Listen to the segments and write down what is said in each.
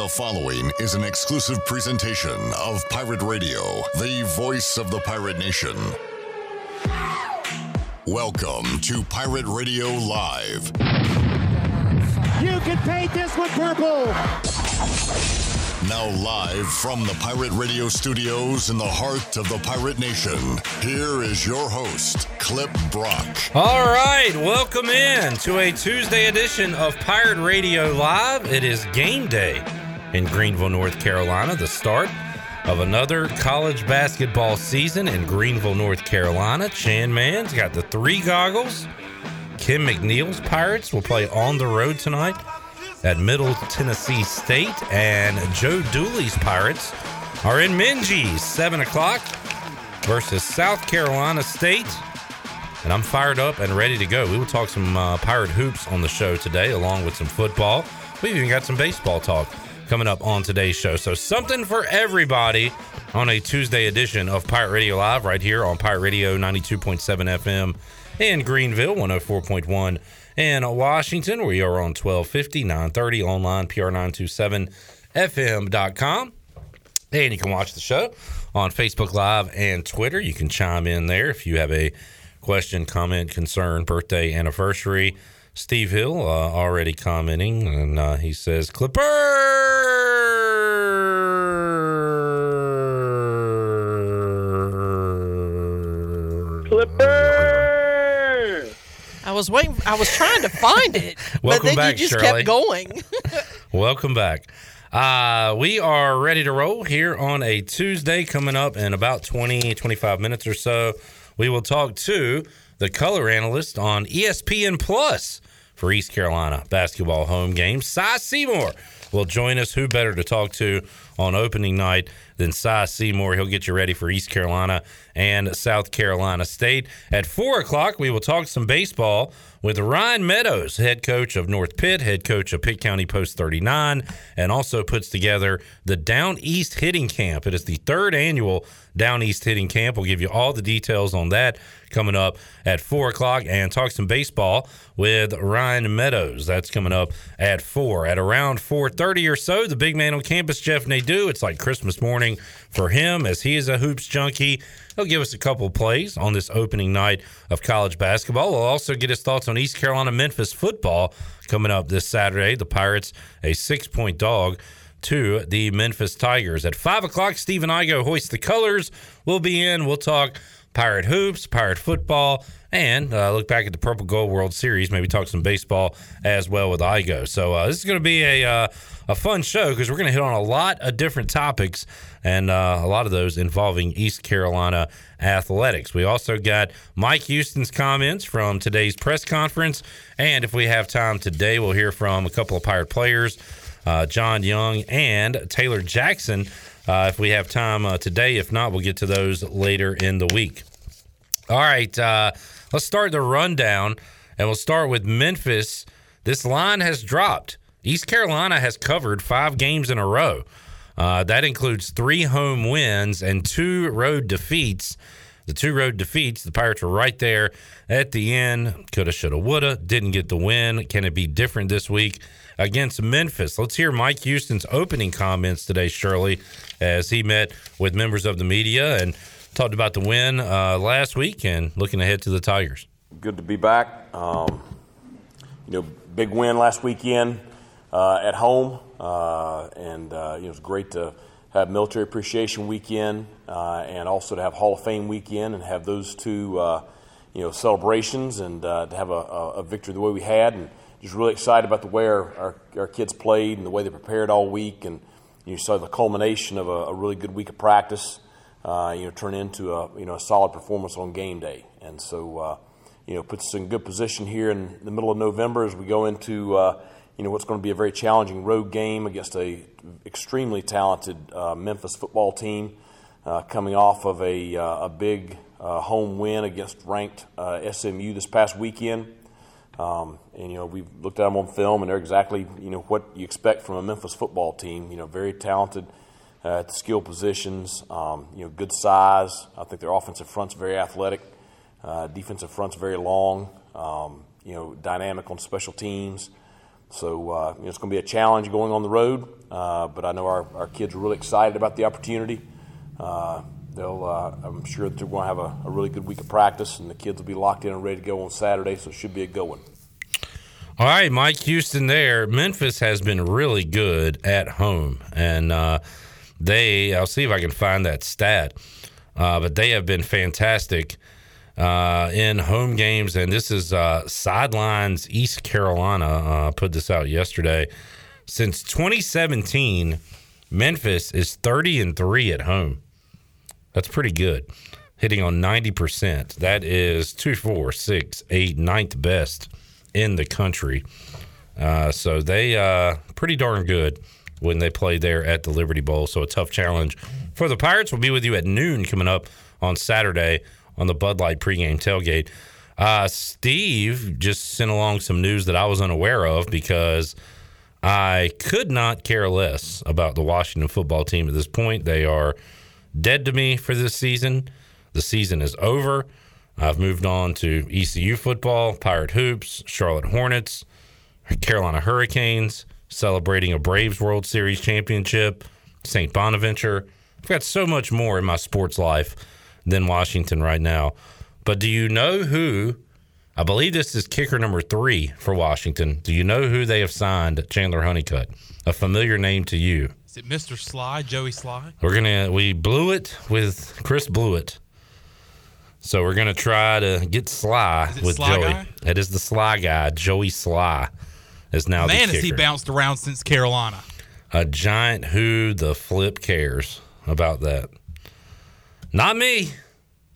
The following is an exclusive presentation of Pirate Radio, the voice of the Pirate Nation. Welcome to Pirate Radio Live. You can paint this one purple. Now, live from the Pirate Radio studios in the heart of the Pirate Nation, here is your host, Clip Brock. All right, welcome in to a Tuesday edition of Pirate Radio Live. It is game day in Greenville, North Carolina, the start of another college basketball season in Greenville, North Carolina. Chan Man's got the three goggles. Kim McNeill's Pirates will play on the road tonight at Middle Tennessee State, and Joe Dooley's Pirates are in Minges, 7 o'clock versus South Carolina State. And I'm fired up and ready to go. We will talk some uh, Pirate Hoops on the show today, along with some football. We've even got some baseball talk coming up on today's show. So, something for everybody on a Tuesday edition of Pirate Radio Live right here on Pirate Radio 92.7 FM in Greenville, 104.1 in Washington. We are on 1250, 930 online, PR927FM.com. And you can watch the show on Facebook Live and Twitter. You can chime in there if you have a question, comment, concern, birthday, anniversary. Steve Hill uh, already commenting, and uh, he says, Clipper! Clipper. I was waiting. I was trying to find it, but Welcome then back, you just Shirley. kept going. Welcome back. Uh, we are ready to roll here on a Tuesday coming up in about 20, 25 minutes or so. We will talk to the color analyst on ESPN Plus for East Carolina basketball home games. Cy Seymour will join us. Who better to talk to on opening night than Cy Seymour? He'll get you ready for East Carolina and South Carolina State. At 4 o'clock, we will talk some baseball with Ryan Meadows, head coach of North Pitt, head coach of Pitt County Post 39, and also puts together the Down East Hitting Camp. It is the third annual Down East Hitting Camp. We'll give you all the details on that coming up at 4 o'clock and talk some baseball with Ryan Meadows. That's coming up at 4. At around 4.30 or so, the big man on campus, Jeff Nadeau, it's like Christmas morning for him as he is a hoops junkie. He'll give us a couple plays on this opening night of college basketball. We'll also get his thoughts on East Carolina Memphis football coming up this Saturday. The Pirates, a six point dog to the Memphis Tigers. At 5 o'clock, Steve and I go hoist the colors. We'll be in. We'll talk Pirate hoops, Pirate football, and uh, look back at the Purple Gold World Series. Maybe talk some baseball as well with IGO. So uh, this is going to be a uh, a fun show because we're going to hit on a lot of different topics and uh, a lot of those involving East Carolina athletics. We also got Mike Houston's comments from today's press conference, and if we have time today, we'll hear from a couple of Pirate players, uh, John Young and Taylor Jackson. Uh, if we have time uh, today, if not, we'll get to those later in the week. All right, uh, let's start the rundown, and we'll start with Memphis. This line has dropped. East Carolina has covered five games in a row. Uh, that includes three home wins and two road defeats. The two road defeats, the Pirates were right there at the end. Coulda, shoulda, woulda. Didn't get the win. Can it be different this week against Memphis? Let's hear Mike Houston's opening comments today, Shirley, as he met with members of the media and talked about the win uh, last week and looking ahead to the Tigers. Good to be back. Um, you know, big win last weekend at home, uh, and uh, know, it's great to have Military Appreciation Weekend uh, and also to have Hall of Fame Weekend and have those two, uh, you know, celebrations and uh, to have a, a, victory the way we had, and just really excited about the way our, our, our kids played and the way they prepared all week, and you saw the culmination of a, a really good week of practice. Uh, you know, turn into a you know a solid performance on game day, and so uh, you know puts us in good position here in the middle of November as we go into uh, you know what's going to be a very challenging road game against a extremely talented uh, Memphis football team, uh, coming off of a, uh, a big uh, home win against ranked uh, SMU this past weekend. Um, and you know we've looked at them on film, and they're exactly you know what you expect from a Memphis football team. You know, very talented uh, at the skill positions. Um, you know, good size. I think their offensive front's very athletic. Defensive front's very long. Um, you know, dynamic on special teams. So uh, you know, it's going to be a challenge going on the road. Uh, but I know our, our kids are really excited about the opportunity. Uh, they'll, uh, I'm sure that they're going to have a, a, really good week of practice, and the kids will be locked in and ready to go on Saturday. So it should be a good one. All right, Mike Houston there. Memphis has been really good at home. And uh, they, I'll see if I can find that stat, uh, but they have been fantastic uh, in home games. And this is uh, Sidelines East Carolina uh, put this out yesterday. Since 2017, Memphis is 30 and 3 at home. That's pretty good. Hitting on 90%. That is 2, 4, 6, 8, ninth best in the country. Uh, so they uh pretty darn good when they play there at the Liberty Bowl. So a tough challenge for the Pirates. We'll be with you at noon coming up on Saturday on the Bud Light pregame tailgate. Uh, Steve just sent along some news that I was unaware of because I could not care less about the Washington football team at this point. They are dead to me for this season. The season is over. I've moved on to ECU football, Pirate Hoops, Charlotte Hornets, Carolina Hurricanes, celebrating a Braves World Series championship, St. Bonaventure. I've got so much more in my sports life than Washington right now. But do you know who? I believe this is kicker number three for Washington. Do you know who they have signed? Chandler Honeycutt, a familiar name to you. Is it Mr. Slye, Joey Slye? We're gonna we blew it with Chris Blewitt. So we're gonna try to get Sly with Sly Joey. guy? It is the Sly guy, Joey Slye, is now Man, has he bounced around since Carolina. A giant who the flip cares about that. Not me,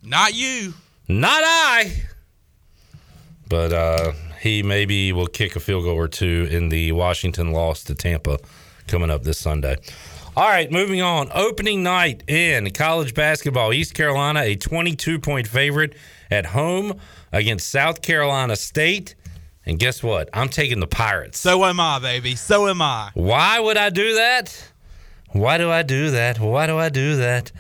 Not you. not I. But uh, he maybe will kick a field goal or two in the Washington loss to Tampa coming up this Sunday. All right, moving on. Opening night in college basketball. East Carolina, a 22 point favorite at home against South Carolina State. And guess what? I'm taking the Pirates. So am I, baby. So am I. Why would I do that? Why do I do that? Why do I do that?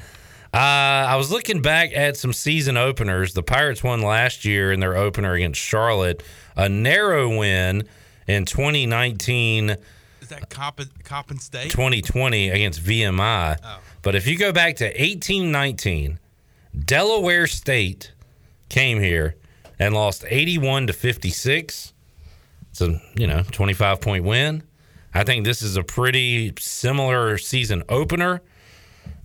Uh, I was looking back at some season openers. The Pirates won last year in their opener against Charlotte, a narrow win in 2019 Is that Coppin, Coppin State? 2020 against VMI. But if you go back to 1819, Delaware State came here and lost 81 to 56. It's a, you know, 25 point win. I think this is a pretty similar season opener.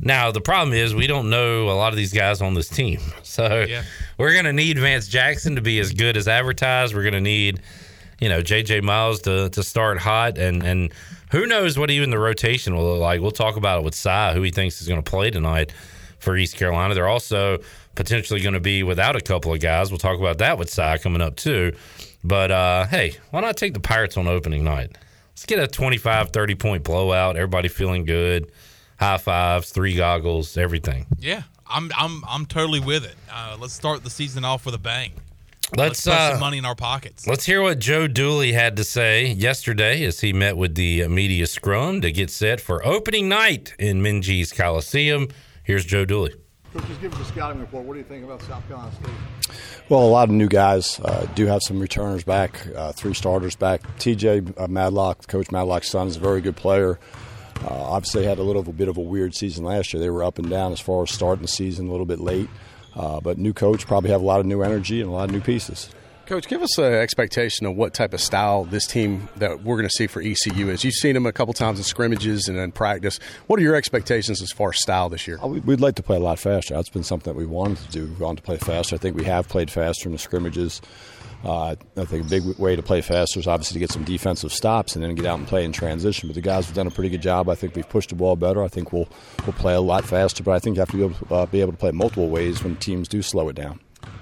Now, the problem is we don't know a lot of these guys on this team. So Yeah. we're going to need Vance Jackson to be as good as advertised. We're going to need, you know, JJ Miles to, to start hot. And, and who knows what even the rotation will look like. We'll talk about it with Cy, who he thinks is going to play tonight for East Carolina. They're also potentially going to be without a couple of guys. We'll talk about that with Cy coming up, too. But uh, hey, why not take the Pirates on opening night? Let's get a 25, 30 point blowout. Everybody feeling good. High fives, three goggles, everything. Yeah, I'm I'm I'm totally with it. Uh, let's start the season off with a bang. Let's put uh, some money in our pockets. let's hear what Joe Dooley had to say yesterday as he met with the media scrum to get set for opening night in Minges Coliseum. Here's Joe Dooley. Coach, just give us a scouting report. What do you think about South Carolina State? Well, a lot of new guys uh, do have some returners back, uh, three starters back. TJ uh, Madlock, Coach Madlock's son, is a very good player. Uh, obviously, had a little bit of a weird season last year. They were up and down as far as starting the season a little bit late. Uh, but new coach probably have a lot of new energy and a lot of new pieces. Coach, give us an expectation of what type of style this team that we're going to see for ECU is. You've seen them a couple times in scrimmages and in practice. What are your expectations as far as style this year? Uh, we- We'd like to play a lot faster. That's been something that we wanted to do. We wanted to play faster. I think we have played faster in the scrimmages. Uh, I think a big way to play faster is obviously to get some defensive stops and then get out and play in transition. But the guys have done a pretty good job. I think we've pushed the ball better. I think we'll we'll play a lot faster. But I think you have to be able to, uh, be able to play multiple ways when teams do slow it down.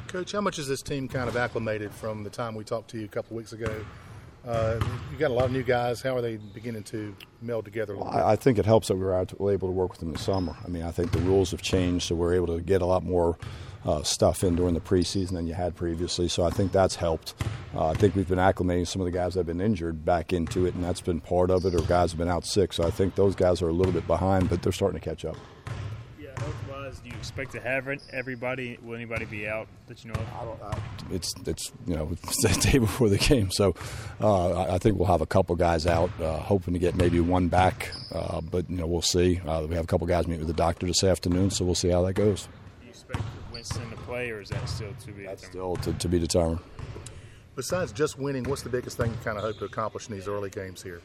Coach, how much is this team kind of acclimated from the time we talked to you a couple weeks ago Uh, you got a lot of new guys. How are they beginning to meld together a little bit? I, I think it helps that we were able to work with them in the summer. I mean, I think the rules have changed, so we're able to get a lot more uh, stuff in during the preseason than you had previously. So I think that's helped. Uh, I think we've been acclimating some of the guys that have been injured back into it, and that's been part of it, or guys have been out sick. So I think those guys are a little bit behind, but they're starting to catch up. Yeah, health-wise, do you expect to have it- everybody? Will anybody be out that you know of? It's it's you know it's the day before the game, so uh, I, I think we'll have a couple guys out, uh, hoping to get maybe one back, uh, but you know we'll see. Uh, we have a couple guys meet with the doctor this afternoon, so we'll see how that goes. Do you expect Wynston to play, or is that still to be determined? Still to, to be determined. Besides just winning, what's the biggest thing you kind of hope to accomplish in these early games here?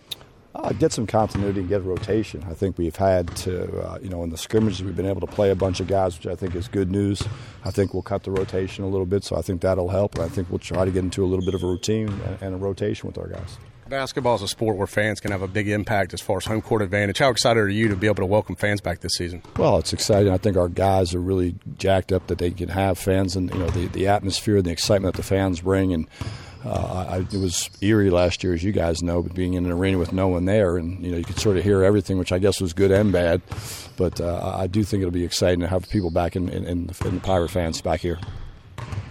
Uh, get some continuity and get a rotation. I think we've had to, uh, you know, in the scrimmages, we've been able to play a bunch of guys, which I think is good news. I think we'll cut the rotation a little bit, so I think that'll help. And I think we'll try to get into a little bit of a routine and, and a rotation with our guys. Basketball is a sport where fans can have a big impact as far as home court advantage. How excited are you to be able to welcome fans back this season? Well, it's exciting. I think our guys are really jacked up that they can have fans and you know the, the atmosphere and the excitement that the fans bring. And uh, I, it was eerie last year, as you guys know, but being in an arena with no one there, and you know you could sort of hear everything, which I guess was good and bad. But uh, I do think it'll be exciting to have people back in, in, in, the, in the Pirate fans back here.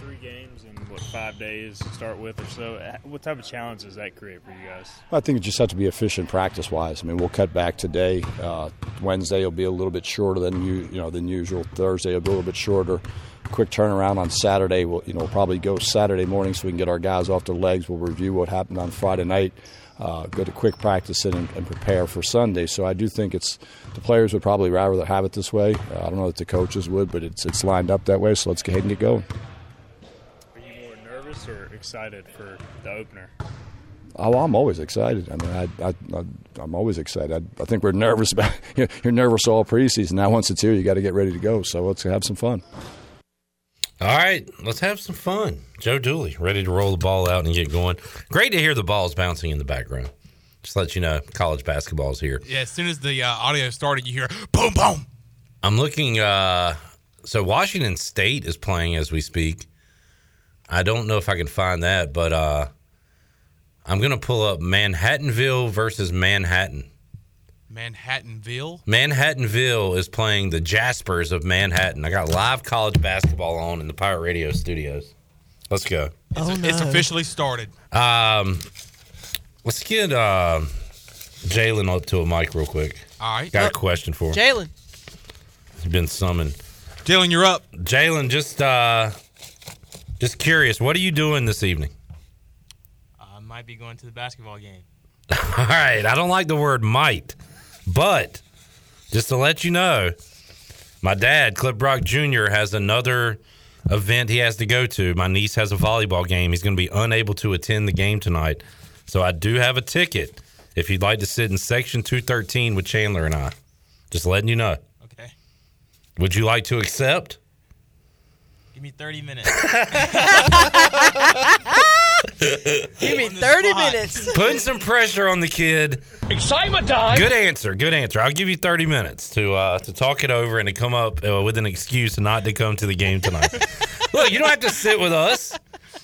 Three games in what five days to start with, or so. Uh, What type of challenge does that create for you guys? I think it just has to be efficient practice wise. I mean, we'll cut back today. Uh, Wednesday will be a little bit shorter than you, you know than usual. Thursday will be a little bit shorter. Quick turnaround on Saturday. We'll you know probably go Saturday morning so we can get our guys off their legs. We'll review what happened on Friday night. Uh, go to quick practice and, and prepare for Sunday. So I do think it's the players would probably rather have it this way. Uh, I don't know that the coaches would, but it's it's lined up that way. So let's go ahead and get going. Are you more nervous or excited for the opener? Oh, I'm always excited. I mean, I, I, am always excited. I, I think we're nervous about. You're nervous all preseason. Now, once it's here, you got to get ready to go. So let's have some fun. All right, let's have some fun. Joe Dooley, ready to roll the ball out and get going. Great to hear the balls bouncing in the background. Just let you know, college basketball's here. Yeah, as soon as the uh, audio started, you hear boom, boom. I'm looking. Uh, so Washington State is playing as we speak. I don't know if I can find that, but uh, I'm gonna pull up Manhattanville versus Manhattan. Manhattanville. Manhattanville is playing the Jaspers of Manhattan. I got live college basketball on in the Pirate Radio studios. Let's go. It's, it's officially started. Um, let's get uh, Jalen up to a mic real quick. All right. Got a question for him. Jalen. He's been summoned. Jalen, you're up. Jalen, just uh, just curious, what are you doing this evening? I might be going to the basketball game. All right, I don't like the word might, but just to let you know, my dad, Clip Brock Jr., has another event he has to go to. My niece has a volleyball game. He's going to be unable to attend the game tonight. So I do have a ticket if you'd like to sit in section 213 with Chandler and I. Just letting you know. Okay. Would you like to accept? Give me 30 minutes. Give me 30 minutes. Putting some pressure on the kid. Excitement time. Good answer. Good answer. I'll give you 30 minutes to uh, to talk it over and to come up uh, with an excuse not to come to the game tonight. Look, you don't have to sit with us.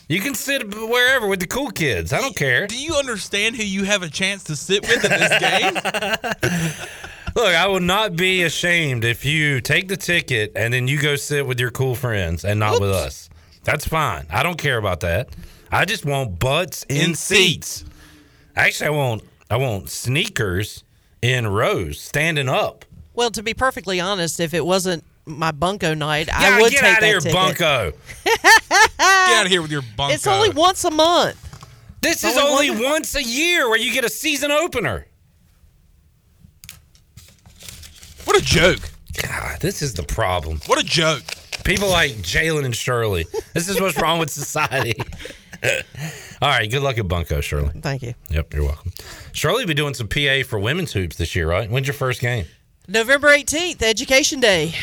You can sit wherever with the cool kids. I don't care. Do you understand who you have a chance to sit with at this game? Look, I will not be ashamed if you take the ticket and then you go sit with your cool friends and not with us. That's fine. I don't care about that. I just want butts in, seats. Actually, I want I want sneakers in rows, standing up. Well, to be perfectly honest, if it wasn't my bunko night, Yeah, I would get take out of that here, ticket. bunko. Get out of here with your bunko. It's only once a month. This It's is only only once a year where you get a season opener. What a joke. God, this is the problem. What a joke. People like Jalen and Shirley. This is what's wrong with society. All right, good luck at Bunko, Shirley. Thank you. Yep, you're welcome. Shirley will be doing some PA for women's hoops this year, right? When's your first game? November 18th, Education Day.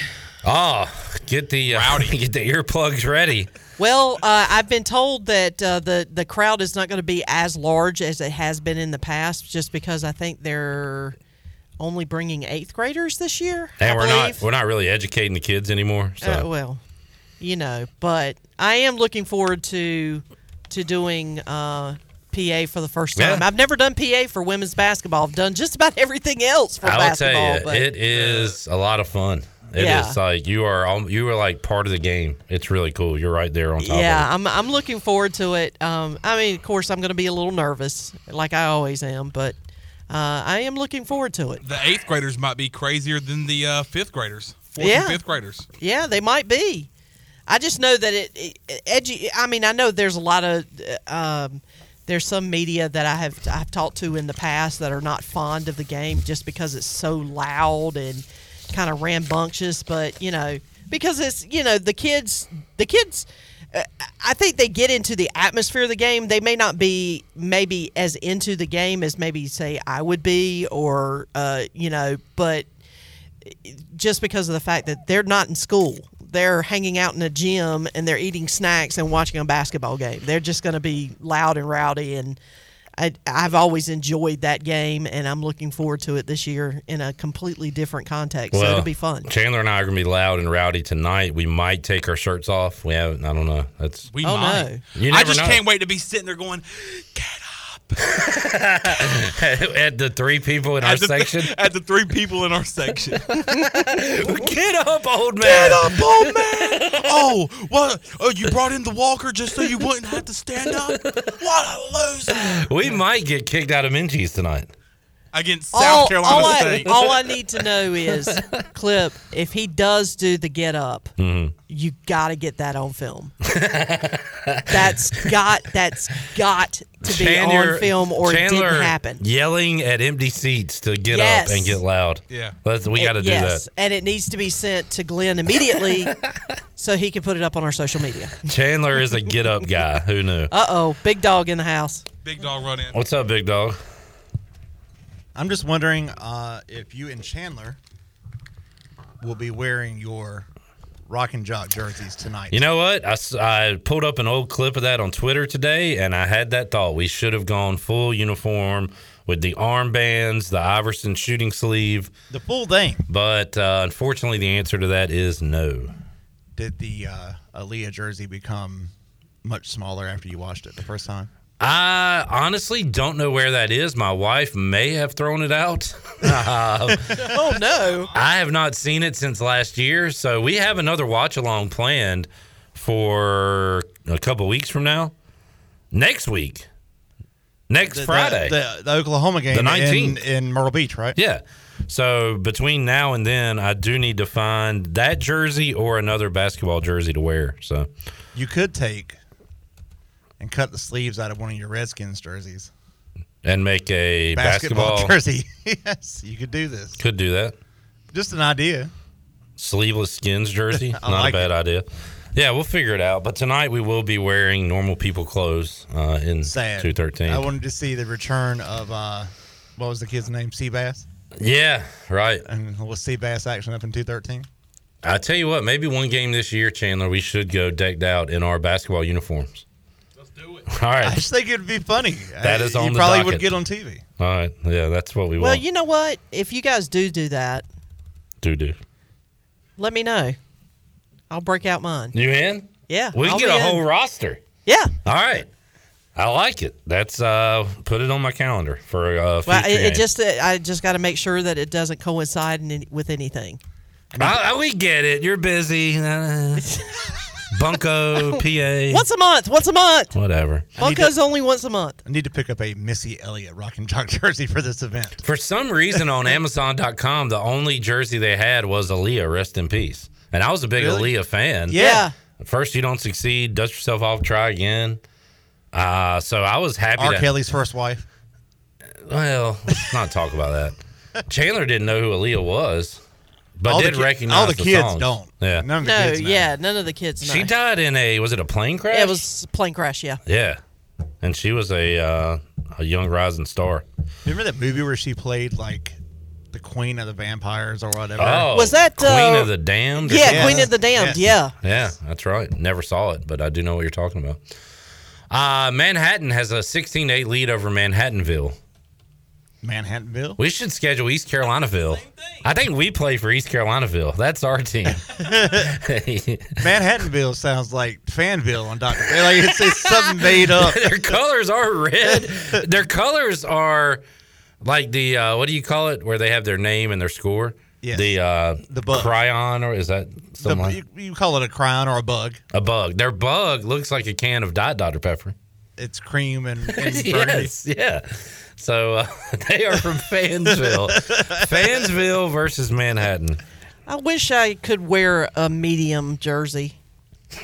Oh, get the uh, get the earplugs ready. Well, uh, I've been told that uh, the the crowd is not going to be as large as it has been in the past, just because I think they're only bringing eighth graders this year. And I we're not we're not really educating the kids anymore. So Uh, well, you know, but I am looking forward to to doing uh, PA for the first Yeah. time. I've never done PA for women's basketball. I've done just about everything else for I will basketball. tell you, but it is a lot of fun. It is Yeah. like you are you are like part of the game. It's really cool. You're right there on top yeah, of I'm I'm looking forward to it. Um, I mean, of course, I'm going to be a little nervous, like I always am, but uh, I am looking forward to it. The eighth graders might be crazier than the uh, fifth graders, fourth Yeah. and fifth graders. Yeah, they might be. I just know that it, it I mean, I know there's a lot of uh, um, there's some media that I have I've talked to in the past that are not fond of the game just because it's so loud and kind of rambunctious. But you know, because it's you know the kids the kids. uh, I think they get into the atmosphere of the game. They may not be maybe as into the game as maybe say I would be, or uh, you know, but just because of the fact that they're not in school. They're hanging out in a gym and they're eating snacks and watching a basketball game. They're just going to be loud and rowdy. And I, I've always enjoyed that game, and I'm looking forward to it this year in a completely different context. so it'll be fun. Chandler and I are gonna be loud and rowdy tonight. We might take our shirts off. We haven't. I don't know. That's We Oh, might. no. You I just know. can't wait to be sitting there going, at the three people in our at the, section. at the three people in our section. Get up, old man. Get up, old man! Oh, what? Oh, you brought in the walker just so you wouldn't have to stand up? What a loser! We might get kicked out of Minges tonight. Against South all, Carolina all I, State. all I need to know is, Clip, if he does do the get up, Mm-hmm. you got to get that on film. that's got that's got to be on film, or it Chandler didn't happen. Yelling at empty seats to get Yes. up and get loud. Yeah. Let's, we got to do yes, that. and it needs to be sent to Glenn immediately, so he can put it up on our social media. Chandler is a get up guy. Who knew? Uh oh, big dog in the house. Big dog run in. What's up, big dog? I'm just wondering uh, if you and Chandler will be wearing your Rock and Jock jerseys tonight. You know what? I pulled up an old clip of that on Twitter today, and I had that thought. We should have gone full uniform with the armbands, the Iverson shooting sleeve. The full thing. But uh, unfortunately, the answer to that is no. Did the uh, Aaliyah jersey become much smaller after you washed it the first time? I honestly don't know where that is. My wife may have thrown it out. Um, oh no! I have not seen it since last year, so we have another watch along planned for a couple weeks from now. Next week, next The- the- Friday, The, the Oklahoma game The in, 19th. in Myrtle Beach, right? Yeah. So between now and then, I do need to find that jersey or another basketball jersey to wear. So You could take and cut the sleeves out of one of your Redskins jerseys. and make a basketball, jersey. yes, you could do this. Could do that. Just an idea. Sleeveless skins jersey, not like a bad idea. Yeah, we'll figure it out. But tonight we will be wearing normal people clothes uh, in two thirteen. I wanted to see the return of uh, what was the kid's name? Seabass. Yeah, right. And was Seabass action up in two thirteen? I tell you what, maybe one game this year, Chandler, we should go decked out in our basketball uniforms. Let's do it. All right. I just think it'd be funny. That is is on You the probably docket. would get on TV. All right. Yeah, that's what we Well, want. Well, you know what? If you guys do do that, do do. let me know. I'll break out mine. You in? Yeah, We I'll get a in. whole roster. Yeah. All right. I like it. That's uh put it on my calendar for uh future Well, it, it just uh, I just got to make sure that it doesn't coincide in any, with anything. I, I- we get it. You're busy. Bunko, PA. Once a month. Once a month. Whatever. Bunko's only once a month. I need to pick up a Missy Elliott Rock and Jock jersey for this event. For some reason on Amazon.com, the only jersey they had was Aaliyah, rest in peace. And I was a big Really? Aaliyah fan. Yeah. First, you don't succeed, dust yourself off, try again. Uh, so I was happy. R. to, Kelly's first wife. Well, let's not talk about that. Chandler didn't know who Aaliyah was, but All did ki- recognize all the kids songs. don't. Yeah. None of the No, kids know. yeah, none of the kids know. She died in a was it a plane crash? Yeah, it was a plane crash. Yeah. Yeah, and she was a uh, a young rising star. Remember that movie where she played like the queen of the vampires or whatever? Oh, Was that, Queen uh, of the Damned? or Yeah. Queen of the Damned. Yes. Yeah. Yeah, that's right. Never saw it, but I do know what you're talking about. Uh, Manhattan has a 16 8 lead over Manhattanville. Manhattanville. We should schedule East Carolinaville. I think we play for East Carolinaville. That's our team. Manhattanville sounds like Fansville on Doctor. Like it's, it's something made up. Their colors are red. Their colors are like the uh, what do you call it? Where they have their name and their score. Yes. The uh, The bug. chyron, or is that The- something like you, you call it a chyron or a bug. a bug? Their bug looks like a can of Diet Dr Pepper. It's cream and, and yes, yeah. So uh, they are from Fansville. Fansville versus Manhattan. I wish I could wear a medium jersey.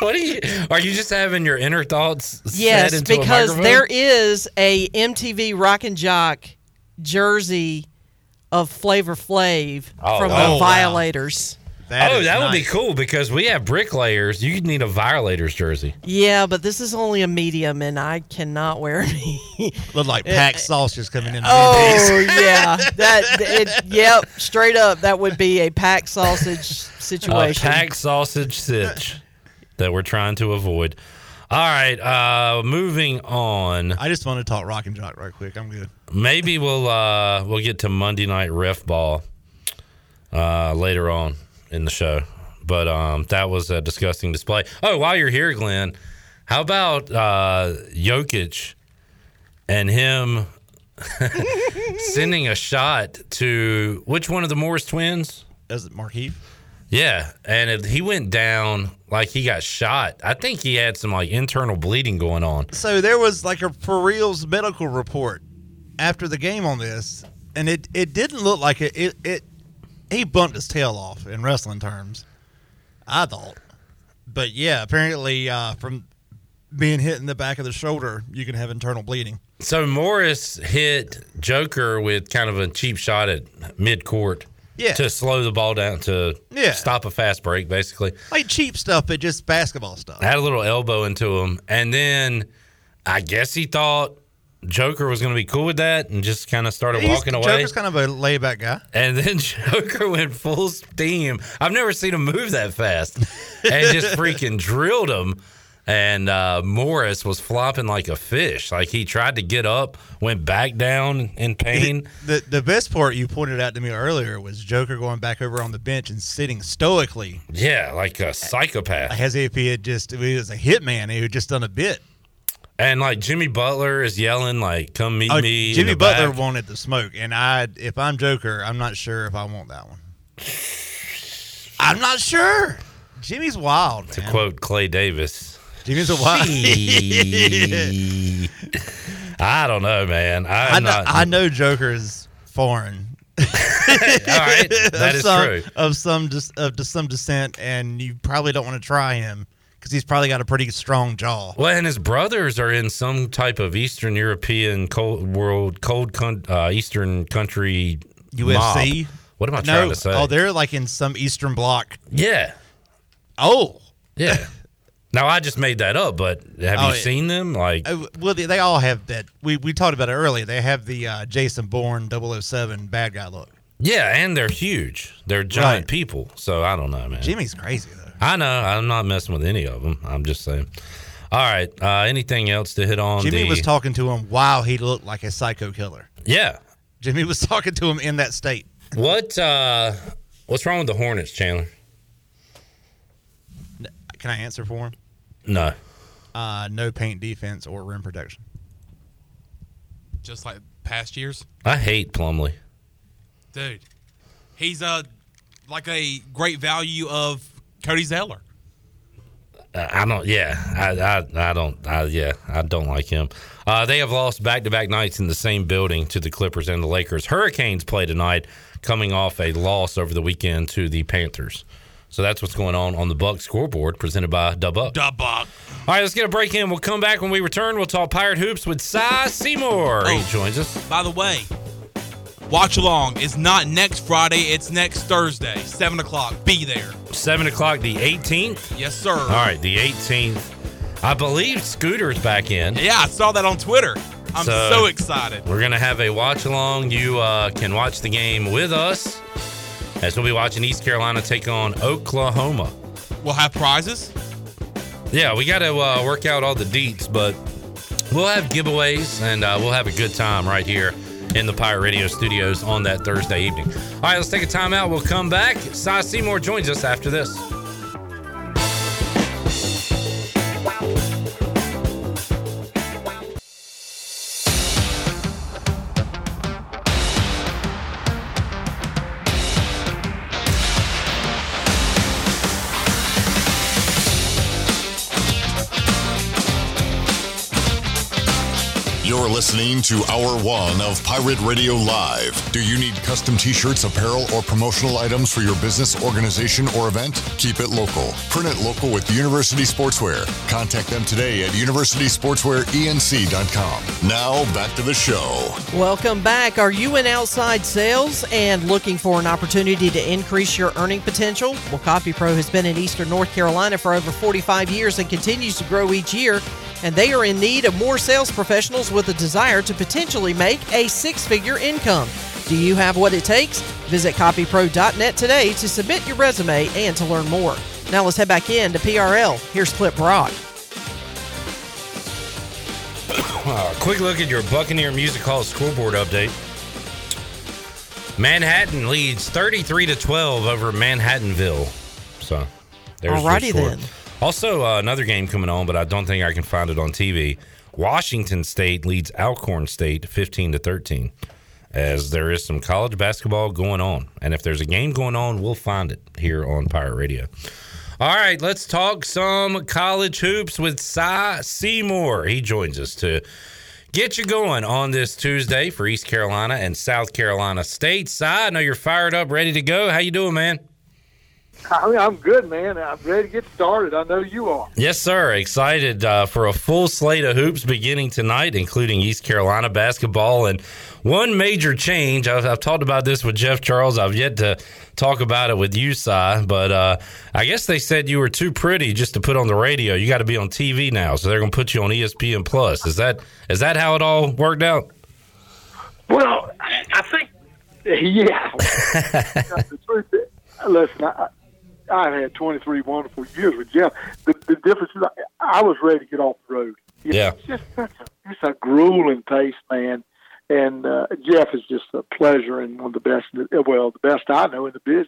What are you? Are you just having your inner thoughts? Yes, said into because microphone? there is a MTV Rock and Jock jersey of Flavor Flav Oh, from wow. the Violators. Oh, that would be cool because we have bricklayers. You need a Violators jersey. Yeah, but this is only a medium, and I cannot wear me. Look like packed sausage coming in. Oh yeah, that it, yep, straight up, that would be a packed sausage A situation. packed sausage sitch that we're trying to avoid. All right, uh, moving on. I just want to talk rock and jock right quick. I'm good. Maybe we'll uh, we'll get to Monday night ref ball uh, later on in the show. But um, that was a disgusting display. Oh, while you're here, Glenn, how about uh, Jokic and him sending a shot to which one of the Morris twins? Is it Markieff? Yeah, and it, he went down like he got shot. I think he had some like internal bleeding going on. So there was like a for reals medical report after the game on this, and it, it didn't look like it. It, it he bumped his tail off in wrestling terms. I thought, but yeah, apparently uh, from being hit in the back of the shoulder, you can have internal bleeding. So Morris hit Joker with kind of a cheap shot at mid court. Yeah. To slow the ball down to Yeah. stop a fast break, basically. Like cheap stuff, but just basketball stuff. Had a little elbow into him. And then I guess he thought Joker was going to be cool with that and just kind of started He's- walking away. Joker's kind of a laid back guy. And then Joker went full steam. I've never seen him move that fast. And just freaking drilled him. And uh, Morris was flopping like a fish. Like he tried to get up, went back down in pain. The the best part you pointed out to me earlier was Joker going back over on the bench and sitting stoically Yeah, like a psychopath. as if he had just he was a hitman. He had just done a bit. And like Jimmy Butler is yelling, like, come meet Oh, me. Jimmy Butler back. wanted the smoke, and I if I'm Joker, I'm not sure if I want that one. I'm not sure. Jimmy's wild. To man. quote Clay Davis. Jimmy's a wild. I don't know, man. I'm I know, not. I know Joker is foreign. All right, that of is some, true. Of some of to some descent, and you probably don't want to try him because he's probably got a pretty strong jaw. Well, and his brothers are in some type of Eastern European cold world, cold con- uh, Eastern country UFC. mob. What am I no, trying to say? Oh, they're like in some Eastern Bloc. yeah, Oh, yeah. now I just made that up, but have Oh, you seen them? Like, Uh, well, they, they all have that. We we talked about it earlier. They have the uh, Jason Bourne 007 bad guy look. yeah, and they're huge. They're giant Right. people. So I don't know, man. Jimmy's crazy. I know. I'm not messing with any of them. I'm just saying. All right. Uh, anything else to hit on? Jimmy the, was talking to him while he looked like a psycho killer. Yeah. Jimmy was talking to him in that state. What uh what's wrong with the Hornets, Chandler? Can I answer for him? No. Uh, no paint defense or rim protection. just like past years. I hate Plumlee. Dude, he's uh like a great value of Cody Zeller. Uh, I don't. Yeah, I, I, I don't. I, yeah, I don't like him. Uh, they have lost back-to-back nights in the same building to the Clippers and the Lakers. Hurricanes play tonight, coming off a loss over the weekend to the Panthers. So that's what's going on on the Buck scoreboard, presented by Dubbuck. Dubbuck. All right, let's get a break in. We'll come back when we return. We'll talk Pirate Hoops with Cy Seymour. He joins us. By the way, watch along. It's not next Friday. It's next Thursday, seven o'clock. Be there. Seven o'clock, the 18th. Yes, sir. All right, the 18th. I believe Scooter's back in. Yeah, I saw that on Twitter. I'm So- so, excited. We're gonna have a watch along. You uh, can watch the game with us, as we'll be watching East Carolina take on Oklahoma. We'll have prizes. Yeah, we got to uh, work out all the deets, but we'll have giveaways and uh, we'll have a good time right here in the Pirate Radio studios on that Thursday evening. All right, let's take a timeout. We'll come back. Cy Seymour joins us after this. Listening to Hour One of Pirate Radio Live. Do you need custom t shirts, apparel, or promotional items for your business, organization, or event? Keep it local. Print it local with University Sportswear. Contact them today at universitysportswearenc.com. Now, back to the show. Welcome back. Are you in outside sales and looking for an opportunity to increase your earning potential? Well, Copy Pro has been in Eastern North Carolina for over 45 years and continues to grow each year. And they are in need of more sales professionals with a desire to potentially make a six figure income. Do you have what it takes? Visit copypro.net today to submit your resume and to learn more. Now let's head back in to PRL. Here's Clip Brock. Uh, quick look at your Buccaneer Music Hall scoreboard update. Manhattan leads 33 to 12 over Manhattanville. So there's your Alrighty score. then. Also, uh, another game coming on, but I don't think I can find it on TV. Washington State leads Alcorn State 15 to 13. As there is some college basketball going on, and if there's a game going on, we'll find it here on Pirate Radio. All right, let's talk some college hoops with Cy Seymour. He joins us to get you going on this Tuesday for East Carolina and South Carolina State. Cy, I know you're fired up, ready to go. How you doing, man? I mean, I'm good, man. I'm ready to get started. I know you are. Yes, sir. Excited uh, for a full slate of hoops beginning tonight, including East Carolina basketball. And one major change, I've, I've talked about this with Jeff Charles. I've yet to talk about it with you, Cy, but uh, I guess they said you were too pretty just to put on the radio. You got to be on TV now, so they're going to put you on ESPN Plus. Is that is that how it all worked out? Well, I think, yeah. the truth is, listen, I, I've had 23 wonderful years with Jeff. The, the difference is, I, I was ready to get off the road. It's Yeah. just such a, it's a grueling pace, man. And uh, Jeff is just a pleasure and one of the best, well, the best I know in the business.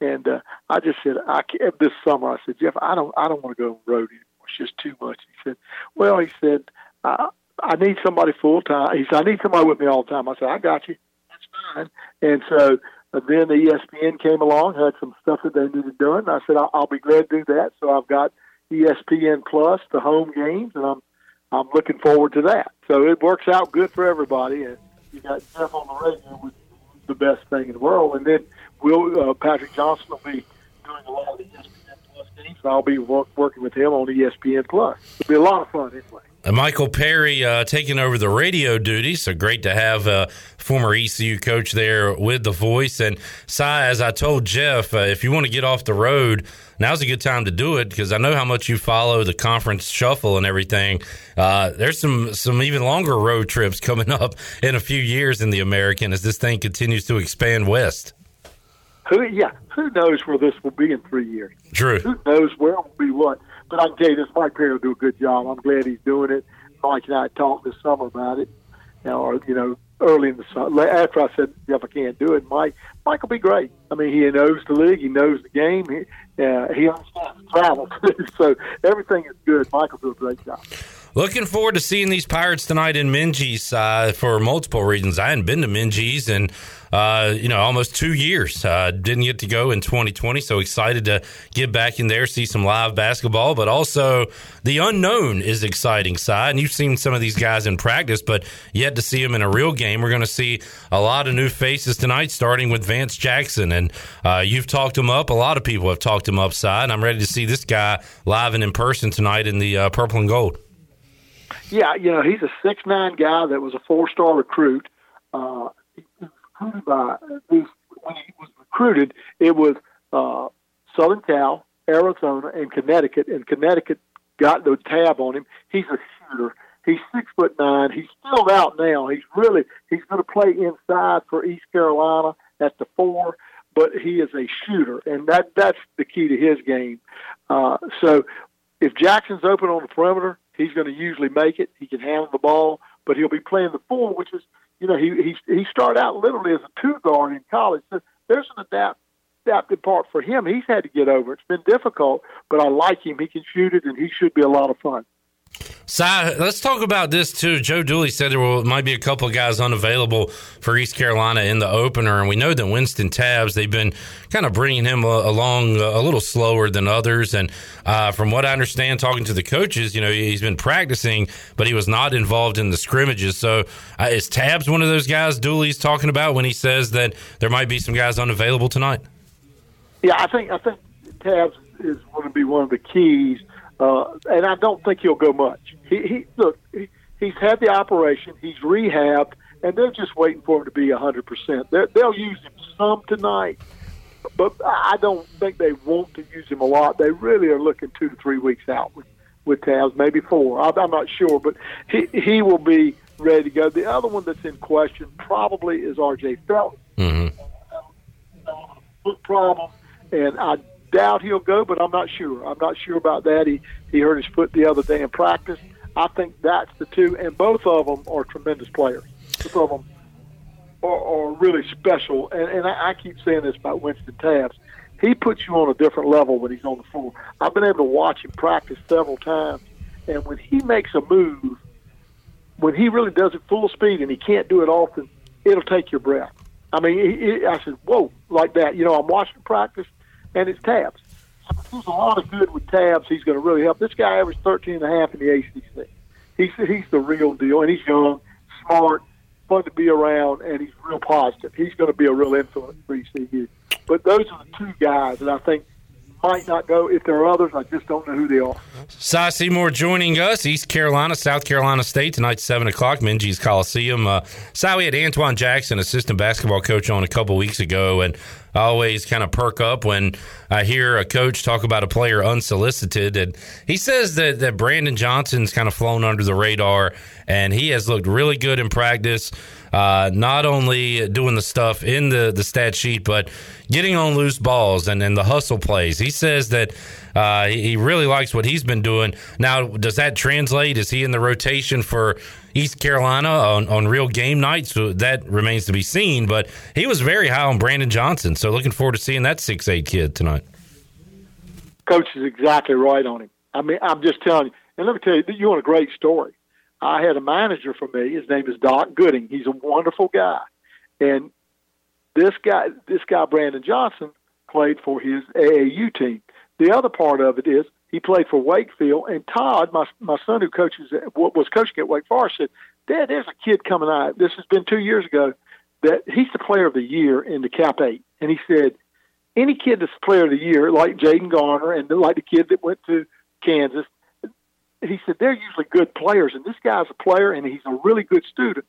And uh, I just said, I can't, this summer, I said, Jeff, I don't, I don't want to go on the road anymore. It's just too much. He said, Well, he said, I, I need somebody full time. He said, I need somebody with me all the time. I said, I got you. That's fine. And so uh, then the ESPN came along, had some stuff that they needed done. I said, I'll, I'll be glad to do that. So I've got ESPN Plus, the home games, and I'm I'm looking forward to that. So it works out good for everybody. And you got Jeff on the radio, which is the best thing in the world. And then Will uh, Patrick Johnson will be doing a lot of the ESPN Plus games, and I'll be work, working with him on ESPN Plus. It'll be a lot of fun anyway. Uh, Michael Perry uh, taking over the radio duty, so great to have a former ECU coach there with the voice. And Cy, as I told Jeff, uh, if you want to get off the road, now's a good time to do it because I know how much you follow the conference shuffle and everything. Uh, there's some some even longer road trips coming up in a few years in the American as this thing continues to expand west. Who, yeah, who knows where this will be in three years? True. Who knows where it will be what? But I can tell you this, Mike Perry will do a good job. I'm glad he's doing it. Mike and I talked this summer about it. You know, or, you know, early in the summer. After I said, Jeff, I can't do it, Mike, Mike will be great. I mean, he knows the league. He knows the game. He, uh, he understands travel. so everything is good. Mike will do a great job. Looking forward to seeing these Pirates tonight in Minges uh, for multiple reasons. I hadn't been to Minges in, uh, you know, almost two years. Uh, didn't get to go in 2020, so excited to get back in there, see some live basketball. But also, the unknown is exciting, Cy. And you've seen some of these guys in practice, but yet to see them in a real game. We're going to see a lot of new faces tonight, starting with Vance Jackson. And uh, you've talked him up. A lot of people have talked him up, Cy. I'm ready to see this guy live and in person tonight in the uh, purple and gold. Yeah, you know, he's a six nine guy that was a four star recruit. Uh, recruited by when he was recruited, it was uh, Southern Cal, Arizona, and Connecticut, and Connecticut got the tab on him. He's a shooter. He's six foot nine. He's filled out now. He's really he's going to play inside for East Carolina at the four, but he is a shooter, and that that's the key to his game. Uh, so if Jackson's open on the perimeter, he's going to usually make it. He can handle the ball. but he'll be playing the four, which is you know he he he started out literally as a two guard in college. So there's an adapt adapted part for him. He's had to get over. It's been difficult, but I like him. He can shoot it, and he should be a lot of fun. Cy, let's talk about this too. Joe Dooley said there will, might be a couple guys unavailable for East Carolina in the opener, and we know that Wynston Tabbs they've been kind of bringing him uh, along a little slower than others. And uh, from what I understand, talking to the coaches, you know he's been practicing, but he was not involved in the scrimmages. So uh, is Tabbs one of those guys Dooley's talking about when he says that there might be some guys unavailable tonight? Yeah, I think I think Tabbs is going to be one of the keys uh, and I don't think he'll go much. He, he look, he, he's had the operation, he's rehabbed, and they're just waiting for him to be a hundred percent. They'll use him some tonight, but I don't think they want to use him a lot. They really are looking two to three weeks out with with Taz, maybe four. I'm not sure, but he he will be ready to go. The other one that's in question probably is R.J. Felton. Mm-hmm. Foot problem, and I doubt he'll go, but I'm not sure. I'm not sure about that. He he hurt his foot the other day in practice. I think that's the two, and both of them are tremendous players. Both of them are, are really special, and, and I, I keep saying this about Wynston Tabbs. He puts you on a different level when he's on the floor. I've been able to watch him practice several times, and when he makes a move, when he really does it full speed, and he can't do it often, it'll take your breath. I mean, he, he, I said, "Whoa!" like that. You know, I'm watching practice, and it's Tabbs. There's a lot of good with Tabbs. He's going to really help. This guy averaged 13 and a half in the ACC. He's he's the real deal, and he's young, smart, fun to be around, and he's real positive. He's going to be a real influence for ECU. But those are the two guys that I think might not go. If there are others, I just don't know who they are. Cy Seymour joining us, East Carolina, South Carolina State tonight, seven o'clock, Minges Coliseum. Uh, Cy, we had Antoine Jackson, assistant basketball coach, on a couple weeks ago, and I always kind of perk up when I hear a coach talk about a player unsolicited. And he says that, that Brandon Johnson's kind of flown under the radar, and he has looked really good in practice. Uh, not only doing the stuff in the, the stat sheet, but getting on loose balls and, and the hustle plays. He says that uh, he really likes what he's been doing. Now, does that translate? Is he in the rotation for East Carolina on, on real game nights? So that remains to be seen. But he was very high on Brandon Johnson. So looking forward to seeing that six eight kid tonight. Coach is exactly right on him. I mean, I'm just telling you. And let me tell you, you want a great story. I had a manager for me. His name is Doc Gooding. He's a wonderful guy, and this guy, this guy Brandon Johnson, played for his AAU team. The other part of it is he played for Wakefield, and Todd, my my son who coaches what was coaching at Wake Forest, said, "Dad, there's a kid coming out. This has been two years ago. That he's the player of the year in the Cap Eight." And he said, "Any kid that's player of the year, like Jayden Gardner, and like the kid that went to Kansas, he said they're usually good players, and this guy's a player, and he's a really good student.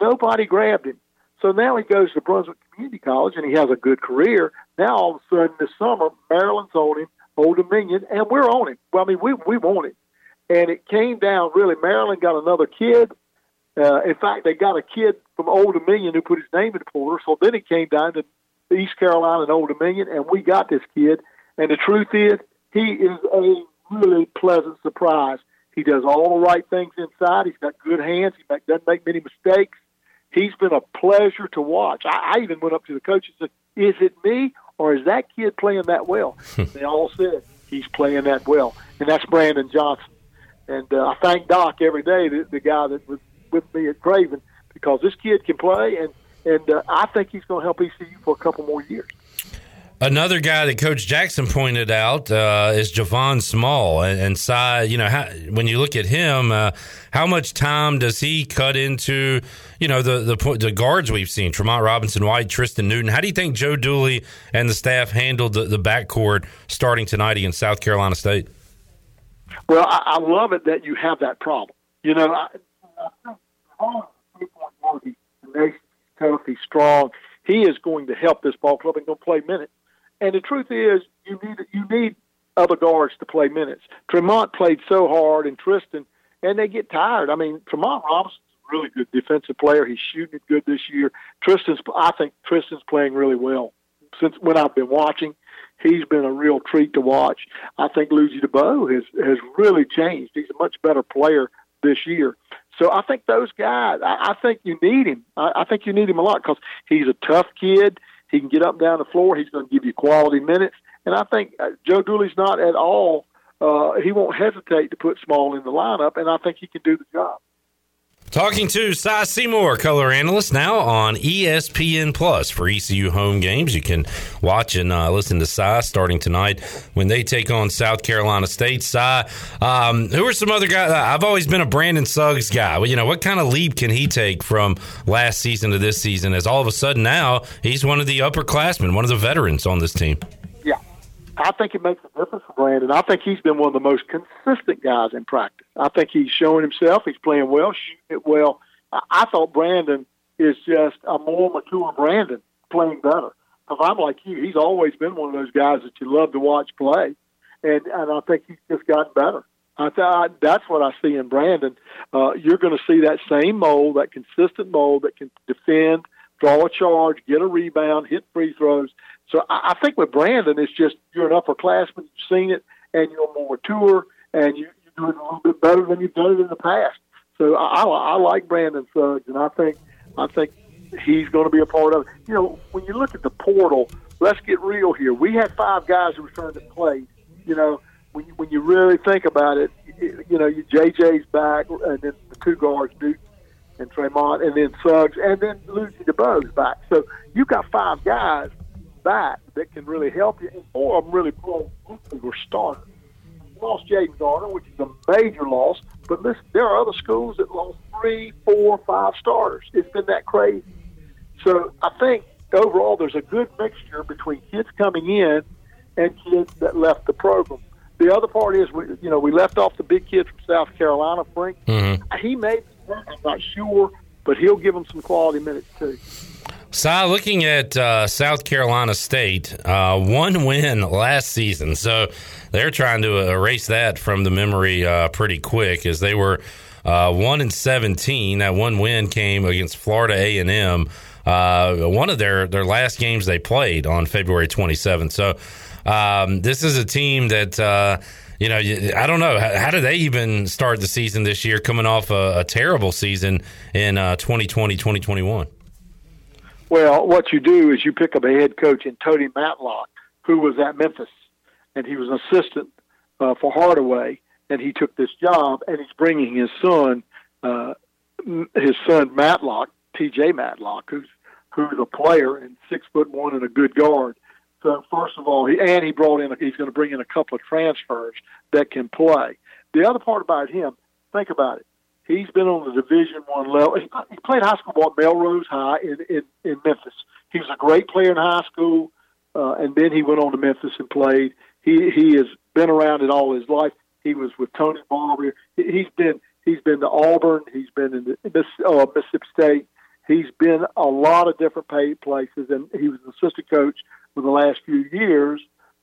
Nobody grabbed him." So now he goes to Brunswick Community College and he has a good career. Now all of a sudden this summer, Maryland's on him, Old Dominion, and we're on him. Well, I mean, we we want him. And it came down really. Maryland got another kid. Uh, in fact, they got a kid from Old Dominion who put his name in the portal. So then it came down to East Carolina and Old Dominion, and we got this kid. And the truth is, he is a really pleasant surprise. He does all the right things inside. He's got good hands. He doesn't make many mistakes he's been a pleasure to watch. I, I even went up to the coach and said, "Is it me or is that kid playing that well?" they all said he's playing that well, and that's Brandon Johnson. And uh, I thank Doc every day, the, the guy that was with me at Craven, because this kid can play, and and uh, I think he's going to help ECU for a couple more years. Another guy that Coach Jackson pointed out uh, is Javon Small, and, and Cy, you know, how, when you look at him, uh, how much time does he cut into, you know, the the, the guards we've seen, Tremont Robinson, White, Tristan Newton? How do you think Joe Dooley and the staff handled the, the backcourt starting tonight against South Carolina State? Well, I, I love it that you have that problem. You know, I, I think he's tough, he's strong. He is going to help this ball club and going to play minutes. And the truth is, you need you need other guards to play minutes. Tremont played so hard, and Tristan, and they get tired. I mean, Tremont Robinson's a really good defensive player. He's shooting it good this year. Tristan's, I think Tristan's playing really well since when I've been watching. He's been a real treat to watch. I think Ludgy Debaut has has really changed. He's a much better player this year. So I think those guys, I, I think you need him. I, I think you need him a lot because he's a tough kid. He can get up and down the floor. He's going to give you quality minutes. And I think uh, Joe Dooley's not at all. Uh, he won't hesitate to put Small in the lineup, and I think he can do the job. Talking to Cy Seymour, color analyst, now on ESPN Plus for ECU home games. You can watch and uh, listen to Cy starting tonight when they take on South Carolina State. Cy, um, who are some other guys? I've always been a Brandon Suggs guy. Well, you know, what kind of leap can he take from last season to this season? As all of a sudden now he's one of the upperclassmen, one of the veterans on this team. I think it makes a difference for Brandon. I think he's been one of the most consistent guys in practice. I think he's showing himself. He's playing well, shooting it well. I, I thought Brandon is just a more mature Brandon playing better. Because I'm like you, he's always been one of those guys that you love to watch play, and and I think he's just gotten better. I thought that's what I see in Brandon. Uh, you're going to see that same mold, that consistent mold that can defend, draw a charge, get a rebound, hit free throws. So I, I think with Brandon, it's just you're an upperclassman, you've seen it, and you're more mature, and you, you do it a little bit better than you've done it in the past. So I, I, I like Brandon Suggs, and I think I think he's going to be a part of it. You know, when you look at the portal, let's get real here. We had five guys who returned to play. You know, when you, when you really think about it, you, you know, you, JJ's back, and then the two guards, Newton and Tremont, and then Suggs, and then Ludgy Debaut's back. So you've got five guys back that can really help you, and four of them really play. Were starters. Lost Jaden Gardner, which is a major loss, but listen, there are other schools that lost three, four, five starters. It's been that crazy. So I think overall there's a good mixture between kids coming in and kids that left the program. The other part is, we, you know, we left off the big kid from South Carolina, Frank. Mm-hmm. He may, I'm not sure, but he'll give them some quality minutes too. Cy, looking at uh, South Carolina State, uh, one win last season, so they're trying to erase that from the memory uh, pretty quick, as they were uh, one and seventeen. That one win came against Florida A and M, uh, one of their their last games they played on February twenty seventh. So um, this is a team that. Uh, you know, I don't know. How, how did they even start the season this year, coming off a, a terrible season in uh, 2020, 2021? Well, what you do is you pick up a head coach in Tony Madlock, who was at Memphis, and he was an assistant uh, for Hardaway, and he took this job, and he's bringing his son, uh, his son Madlock, T.J. Madlock, who's who's a player and six foot one and a good guard. So first of all, he and he brought in, he's going to bring in a couple of transfers that can play. The other part about him, think about it. He's been on the Division One level. He, played high school ball at Melrose High in, in in Memphis. He was a great player in high school, uh, and then he went on to Memphis and played. He he has been around it all his life. He was with Tony Barbee. He, he's been he's been to Auburn. He's been in the uh, Mississippi State. He's been a lot of different pay places, and he was an assistant coach for the last few years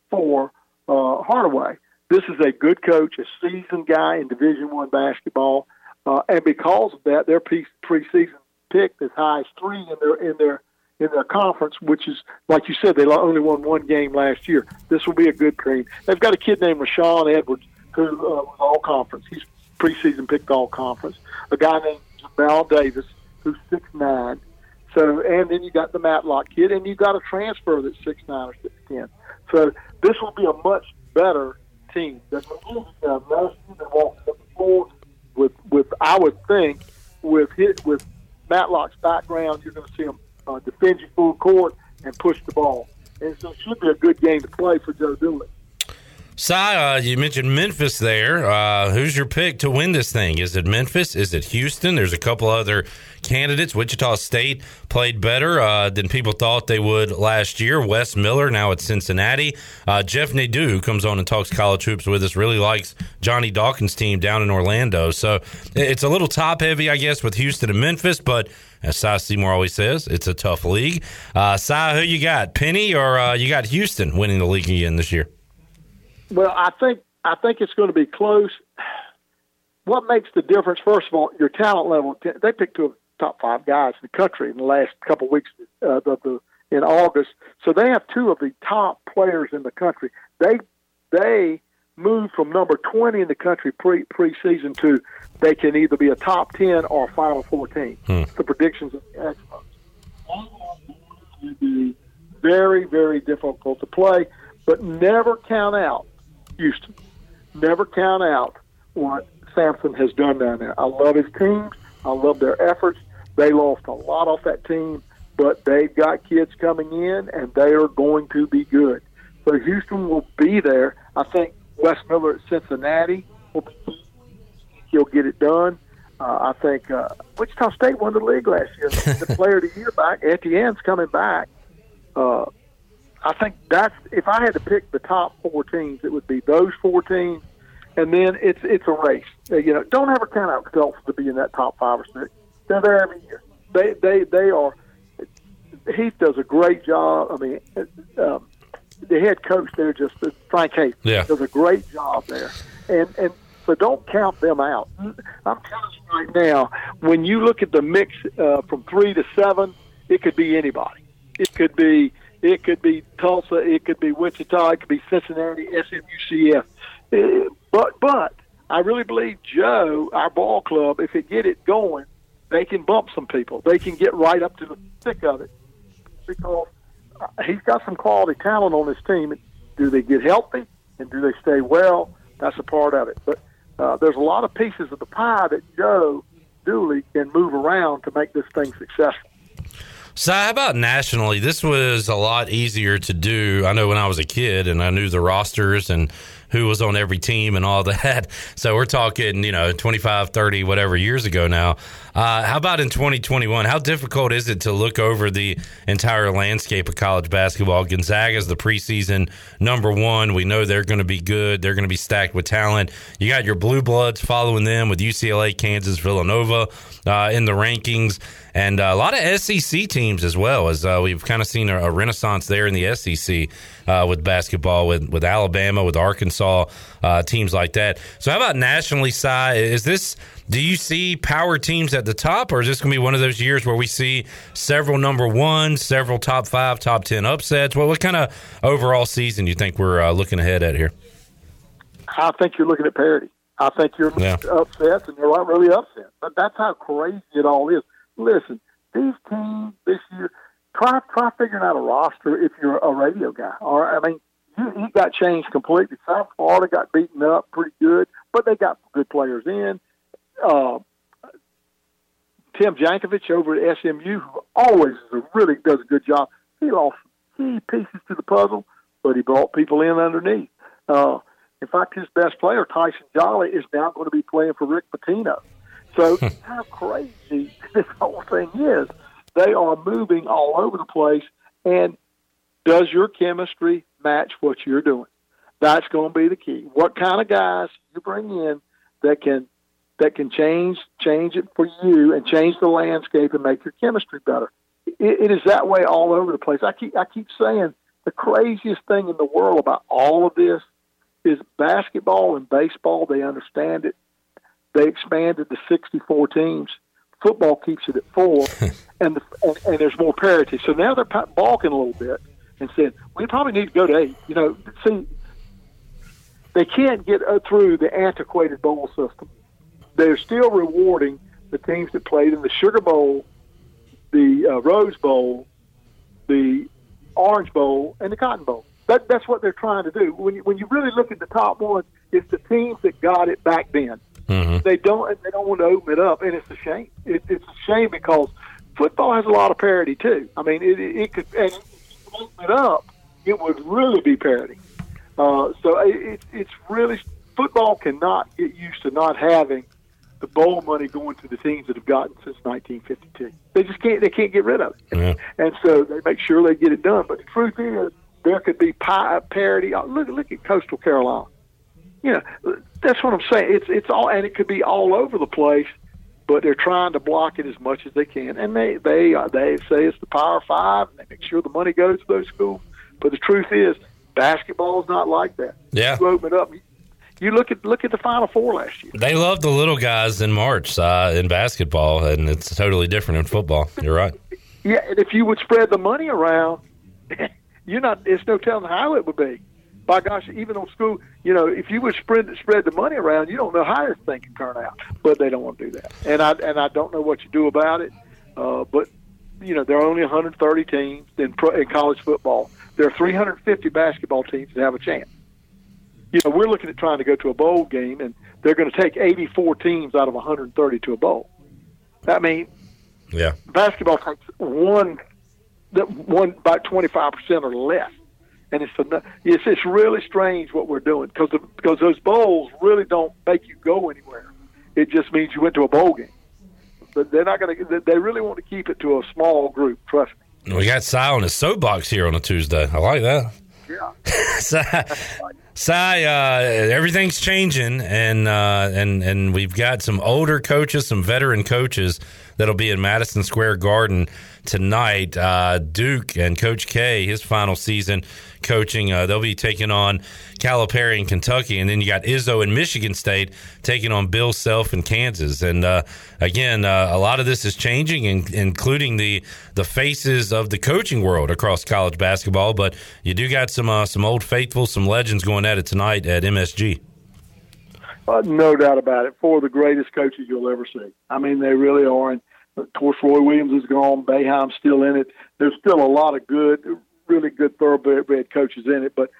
for uh, Hardaway. This is a good coach, a seasoned guy in Division One basketball, uh, and because of that, their pre- preseason picked as high as three in their in their in their conference, which is like you said, they only won one game last year. This will be a good team. They've got a kid named Rashawn Edwards who uh, was all conference. He's preseason picked all conference. A guy named Jamal Davis who's six nine. So and then you got the Madlock kid, and you got a transfer that's six nine or six ten. So this will be a much better team. That's uh, last year they walked up the floor with with I would think with hit with Madlock's background, you're going to see him uh, defend you full court and push the ball. And so it should be a good game to play for Joe Dooley. Cy, uh, you mentioned Memphis there. Uh, who's your pick to win this thing? Is it Memphis? Is it Houston? There's a couple other candidates. Wichita State played better uh, than people thought they would last year. Wes Miller now at Cincinnati. Uh, Jeff Nadeau, who comes on and talks college hoops with us, really likes Johnny Dawkins' team down in Orlando. So it's a little top heavy, I guess, with Houston and Memphis, but as Cy Seymour always says, it's a tough league. Uh, who you got? Penny or uh, you got Houston winning the league again this year? Well, I think I think it's going to be close. What makes the difference? First of all, your talent level. They picked two of the top five guys in the country in the last couple of weeks uh, the, the, in August. So they have two of the top players in the country. They they moved from number 20 in the country pre preseason to they can either be a top 10 or Final Four team. Hmm. The predictions of the experts. Will be very, very difficult to play, but never count out Houston. Never count out what Sampson has done down there. I love his teams. I love their efforts. They lost a lot off that team, but they've got kids coming in, and they are going to be good. So Houston will be there. I think Wes Miller at Cincinnati will be he'll get it done. Uh, I think uh, Wichita State won the league last year. the player of the year back, Etienne's coming back. Uh, I think that's if I had to pick the top four teams, it would be those four teams, and then it's it's a race. Uh, you know, don't ever count out Tulsa to be in that top five or six. They're there every year. They they they are. Haith does a great job. I mean, um, the head coach there, just uh, Frank Haith, Yeah. does a great job there, and and so don't count them out. I'm telling you right now, when you look at the mix uh, from three to seven, it could be anybody. It could be it could be Tulsa, it could be Wichita, it could be Cincinnati, SMUCF. Uh, But but I really believe Joe, our ball club, if it get it going, they can bump some people. They can get right up to the thick of it because uh, he's got some quality talent on his team. Do they get healthy and do they stay well? That's a part of it. But uh, there's a lot of pieces of the pie that Joe Dooley can move around to make this thing successful. So, how about nationally? This was a lot easier to do. I know when I was a kid and I knew the rosters and who was on every team and all that. So, we're talking, you know, 25, 30, whatever years ago now. Uh, how about in 2021? How difficult is it to look over the entire landscape of college basketball? Gonzaga is the preseason number one. We know they're going to be good, they're going to be stacked with talent. You got your Blue Bloods following them with UCLA, Kansas, Villanova uh, in the rankings and a lot of SEC teams as well. As uh, we've kind of seen a, a renaissance there in the SEC uh, with basketball, with with Alabama, with Arkansas, uh, teams like that. So, how about nationally, Cy? Is this? Do you see power teams at the top, or is this going to be one of those years where we see several number ones, several top five, top ten upsets? What what kind of overall season do you think we're uh, looking ahead at here? I think you're looking at parity. I think you're Yeah. upsets, and they're not really upset. But that's how crazy it all is. Listen, these teams this year, try try figuring out a roster if you're a radio guy. Or I mean, you, you got changed completely. South Florida got beaten up pretty good, but they got good players in. Uh, Tim Jankovich over at SMU, who always really does a good job. He lost key pieces to the puzzle, but he brought people in underneath. Uh, in fact, his best player, Tyson Jolly, is now going to be playing for Rick Pitino. So how crazy this whole thing is. They are moving all over the place. And does your chemistry match what you're doing? That's going to be the key. What kind of guys you bring in that can that can change change it for you and change the landscape and make your chemistry better. It, it is that way all over the place. I keep I keep saying the craziest thing in the world about all of this is basketball and baseball. They understand it. They expanded to 64 teams. Football keeps it at four, and, the, and and there's more parity. So now they're pa- balking a little bit and saying we probably need to go to eight. You know, see, they can't get uh, through the antiquated bowl system. They're still rewarding the teams that played in the Sugar Bowl, the uh, Rose Bowl, the Orange Bowl, and the Cotton Bowl. That, that's what they're trying to do. When you, when you really look at the top one, it's the teams that got it back then. They don't. They don't want to open it up, and it's a shame. It, it's a shame because football has a lot of parity too. I mean, it, it, it could and if you open it up, it would really be parity. Uh, so it, it's really football cannot get used to not having the bowl money going to the teams that have gotten since 1952. They just can't. They can't get rid of it, and so they make sure they get it done. But the truth is, there could be pi- parity. Uh, Look, look at Coastal Carolina. You know, that's what I'm saying. It's it's all, and it could be all over the place. But they're trying to block it as much as they can, and they they uh, they say it's the Power Five, and they make sure the money goes to those schools. But the truth is, basketball is not like that. Yeah. You open it up. You look at look at the Final Four last year. They love the little guys in March uh, in basketball, and it's totally different in football. You're right. Yeah, and if you would spread the money around, you're not. It's no telling how it would be. by gosh, even on school, you know, if you would spread spread the money around, you don't know how this thing can turn out. But they don't want to do that, and I and I don't know what you do about it. Uh, but you know, there are only 130 teams in, pro, in college football. There are 350 basketball teams that have a chance. You know, we're looking at trying to go to a bowl game, and they're going to take 84 teams out of 130 to a bowl. I mean, Yeah. basketball takes one, that one about 25 percent or less, and it's a, it's it's really strange what we're doing because because those bowls really don't make you go anywhere. It just means you went to a bowl game, but they're not going to. They really want to keep it to a small group. Trust me. We got Cy on his soapbox here on a Tuesday. I like that. Yeah. Cy, Cy uh, everything's changing, and uh, and and we've got some older coaches, some veteran coaches that'll be in Madison Square Garden tonight. Uh, Duke and Coach K, his final season coaching, uh, they'll be taking on Calipari in Kentucky, and then you got Izzo in Michigan State taking on Bill Self in Kansas. And uh, again, uh, a lot of this is changing, in, including the the faces of the coaching world across college basketball. But you do got some uh, some old faithful, some legends going at it tonight at MSG. Uh, no doubt about it. Four of the greatest coaches you'll ever see. I mean, they really are. And of course, Roy Williams is gone. Boeheim's still in it. There's still a lot of good, really good thoroughbred coaches in it. But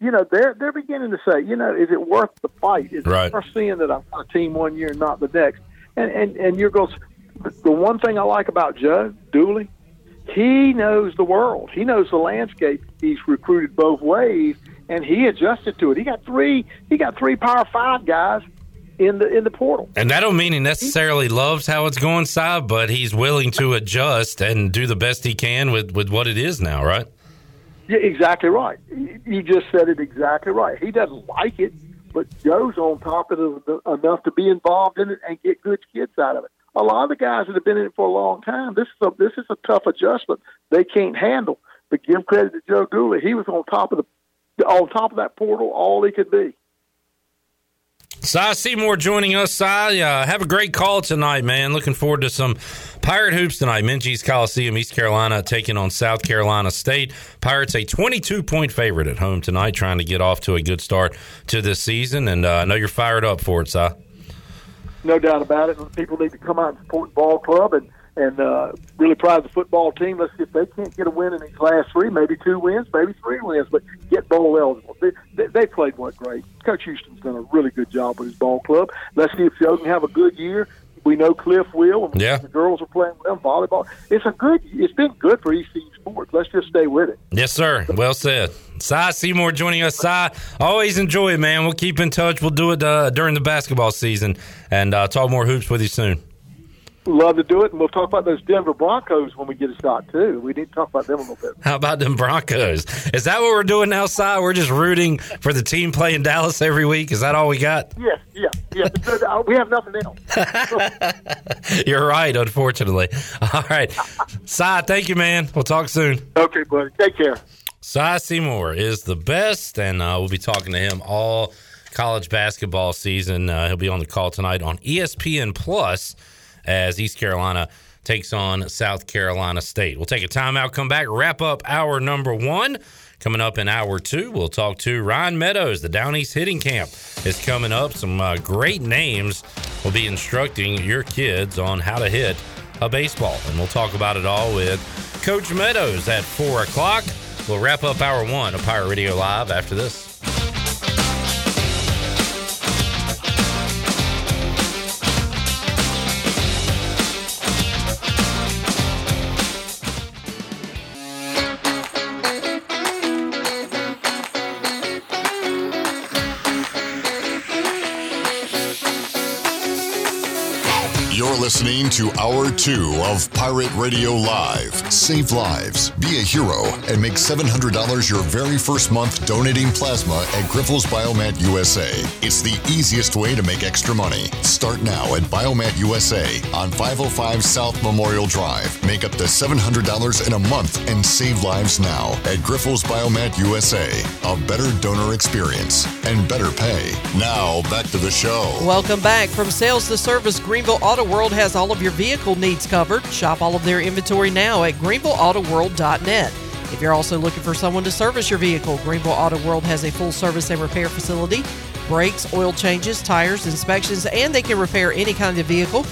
you know, they're they're beginning to say, you know, is it worth the fight? Is Right. it worth seeing that I'm on a team one year and not the next? And and and you're going. The one thing I like about Joe Dooley, he knows the world. He knows the landscape. He's recruited both ways, and he adjusted to it. He got three. He got three Power Five guys in the in the portal. And that don't mean he necessarily loves how it's going, Cy, but he's willing to adjust and do the best he can with, with what it is now, right? Yeah, exactly right. You- just said it exactly right. He doesn't like it, but Joe's on top of it enough to be involved in it and get good kids out of it. A lot of the guys that have been in it for a long time, this is a this is a tough adjustment they can't handle. But give credit to Joe Dooley; he was on top of the on top of that portal all he could be. Cy Seymour joining us. Cy, uh, have a great call tonight, man. Looking forward to some Pirate hoops tonight. Minges Coliseum, East Carolina, taking on South Carolina State. Pirates a 22 point favorite at home tonight, trying to get off to a good start to this season. And uh, I know you're fired up for it, Cy. no doubt about it. People need to come out and support the ball club and and uh, really prize the football team. Let's see if they can't get a win in these last three, maybe two wins, maybe three wins, but get bowl eligible. They, they, they played what great. Coach Houston's done a really good job with his ball club. Let's see if Joe can have a good year. We know Cliff will. And Yeah. The girls are playing well volleyball. It's a good. It's been good for ECU sports. Let's just stay with it. Yes, sir. Well said. Cy Seymour joining us. Cy, always enjoy it, man. We'll keep in touch. We'll do it uh, during the basketball season and uh, talk more hoops with you soon. Love to do it, and we'll talk about those Denver Broncos when we get a shot too. We need to talk about them a little bit. How about them Broncos? Is that what we're doing now, Cy? We're just rooting for the team playing Dallas every week. Is that all we got? Yes, yeah, yeah. Because, uh, we have nothing else. You're right, unfortunately. All right. Cy, thank you, man. We'll talk soon. Okay, buddy. Take care. Cy Seymour is the best, and uh, we'll be talking to him all college basketball season. Uh, he'll be on the call tonight on ESPN Plus as East Carolina takes on South Carolina State. We'll take a timeout, come back, wrap up hour number one. Coming up in hour two, we'll talk to Ryan Meadows. The Down East Hitting Camp is coming up. Some uh, great names will be instructing your kids on how to hit a baseball. And we'll talk about it all with Coach Meadows at 4 o'clock. We'll wrap up hour one of Pirate Radio Live after this. Listening to Hour 2 of Pirate Radio Live. Save lives, be a hero, and make $700 your very first month donating plasma at Grifols Biomat USA. It's the easiest way to make extra money. Start now at Biomat USA on 505 South Memorial Drive. Make up to $700 in a month and save lives now at Grifols Biomat USA. A better donor experience and better pay. Now, back to the show. Welcome back. From sales to service, Greenville Auto World has all of your vehicle needs covered. Shop all of their inventory now at greenvilleautoworld.net. If you're also looking for someone to service your vehicle, Greenville Auto World has a full service and repair facility. Brakes, oil changes, tires, inspections, and they can repair any kind of vehicle.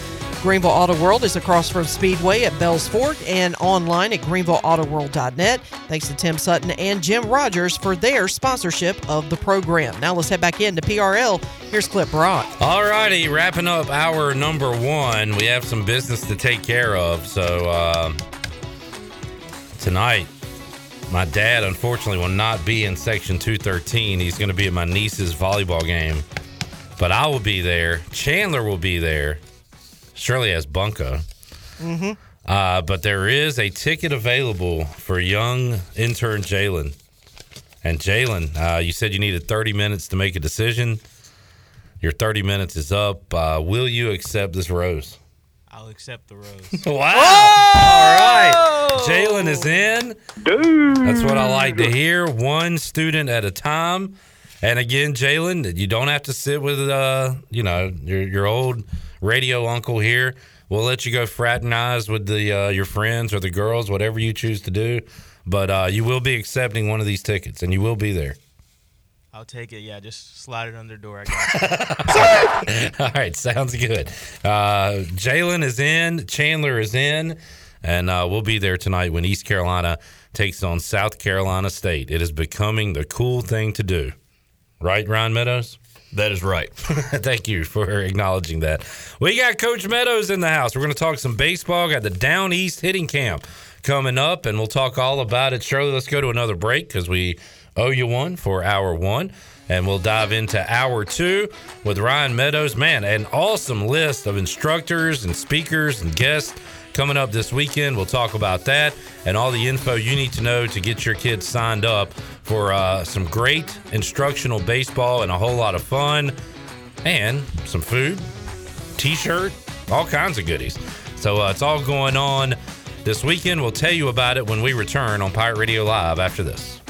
Greenville Auto World is across from Speedway at Bells Fork and online at greenvilleautoworld.net. Thanks to Tim Sutton and Jim Rogers for their sponsorship of the program. Now let's head back into PRL. Here's Clif Brock. All righty, wrapping up our number one. We have some business to take care of. So uh, tonight, my dad unfortunately will not be in section 213. He's going to be at my niece's volleyball game, but I will be there. Chandler will be there. Shirley has Bunka. Mm-hmm. Uh, but there is a ticket available for young intern Jalen. And Jalen, uh, you said you needed 30 minutes to make a decision. Your 30 minutes is up. Uh, will you accept this rose? I'll accept the rose. wow. All right. Jalen is in. Dude. That's what I like to hear. One student at a time. And again, Jalen, you don't have to sit with, uh, you know, your, your old radio uncle here. We'll let you go fraternize with the uh, your friends or the girls, whatever you choose to do. But uh, you will be accepting one of these tickets, and you will be there. I'll take it. Yeah, just slide it under the door. I got All right, sounds good. Uh, Jalen is in, Chandler is in, and uh, we'll be there tonight when East Carolina takes on South Carolina State. It is becoming the cool thing to do, right, Ryan Meadows? That is right. Thank you for acknowledging that. We got Coach Meadows in the house. We're going to talk some baseball. Got the Down East hitting camp coming up, and we'll talk all about it. Shirley, let's go to another break because we owe you one for hour one. And we'll dive into hour two with Ryan Meadows. Man, an awesome list of instructors and speakers and guests coming up this weekend. We'll talk about that and all the info you need to know to get your kids signed up for uh, some great instructional baseball and a whole lot of fun and some food, t shirt, all kinds of goodies. So uh, it's all going on this weekend. We'll tell you about it when we return on Pirate Radio Live after this.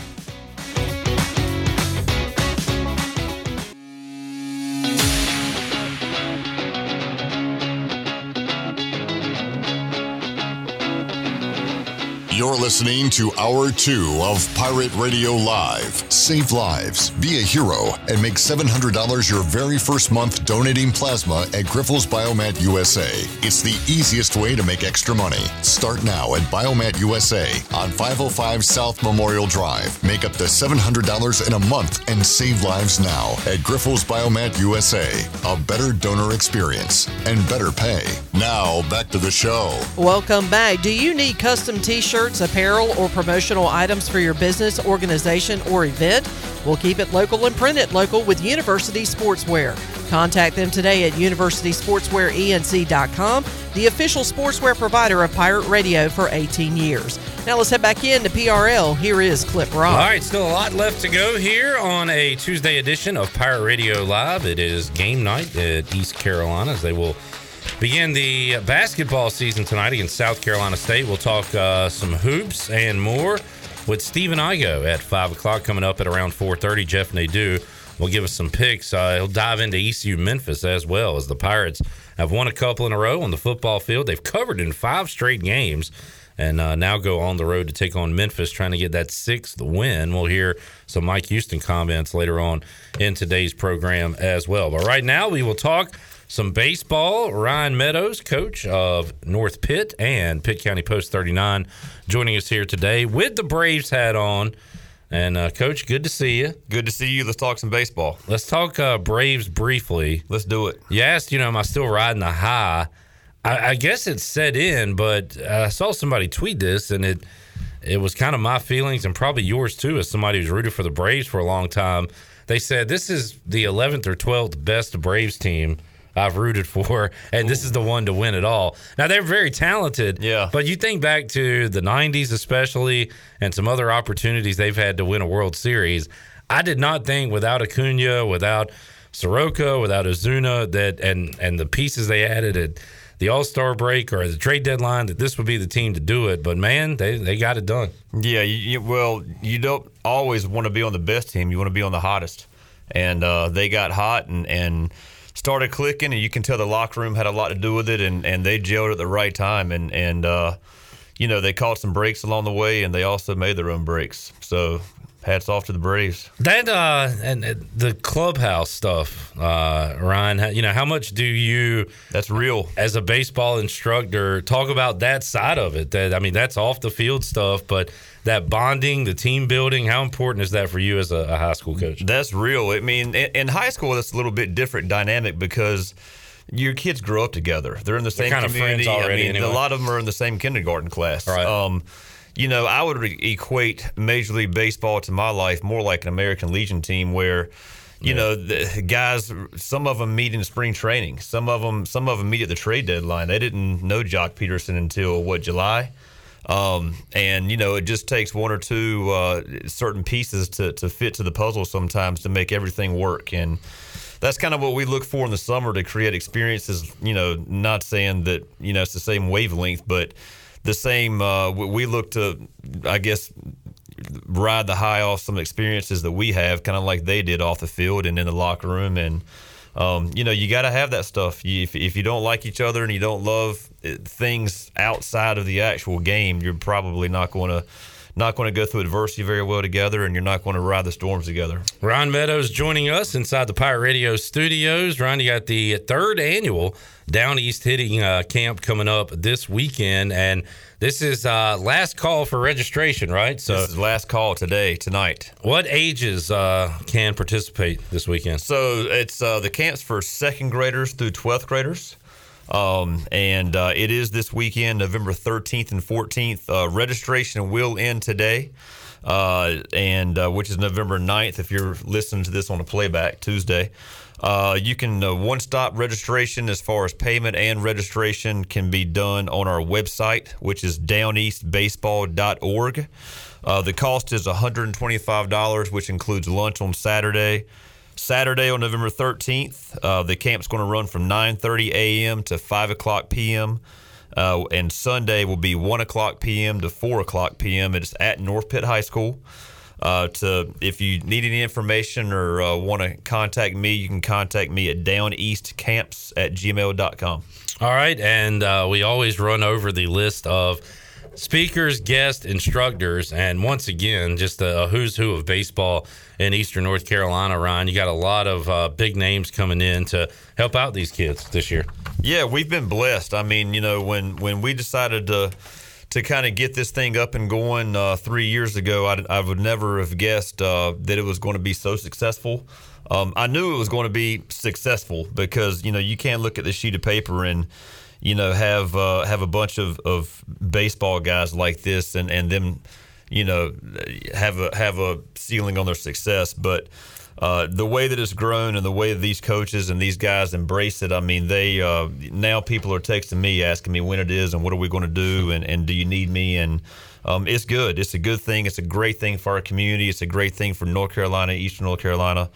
You're listening to Hour 2 of Pirate Radio Live. Save lives, be a hero, and make $700 your very first month donating plasma at Grifols Biomat USA. It's the easiest way to make extra money. Start now at Biomat USA on 505 South Memorial Drive. Make up to $700 in a month and save lives now at Grifols Biomat USA. A better donor experience and better pay. Now, back to the show. Welcome back. Do you need custom t shirts, apparel, or promotional items for your business, organization, or event? We'll keep it local and print it local with University Sportswear. Contact them today at universitysportswearenc.com, the official sportswear provider of Pirate Radio for 18 years. Now let's head back into PRL. Here is Clif Brock. All right, still a lot left to go here on a Tuesday edition of Pirate Radio Live. It is game night at East Carolina as they will begin the basketball season tonight against South Carolina State. We'll talk uh, some hoops and more with Stephen Igo at five o'clock coming up at around four thirty. Jeff Nadeau will give us some picks. Uh, he'll dive into ECU Memphis as well as the Pirates have won a couple in a row on the football field. They've covered in five straight games. And uh, now go on the road to take on Memphis, trying to get that sixth win. We'll hear some Mike Houston comments later on in today's program as well. But right now, we will talk some baseball. Ryan Meadows, coach of North Pitt and Pitt County Post 39, joining us here today with the Braves hat on. And uh, coach, good to see you. Good to see you. Let's talk some baseball. Let's talk uh, Braves briefly. Let's do it. You asked, you know, am I still riding the high? I, I guess it's set in, but I saw somebody tweet this, and it it was kind of my feelings and probably yours too, as somebody who's rooted for the Braves for a long time. They said this is the 11th or 12th best Braves team I've rooted for, and this is the one to win it all. Now they're very talented, yeah. But you think back to the '90s, especially, and some other opportunities they've had to win a World Series. I did not think without Acuna, without Soroka, without Ozuna, that and and the pieces they added at the All Star break or the trade deadline that this would be the team to do it. But man, they they got it done. Yeah, you, you, well, you don't always want to be on the best team. You want to be on the hottest, and uh, they got hot and and started clicking, and you can tell the locker room had a lot to do with it, and, and they gelled at the right time, and and uh, you know, they caught some breaks along the way, and they also made their own breaks. So hats off to the Braves. That uh, and the clubhouse stuff, uh, Ryan. how- You know, how much do you? That's real. As a baseball instructor, talk about that side of it. That I mean, that's off the field stuff, but that bonding, the team building. How important is that for you as a, a high school coach? That's real. I mean, in, in high school, it's a little bit different dynamic because your kids grow up together. They're in the same kind of community. friends already I mean, anyway. a lot of them are in the same kindergarten class. Right. Um, you know, I would re- equate Major League Baseball to my life more like an American Legion team where. You know, the guys. Some of them meet in spring training. Some of them, some of them meet at the trade deadline. They didn't know Joc Pederson until what July, um, and you know, it just takes one or two uh, certain pieces to to fit to the puzzle sometimes to make everything work. And that's kind of what we look for in the summer to create experiences. You know, not saying that you know it's the same wavelength, but the same. Uh, we look to, I guess, ride the high off some experiences that we have, kind of like they did off the field and in the locker room. And um, you know, you got to have that stuff. You, if if you don't like each other and you don't love uh, things outside of the actual game, you're probably not going to. Not going to go through adversity very well together, and you're not going to ride the storms together. Ron Meadows joining us inside the Pirate Radio studios. Ron, you got the third annual Down East Hitting uh, Camp coming up this weekend, and this is uh, last call for registration, right? So this is last call today, tonight. What ages uh, can participate this weekend? So it's uh, the camps for second graders through 12th graders. Um, and uh, it is this weekend, November 13th and 14th. Uh, registration will end today, uh, and uh, which is November 9th if you're listening to this on a playback Tuesday. Uh, you can uh, one stop registration as far as payment and registration can be done on our website, which is downeastbaseball.org. The cost is $125, which includes lunch on Saturday. Saturday on November 13th, uh, the camp's going to run from 9:30 a.m. to 5 o'clock p.m. Uh, and Sunday will be 1 o'clock p.m. to 4 o'clock p.m. It's at North Pitt High School. Uh, to if you need any information or uh, want to contact me, you can contact me at downeastcamps at gmail.com. All right, and uh, we always run over the list of speakers, guests, instructors, and once again, just a who's who of baseball in Eastern North Carolina. Ryan, you got a lot of uh, big names coming in to help out these kids this year. Yeah, we've been blessed. I mean, you know, when when we decided to to kind of get this thing up and going uh, three years ago, I, I would never have guessed uh, that it was going to be so successful. Um, I knew it was going to be successful because you know you can't look at the sheet of paper and you know have uh, have a bunch of, of baseball guys like this and and them you know have a have a ceiling on their success, but uh, the way that it's grown and the way these coaches and these guys embrace it, I mean, they uh, now people are texting me asking me when it is and what are we going to do and, and do you need me and um, it's good. It's a good thing. It's a great thing for our community. It's a great thing for North Carolina, Eastern North Carolina.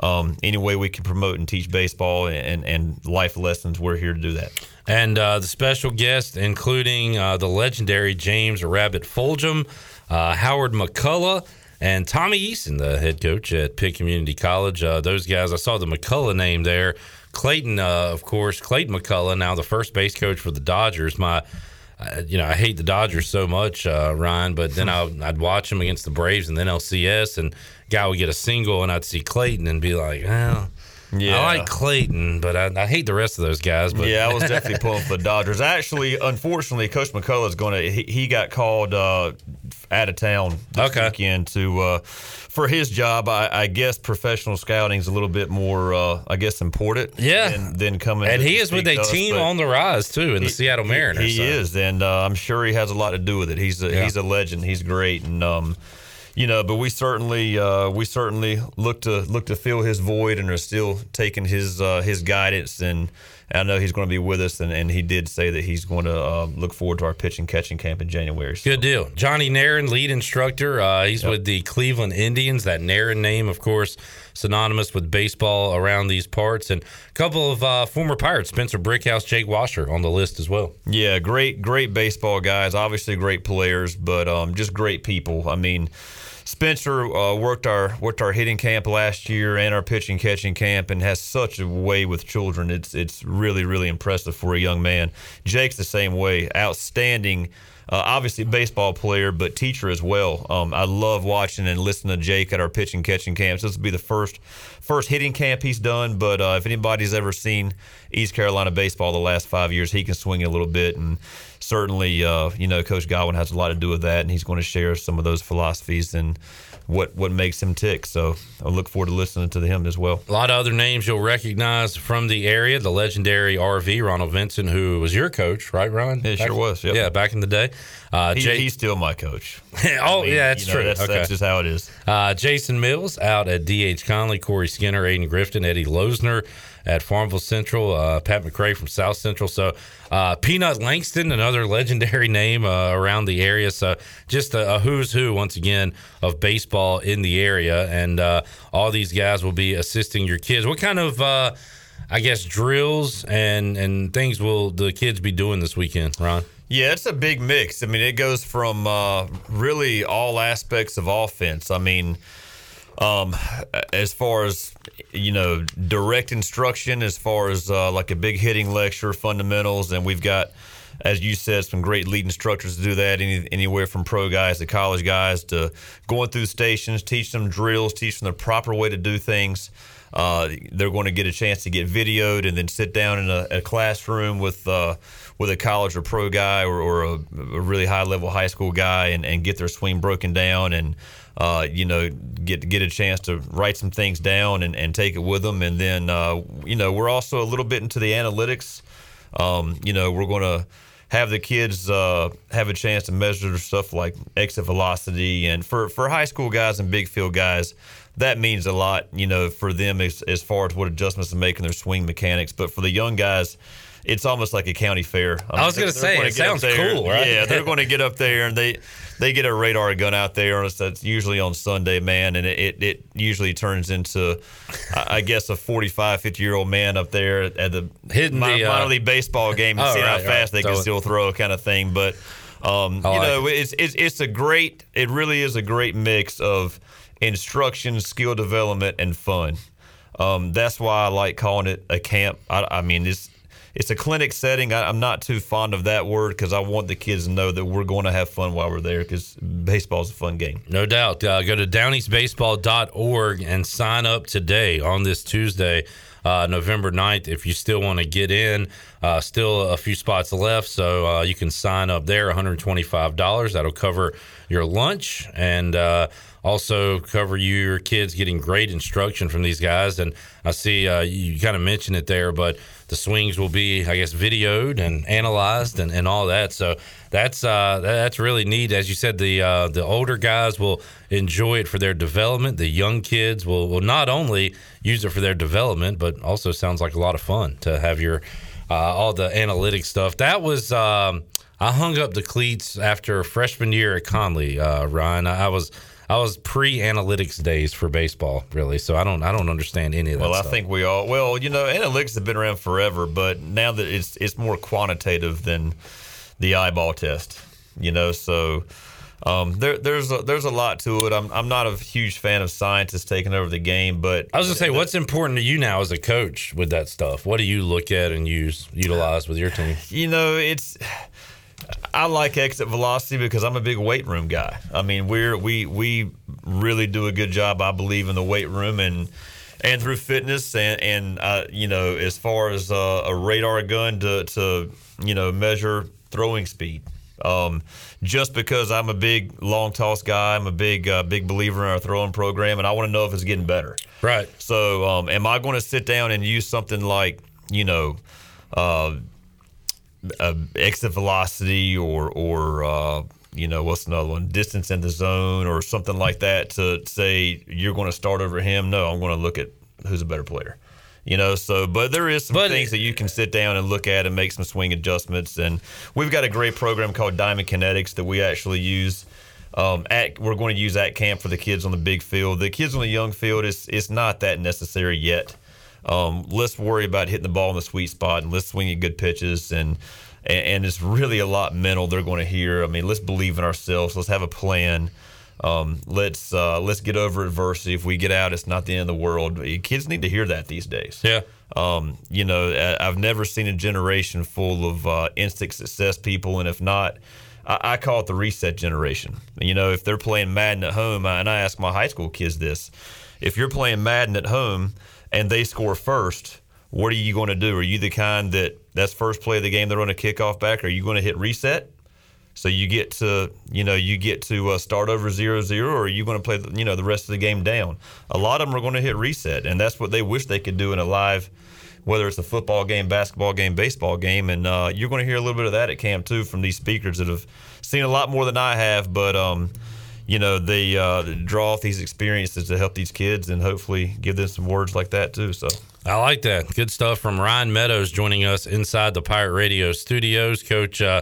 Um, any way we can promote and teach baseball and, and life lessons, we're here to do that. And uh, the special guests, including uh, the legendary James Rabbit Fulgham, uh, Howard McCullough, and Tommy Eason, the head coach at Pitt Community College. Uh, those guys, I saw the McCullough name there. Clayton, uh, of course, Clayton McCullough, now the first base coach for the Dodgers. My, you know, I hate the Dodgers so much, uh, Ryan, but then I, I'd watch them against the Braves and then LCS, and guy would get a single, and I'd see Clayton and be like, well. Yeah. I like Clayton, but I, I hate the rest of those guys. But yeah, I was definitely pulling for the Dodgers. Actually, unfortunately, Coach McCullough is going to. He, he got called uh, out of town this Okay. weekend to uh, for his job. I, I guess professional scouting is a little bit more, uh, I guess, important. Yeah. than, than coming. and he is with a us, team on the rise too in the Seattle Mariners. He so. is, and uh, I'm sure he has a lot to do with it. He's a, Yeah. he's a legend. He's great, and um, you know, but we certainly uh, we certainly look to look to fill his void, and are still taking his uh, his guidance. And I know he's going to be with us, and, and he did say that he's going to uh, look forward to our pitch and catching camp in January. So- Good deal. Johnny Narron, lead instructor. Uh, he's with the Cleveland Indians. That Narron name, of course, synonymous with baseball around these parts. And a couple of uh, former Pirates, Spencer Brickhouse, Jake Washer, on the list as well. Yeah, great, great baseball guys. Obviously, great players, but um, just great people. I mean, Spencer uh, worked our worked our hitting camp last year and our pitching catching camp, and has such a way with children. It's it's really really impressive for a young man. Jake's the same way, outstanding. Uh, obviously, baseball player, but teacher as well. Um, I love watching and listening to Jake at our pitching catching camps. This will be the first first hitting camp he's done. But uh, if anybody's ever seen East Carolina baseball the last five years, he can swing a little bit and certainly, uh, you know, Coach Godwin has a lot to do with that, and he's going to share some of those philosophies and what what makes him tick. So I look forward to listening to him as well. A lot of other names you'll recognize from the area. The legendary RV Ronald Vincent, who was your coach, right, Ron? It sure was. Yep. Yeah, back in the day. Uh, he, he's still my coach. oh, I mean, yeah, that's you know, true. That's, okay. that's just how it is. Uh, Jason Mills out at DH Conley, Corey Skinner, Aiden Grifton, Eddie Losner at Farmville Central, uh, Pat McCray from South Central. So uh, Peanut Langston, another legendary name uh, around the area. So just a, a, who's who once again of baseball in the area, and uh, all these guys will be assisting your kids. What kind of uh, I guess drills and and things will the kids be doing this weekend, Ron? Yeah, it's a big mix. I mean, it goes from uh, really all aspects of offense. I mean, um, as far as you know, direct instruction, as far as uh, like a big hitting lecture, fundamentals, and we've got, as you said, some great lead instructors to do that. Any, anywhere from pro guys to college guys to going through stations, teach them drills, teach them the proper way to do things. Uh, they're going to get a chance to get videoed and then sit down in a, a classroom with uh, with a college or pro guy or, or a, a, really high level high school guy and, and get their swing broken down and uh, you know get get a chance to write some things down and, and take it with them. And then uh, you know we're also a little bit into the analytics. Um, you know we're going to have the kids uh, have a chance to measure stuff like exit velocity. And for, for high school guys and big field guys that means a lot, you know, for them as, as far as what adjustments to make in their swing mechanics. But for the young guys, it's almost like a county fair. I, mean, I was going to say, it sounds cool, right? Yeah, they're going to get up there and they they get a radar gun out there. That's usually on Sunday, man, and it, it, it usually turns into, I guess, a 45, 50 year old man up there at the hitting minor, the uh, minor league baseball game and oh, see right, how fast right. they So can still throw, kind of thing. But um, you like know, it's, it's it's a great. It really is a great mix of instruction, skill development, and fun. Um, that's why I like calling it a camp. I, I mean, it's it's a clinic setting. I, I'm not too fond of that word because I want the kids to know that we're going to have fun while we're there because baseball is a fun game. No doubt. Uh, go to downeastbaseball.org and sign up today on this Tuesday, uh, November 9th. If you still want to get in, uh, still a few spots left. So uh, you can sign up there, $125. That'll cover your lunch and uh, also cover your kids getting great instruction from these guys. And I see uh, you kind of mentioned it there, but the swings will be, I guess, videoed and analyzed and, and all that. So that's uh, that's really neat. As you said, the uh, the older guys will enjoy it for their development. The young kids will, will not only use it for their development, but also sounds like a lot of fun to have your uh, all the analytic stuff. That was. Um, I hung up the cleats after freshman year at Conley, uh, Ryan. I, I was I was pre analytics days for baseball, really. So I don't I don't understand any of that. Well, I think we all. Well, you know, analytics have been around forever, but now that it's it's more quantitative than the eyeball test. You know, so um, there there's a, there's a lot to it. I'm I'm not a huge fan of scientists taking over the game, but I was gonna say, what's important to you now as a coach with that stuff? What do you look at and use utilize with your team? you know, it's. I like exit velocity because I'm a big weight room guy. I mean, we're we we really do a good job, I believe, in the weight room and and through fitness and and uh, you know, as far as uh, a radar gun to to you know measure throwing speed. Um, just because I'm a big long toss guy, I'm a big uh, big believer in our throwing program, and I want to know if it's getting better. Right. So, um, am I going to sit down and use something like you know? Uh, uh, exit velocity or or uh, you know what's another one? Distance in the zone or something like that to say you're going to start over him? No i'm going to look at who's a better player. You know so but there is some things that you can sit down and look at and make some swing adjustments. And we've got a great program called diamond kinetics that we actually use um, at we're going to use at camp for the kids on the big field. The kids on the young field is it's not that necessary yet um, let's worry about hitting the ball in the sweet spot and let's swing at good pitches and, and and it's really a lot mental they're going to hear. I mean, let's believe in ourselves. Let's have a plan. Um, let's uh, let's get over adversity. If we get out, it's not the end of the world. Kids need to hear that these days. Yeah. Um, you know, I've never seen a generation full of uh, instant success people, and if not, I, I call it the reset generation. You know, if they're playing Madden at home, and I ask my high school kids this: if you're playing Madden at home and they score first, what are you going to do? Are you the kind that that's first play of the game they're going to kick off back? Are you going to hit reset? So you get to, you know, you get to uh, start over zero zero, or are you going to play, the, you know, the rest of the game down? A lot of them are going to hit reset, and that's what they wish they could do in a live, whether it's a football game, basketball game, baseball game, and uh, you're going to hear a little bit of that at camp too from these speakers that have seen a lot more than I have, but um, you know, they uh, draw off these experiences to help these kids and hopefully give them some words like that too. So. I like that. Good stuff from Ryan Meadows joining us inside the Pirate Radio studios. Coach, uh,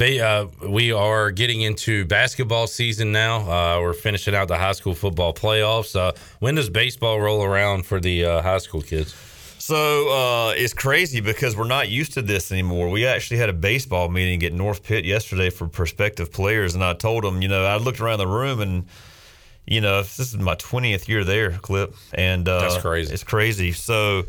uh, we are getting into basketball season now. Uh, we're finishing out the high school football playoffs. Uh, when does baseball roll around for the uh, high school kids? So uh, it's crazy because we're not used to this anymore. We actually had a baseball meeting at North Pitt yesterday for prospective players, and I told them, you know, I looked around the room and, you know, this is my twentieth year there, Clip, and uh, That's crazy. It's crazy. So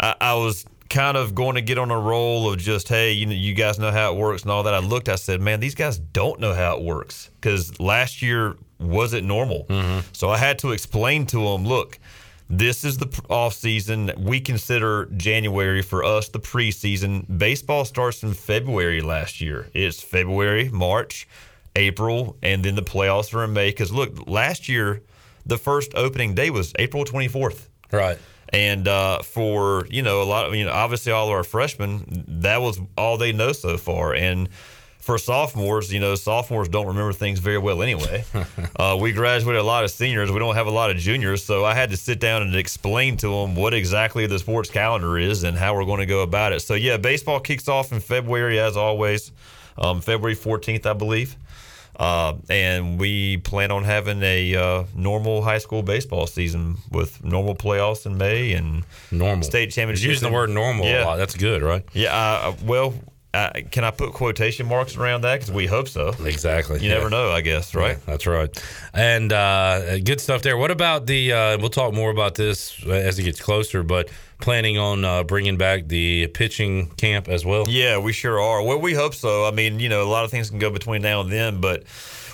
I, I was kind of going to get on a roll of just, hey, you know, you guys know how it works and all that. I looked, I said, man, these guys don't know how it works because last year wasn't normal. So I had to explain to them, look, this is the off season. We consider January for us the preseason. Baseball starts in February last year. It's February, March, April, and then the playoffs are in May. Because look, last year the first opening day was April 24th. Right. And uh, for you know a lot of you know obviously all of our freshmen that was all they know so far and for sophomores you know sophomores don't remember things very well anyway uh, we graduated a lot of seniors we don't have a lot of juniors so I had to sit down and explain to them what exactly the sports calendar is and how we're going to go about it so yeah baseball kicks off in February as always um, February 14th I believe uh, and we plan on having a uh, normal high school baseball season with normal playoffs in May and normal state championship. Using the word normal a lot. That's good, right? Yeah. Uh, well, uh, can I put quotation marks around that? Because we hope so. Exactly. You yeah. never know, I guess, right? Yeah, that's right. And uh, good stuff there. What about the? Uh, we'll talk more about this as it gets closer, but planning on uh, bringing back the pitching camp as well. Yeah, we sure are. Well, we hope so. I mean, you know, a lot of things can go between now and then, but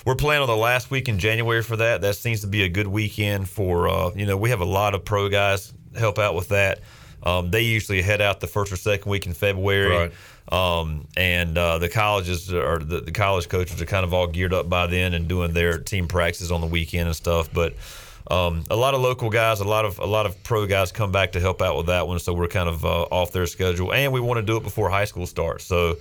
we're planning on the last week in January for that. That seems to be a good weekend for, uh, you know, we have a lot of pro guys help out with that. Um, they usually head out the first or second week in February. Right. Um, and uh, the colleges or the, the college coaches are kind of all geared up by then and doing their team practices on the weekend and stuff. But um, a lot of local guys, a lot of a lot of pro guys come back to help out with that one. So we're kind of uh, off their schedule, and we want to do it before high school starts. So,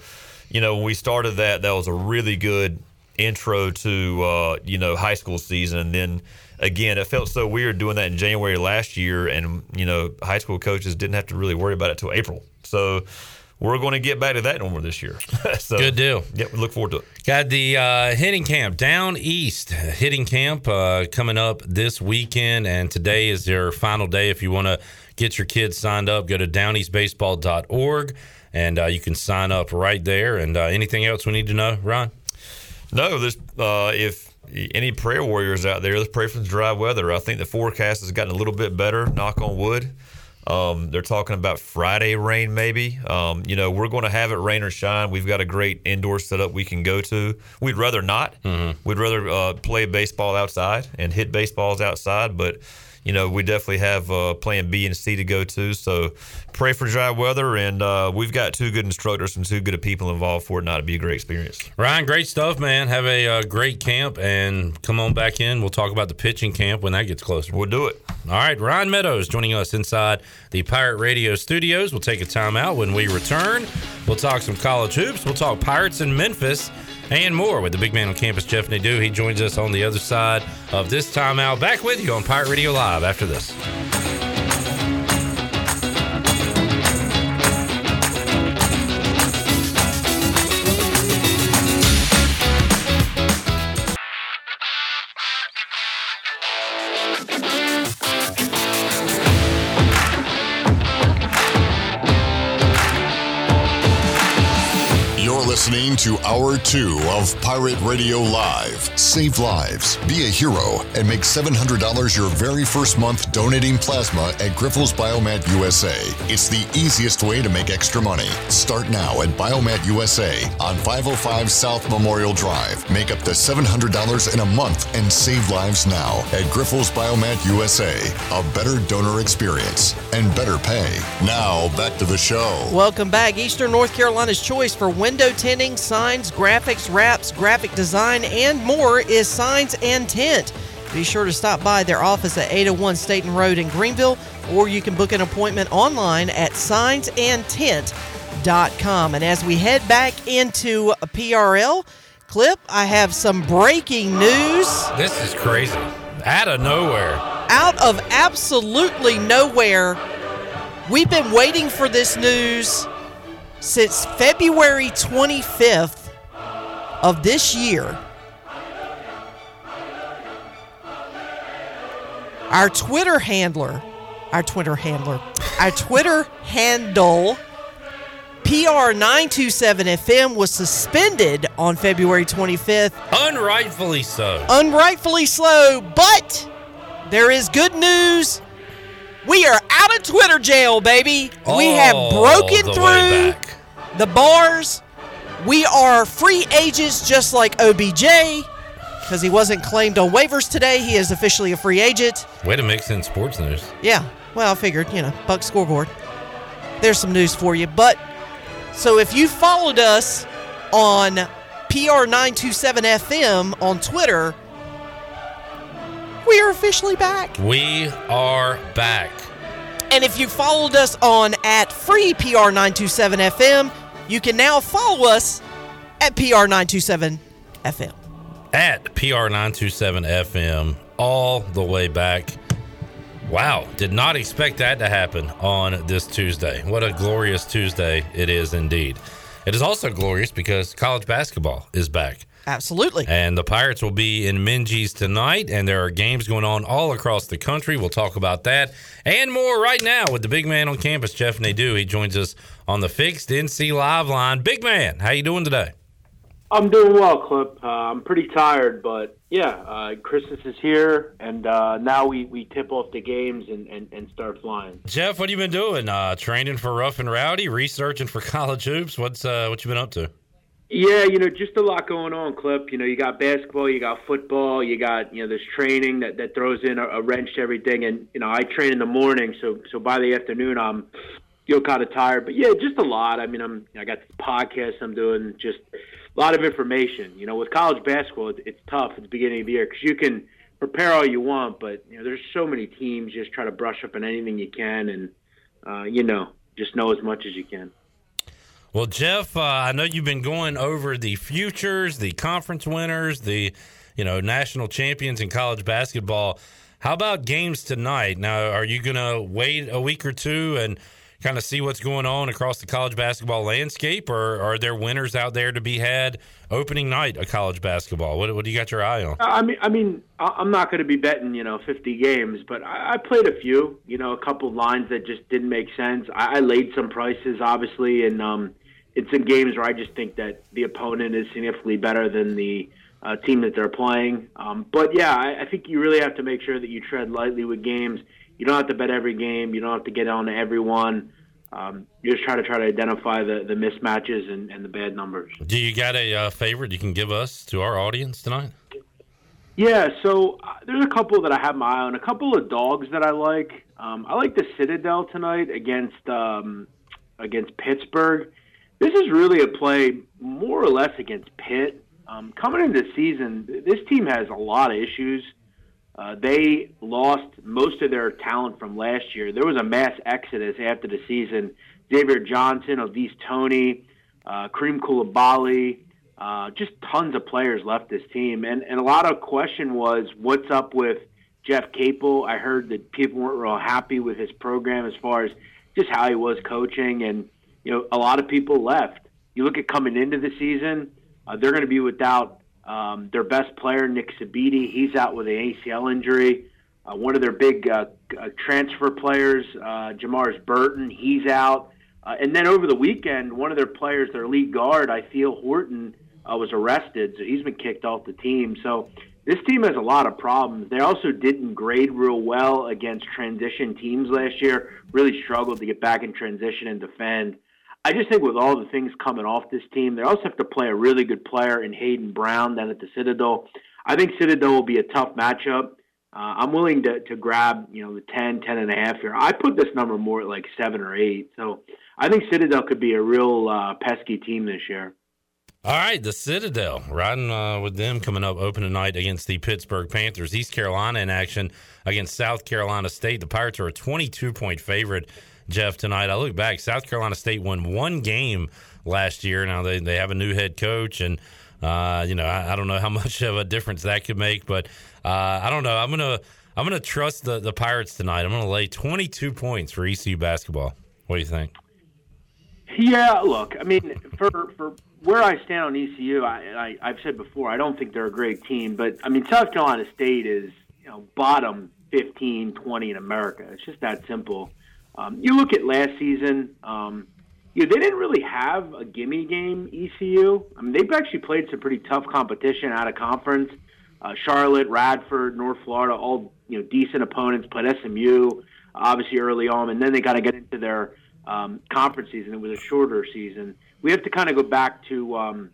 you know, when we started that, that was a really good intro to uh, you know high school season, and then again, it felt so weird doing that in January last year, and you know, high school coaches didn't have to really worry about it till April. So. We're going to get back to that normal this year. so, Good deal. Yep, we look forward to it. Got the uh, hitting camp down east. Hitting camp uh, coming up this weekend, and today is their final day. If you want to get your kids signed up, go to downeastbaseball.org, and uh, you can sign up right there. And uh, anything else we need to know, Ron? No, there's uh, if any prayer warriors out there, let's pray for the dry weather. I think the forecast has gotten a little bit better. Knock on wood. Um, they're talking about Friday rain, maybe. Um, you know, we're going to have it rain or shine. We've got a great indoor setup we can go to. We'd rather not. We'd rather uh, play baseball outside and hit baseballs outside, but. You know, we definitely have uh, plan B and C to go to. So pray for dry weather, and uh, we've got two good instructors and two good people involved for it not to be a great experience. Ryan, great stuff, man. Have a uh, great camp and come on back in. We'll talk about the pitching camp when that gets closer. We'll do it. All right, Ryan Meadows joining us inside the Pirate Radio studios. We'll take a timeout when we return. We'll talk some college hoops. We'll talk Pirates in Memphis and more with the big man on campus, Jeff Nadeau. He joins us on the other side of this timeout. Back with you on Pirate Radio Live after this. Listening to Hour 2 of Pirate Radio Live. Save lives, be a hero, and make $700 your very first month donating plasma at Grifols Biomat USA. It's the easiest way to make extra money. Start now at Biomat USA on 505 South Memorial Drive. Make up to $700 in a month and save lives now at Grifols Biomat USA. A better donor experience and better pay. Now, back to the show. Welcome back. Eastern North Carolina's choice for window tinting, signs, graphics, wraps, graphic design, and more is Signs and Tint. Be sure to stop by their office at 801 Staten Road in Greenville, or you can book an appointment online at signsandtint.com. And as we head back into a PRL clip, I have some breaking news. This is crazy. Out of nowhere. Out of absolutely nowhere. We've been waiting for this news since February 25th of this year. Our Twitter handler, our Twitter handler, our Twitter handle, PR927FM, was suspended on February 25th. Unrightfully so. Unrightfully so, but there is good news. We are out of Twitter jail, baby. we have broken the through the bars. We are free agents just like OBJ because he wasn't claimed on waivers today. He is officially a free agent. Way to mix in sports news. Yeah, well, I figured, you know, Buck scoreboard. There's some news for you. But so if you followed us on PR927FM on Twitter, we are officially back. We are back. And if you followed us on at free PR927FM, you can now follow us at PR927FM. At PR927FM all the way back. Wow, did not expect that to happen on this Tuesday. What a glorious Tuesday it is indeed. It is also glorious because college basketball is back. Absolutely. And the Pirates will be in Minges tonight, and there are games going on all across the country. We'll talk about that and more right now with the big man on campus, Jeff Nadeau. He joins us on the fixed NC Live line. Big man, how you doing today? I'm doing well, Clip. Uh, I'm pretty tired, but yeah, uh, Christmas is here, and uh, now we, we tip off the games and, and, and start flying. Jeff, what have you been doing? Uh, training for Rough and Rowdy, researching for college hoops. What's uh, what you been up to? Yeah, you know, just a lot going on, Clip. You know, you got basketball, you got football, you got you know this training that, that throws in a, a wrench to everything. And you know, I train in the morning, so so by the afternoon, I'm feel kind of tired. But yeah, just a lot. I mean, I'm I got this podcast I'm doing, just a lot of information. You know, with college basketball, it's, it's tough at the beginning of the year because you can prepare all you want, but you know, there's so many teams. Just try to brush up on anything you can, and uh, you know, just know as much as you can. Well, Jeff, uh, I know you've been going over the futures, the conference winners, the you know national champions in college basketball. How about games tonight? Now, are you going to wait a week or two and kind of see what's going on across the college basketball landscape, or are there winners out there to be had opening night of college basketball? What, what do you got your eye on? I mean, I mean, I'm not going to be betting, you know, 50 games, but I, I played a few, you know, a couple lines that just didn't make sense. I, I laid some prices, obviously, and um, it's in games where I just think that the opponent is significantly better than the uh, team that they're playing. Um, but yeah, I, I think you really have to make sure that you tread lightly with games. You don't have to bet every game. You don't have to get on to everyone. Um, you just try to try to identify the, the mismatches and, and the bad numbers. Do you got a uh, favorite you can give us to our audience tonight? Yeah, so uh, there's a couple that I have my eye on. A couple of dogs that I like. Um, I like the Citadel tonight against um, against Pittsburgh. This is really a play more or less against Pitt. Um, coming into the season, this team has a lot of issues. Uh, they lost most of their talent from last year. There was a mass exodus after the season. Xavier Johnson, Au'Diese Toney, uh, Karim Coulibaly, uh, just tons of players left this team. And, and a lot of question was what's up with Jeff Capel. I heard that people weren't real happy with his program as far as just how he was coaching. And, you know, a lot of people left. You look at coming into the season, uh, they're going to be without um, their best player, Nike Sibande, he's out with an ACL injury. Uh, one of their big uh, uh, transfer players, uh, Jamarius Burton, he's out. Uh, and then over the weekend, one of their players, their lead guard, Ithiel Horton, uh, was arrested, so he's been kicked off the team. So this team has a lot of problems. They also didn't grade real well against transition teams last year. Really struggled to get back in transition and defend. I just think with all the things coming off this team, they also have to play a really good player in Hayden Brown down at the Citadel. I think Citadel will be a tough matchup. Uh, I'm willing to, to grab, you know, the 10, 10 and a half here. I put this number more at like seven or eight. So I think Citadel could be a real uh, pesky team this year. All right, the Citadel riding uh, with them coming up open tonight against the Pittsburgh Panthers. East Carolina in action against South Carolina State. The Pirates are a 22 point favorite, Jeff, tonight. I look back, South Carolina State won one game last year. Now they, they have a new head coach, and, uh, you know, I, I, don't know how much of a difference that could make, but uh, I don't know. I'm going to. I'm going to trust the, the Pirates tonight. I'm going to lay 22 points for ECU basketball. What do you think? Yeah, look, I mean, for for where I stand on ECU, I, I have said before, I don't think they're a great team, but I mean, South Carolina State is you know bottom 15, 20 in America. It's just that simple. Um, you look at last season, um, you know, they didn't really have a gimme game. ECU, I mean, they've actually played some pretty tough competition out of conference. Uh, Charlotte, Radford, North Florida, all you know, decent opponents. Played SMU, obviously early on, and then they got to get into their um, conference season. It was a shorter season. We have to kind of go back to um,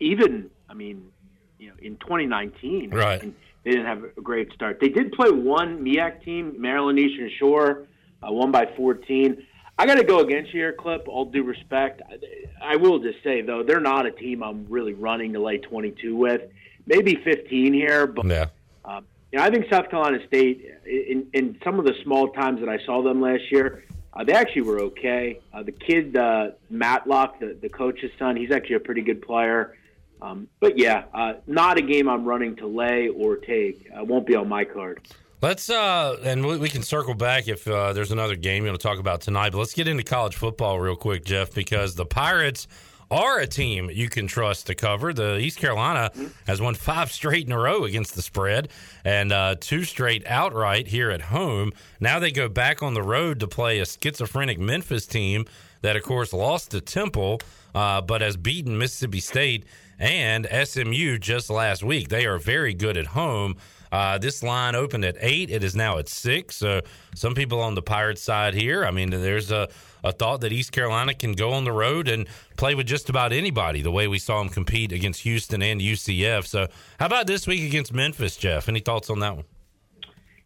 even, I mean, you know, in 2019, right? They didn't have a great start. They did play one MEAC team, Maryland Eastern Shore, uh, won by 14. I got to go against you here, Clip. All due respect, I, I will just say though, they're not a team I'm really running to lay 22 with. Maybe 15 here, but yeah. Um, you know, I think South Carolina State, in, in some of the small times that I saw them last year, uh, they actually were okay. Uh, the kid, uh, Madlock, the, the coach's son, he's actually a pretty good player. Um, but yeah, uh, not a game I'm running to lay or take. Uh, won't be on my card. Let's uh, and we, we can circle back if uh, there's another game you want to talk about tonight. But let's get into college football real quick, Jeff, because the Pirates are a team you can trust to cover. The East Carolina has won five straight in a row against the spread and uh, two straight outright here at home. Now they go back on the road to play a schizophrenic Memphis team that, of course, lost to Temple, uh, but has beaten Mississippi State and SMU just last week. They are very good at home. Uh, this line opened at eight. It is now at six. So some people on the Pirates side here. I mean, there's a, a thought that East Carolina can go on the road and play with just about anybody. The way we saw them compete against Houston and UCF. So how about this week against Memphis, Jeff? Any thoughts on that one?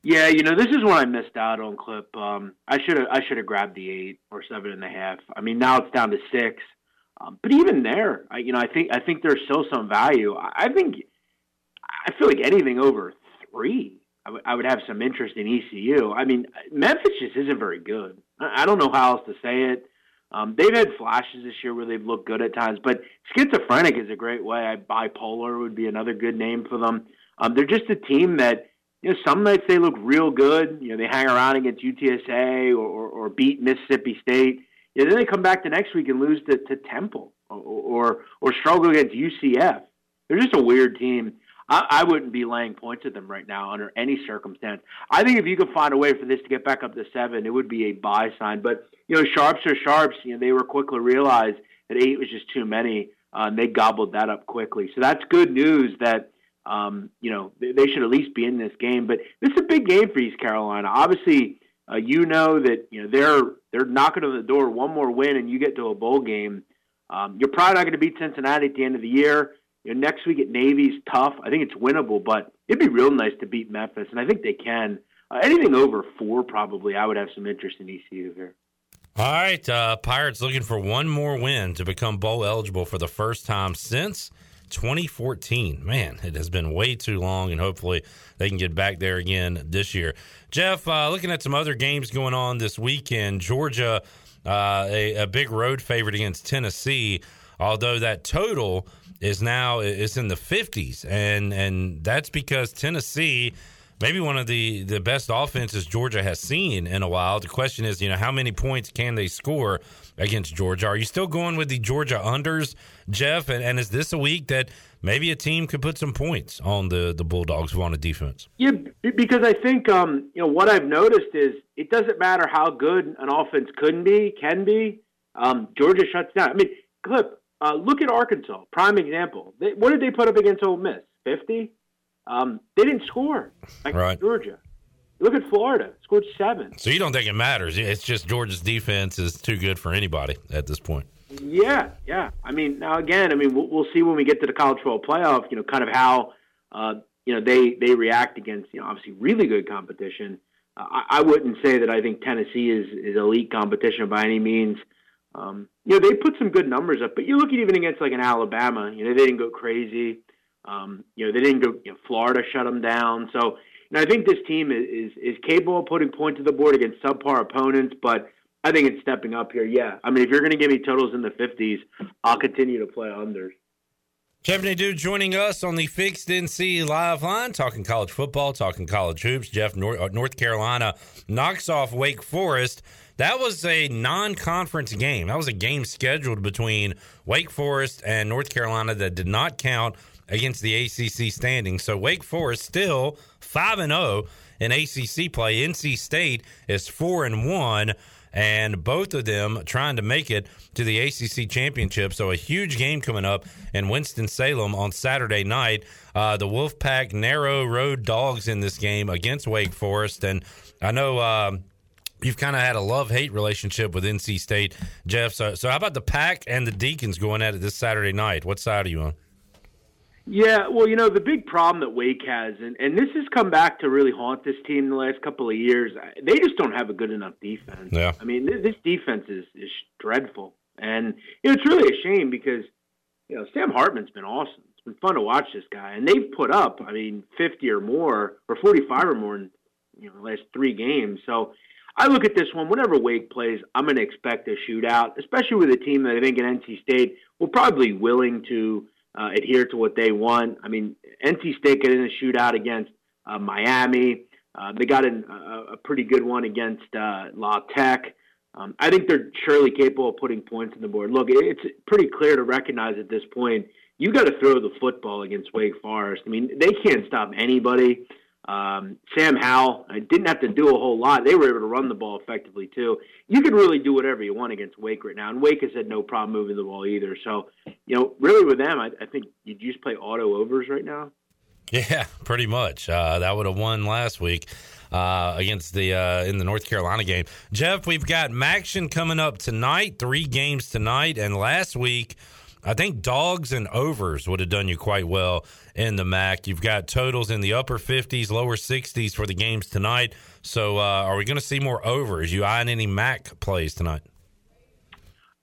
Yeah, you know, this is what I missed out on, Clip. Um, I should have I should have grabbed the eight or seven and a half. I mean, now it's down to six. Um, but even there, I, you know, I think I think there's still some value. I, I think I feel like anything over three, I, w- I would have some interest in ECU. I mean, Memphis just isn't very good. I, I don't know how else to say it. Um, they've had flashes this year where they've looked good at times, but schizophrenic is a great way. I, bipolar would be another good name for them. Um, they're just a team that you know some nights they look real good. You know they hang around against UTSA or, or, or beat Mississippi State. Yeah, then they come back the next week and lose to, to Temple or, or or struggle against UCF. They're just a weird team. I, I wouldn't be laying points at them right now under any circumstance. I think if you could find a way for this to get back up to seven, it would be a buy sign. But you know, sharps are sharps. You know, they were quickly realized that eight was just too many, uh, and they gobbled that up quickly. So that's good news that um, you know they, they should at least be in this game. But this is a big game for East Carolina. Obviously, uh, you know that you know they're they're knocking on the door. One more win, and you get to a bowl game. Um, you're probably not going to beat Cincinnati at the end of the year. You know, next week at Navy's tough. I think it's winnable, but it'd be real nice to beat Memphis, and I think they can. Uh, anything over four, probably, I would have some interest in ECU here. All right, uh, Pirates looking for one more win to become bowl eligible for the first time since 2014. Man, it has been way too long, and hopefully they can get back there again this year. Jeff, uh, looking at some other games going on this weekend, Georgia, uh, a, a big road favorite against Tennessee, although that total is now is in the 50s, and and that's because Tennessee maybe one of the the best offenses Georgia has seen in a while. The question is, you know, how many points can they score against Georgia? Are you still going with the Georgia unders, Jeff? And, and is this a week that maybe a team could put some points on the the Bulldogs on a defense? Yeah, because I think um, you know what I've noticed is it doesn't matter how good an offense could be, can be. Um, Georgia shuts down. I mean, Clip, uh, look at Arkansas, prime example. They, what did they put up against Ole Miss? 50? Um, they didn't score like Right. Georgia. Look at Florida, scored seven. So you don't think it matters? It's just Georgia's defense is too good for anybody at this point. Yeah, yeah. I mean, now again, I mean, we'll, we'll see when we get to the college football playoff. You know, kind of how uh, you know they they react against you know obviously really good competition. Uh, I, I wouldn't say that I think Tennessee is is elite competition by any means. Um, you know, they put some good numbers up, but you look at even against like an Alabama. You know, they didn't go crazy. Um, you know, they didn't go. You know, Florida shut them down. So, you know, I think this team is, is is capable of putting points to the board against subpar opponents, but I think it's stepping up here. Yeah, I mean, if you're going to give me totals in the 50s, I'll continue to play unders. Jeff Nadeau joining us on the Fixed NC Live Line, talking college football, talking college hoops. Jeff, North, uh, North Carolina knocks off Wake Forest. That was a non conference game. That was a game scheduled between Wake Forest and North Carolina that did not count against the ACC standings. So Wake Forest still 5 and 0 in ACC play. NC State is 4 and 1 and both of them trying to make it to the ACC championship. So a huge game coming up in Winston Salem on Saturday night. Uh, the Wolfpack narrow road dogs in this game against Wake Forest, and I know. Um, You've kind of had a love hate relationship with NC State, Jeff. So, so how about the Pack and the Deacons going at it this Saturday night? What side are you on? Yeah, well, you know, the big problem that Wake has, and, and this has come back to really haunt this team the last couple of years, they just don't have a good enough defense. Yeah. I mean, this, this defense is, is dreadful. And, you know, it's really a shame because, you know, Sam Hartman's been awesome. It's been fun to watch this guy. And they've put up, I mean, 50 or more, or 45 or more in, you know, the last three games. So I look at this one, whenever Wake plays, I'm going to expect a shootout, especially with a team that I think in NC State will probably willing to uh, adhere to what they want. I mean, NC State got in a shootout against uh, Miami. Uh, they got in a, a pretty good one against uh, La Tech. Um, I think they're surely capable of putting points on the board. Look, it's pretty clear to recognize at this point you got to throw the football against Wake Forest. I mean, they can't stop anybody. Um, Sam Howell uh, didn't have to do a whole lot. They were able to run the ball effectively too. You can really do whatever you want against Wake right now, and Wake has had no problem moving the ball either. So, you know, really with them, I, I think you just play auto overs right now. Yeah, pretty much. Uh, that would have won last week uh, against the uh, in the North Carolina game. Jeff, we've got MACtion coming up tonight. Three games tonight, and last week. I think dogs and overs would have done you quite well in the MAC. You've got totals in the upper 50s, lower 60s for the games tonight. So, uh, are we going to see more overs? You eyeing any MAC plays tonight?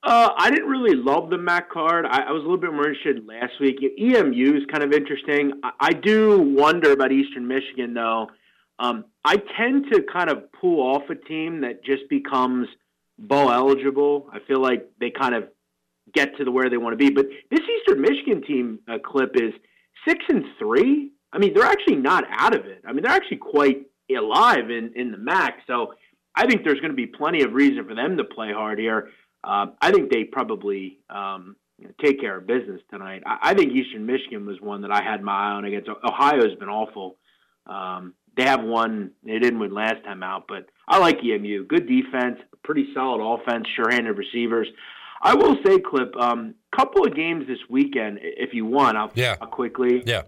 Uh, I didn't really love the MAC card. I, I was a little bit more interested last week. EMU is kind of interesting. I, I do wonder about Eastern Michigan, though. Um, I tend to kind of pull off a team that just becomes bowl eligible. I feel like they kind of get to the where they want to be. But this Eastern Michigan team uh, clip is six and three. I mean, they're actually not out of it. I mean, they're actually quite alive in in the MAC. So I think there's going to be plenty of reason for them to play hard here. Uh, I think they probably um, you know, take care of business tonight. I, I think Eastern Michigan was one that I had my eye on against. Ohio's been awful. Um, they have won. They didn't win last time out, but I like EMU. Good defense, pretty solid offense, sure-handed receivers. I will say, Clip, um, couple of games this weekend, if you want, I'll, Yeah. I'll quickly. Yeah.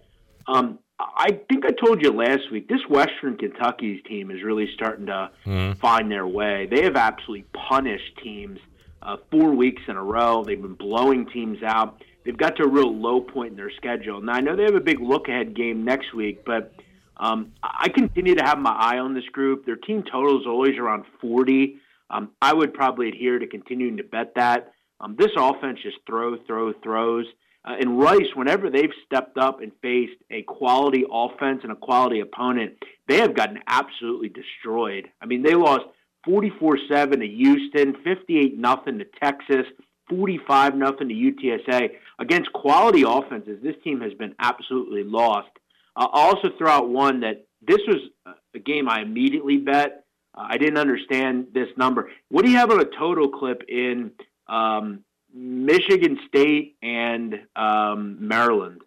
Um, I think I told you last week, this Western Kentucky's team is really starting to Mhm. find their way. They have absolutely punished teams uh, four weeks in a row. They've been blowing teams out. They've got to a real low point in their schedule. Now, I know they have a big look ahead game next week, but um, I I continue to have my eye on this group. Their team total is always around 40. Um, I would probably adhere to continuing to bet that. Um, this offense just throw, throw, throws. Uh, and Rice, whenever they've stepped up and faced a quality offense and a quality opponent, they have gotten absolutely destroyed. I mean, they lost 44-7 to Houston, 58 nothing to Texas, 45 nothing to UTSA. Against quality offenses, this team has been absolutely lost. Uh, I'll also throw out one that this was a game I immediately bet. Uh, I didn't understand this number. What do you have on a total clip in um, Michigan State and um, Maryland?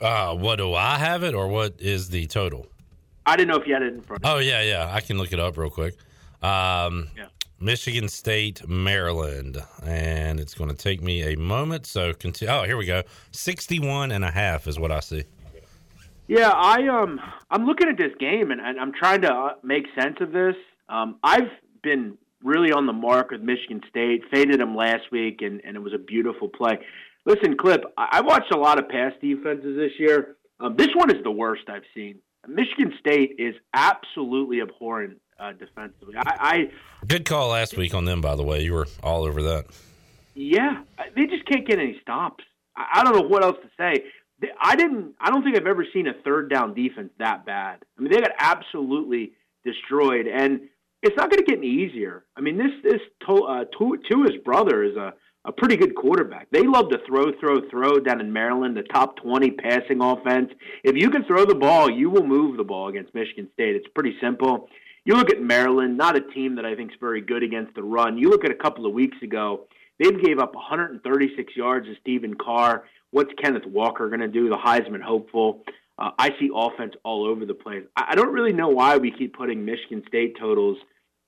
Uh, what do I have it, or what is the total? I didn't know if you had it in front. Oh yeah, yeah. I can look it up real quick. Um, Yeah. Michigan State, Maryland. And it's going to take me a moment. So, continue. Oh, here we go. 61 and a half is what I see. Yeah, I um I'm looking at this game and, and I'm trying to uh, make sense of this. Um, I've been really on the mark with Michigan State. Faded them last week, and, and it was a beautiful play. Listen, Clip, I, I watched a lot of pass defenses this year. Um, this one is the worst I've seen. Michigan State is absolutely abhorrent uh, defensively. I, I Good call last week on them, by the way. You were all over that. yeah, they just can't get any stops. I, I don't know what else to say. They, I didn't. I don't think I've ever seen a third down defense that bad. I mean, they got absolutely destroyed, and it's not going to get any easier. I mean, this this to, uh, Tua's brother is a a pretty good quarterback. They love to throw, throw, throw down in Maryland, the top 20 passing offense. If you can throw the ball, you will move the ball against Michigan State. It's pretty simple. You look at Maryland, not a team that I think is very good against the run. You look at a couple of weeks ago, they gave up 136 yards to Stephen Carr. What's Kenneth Walker going to do, the Heisman hopeful? Uh, I see offense all over the place. I, I don't really know why we keep putting Michigan State totals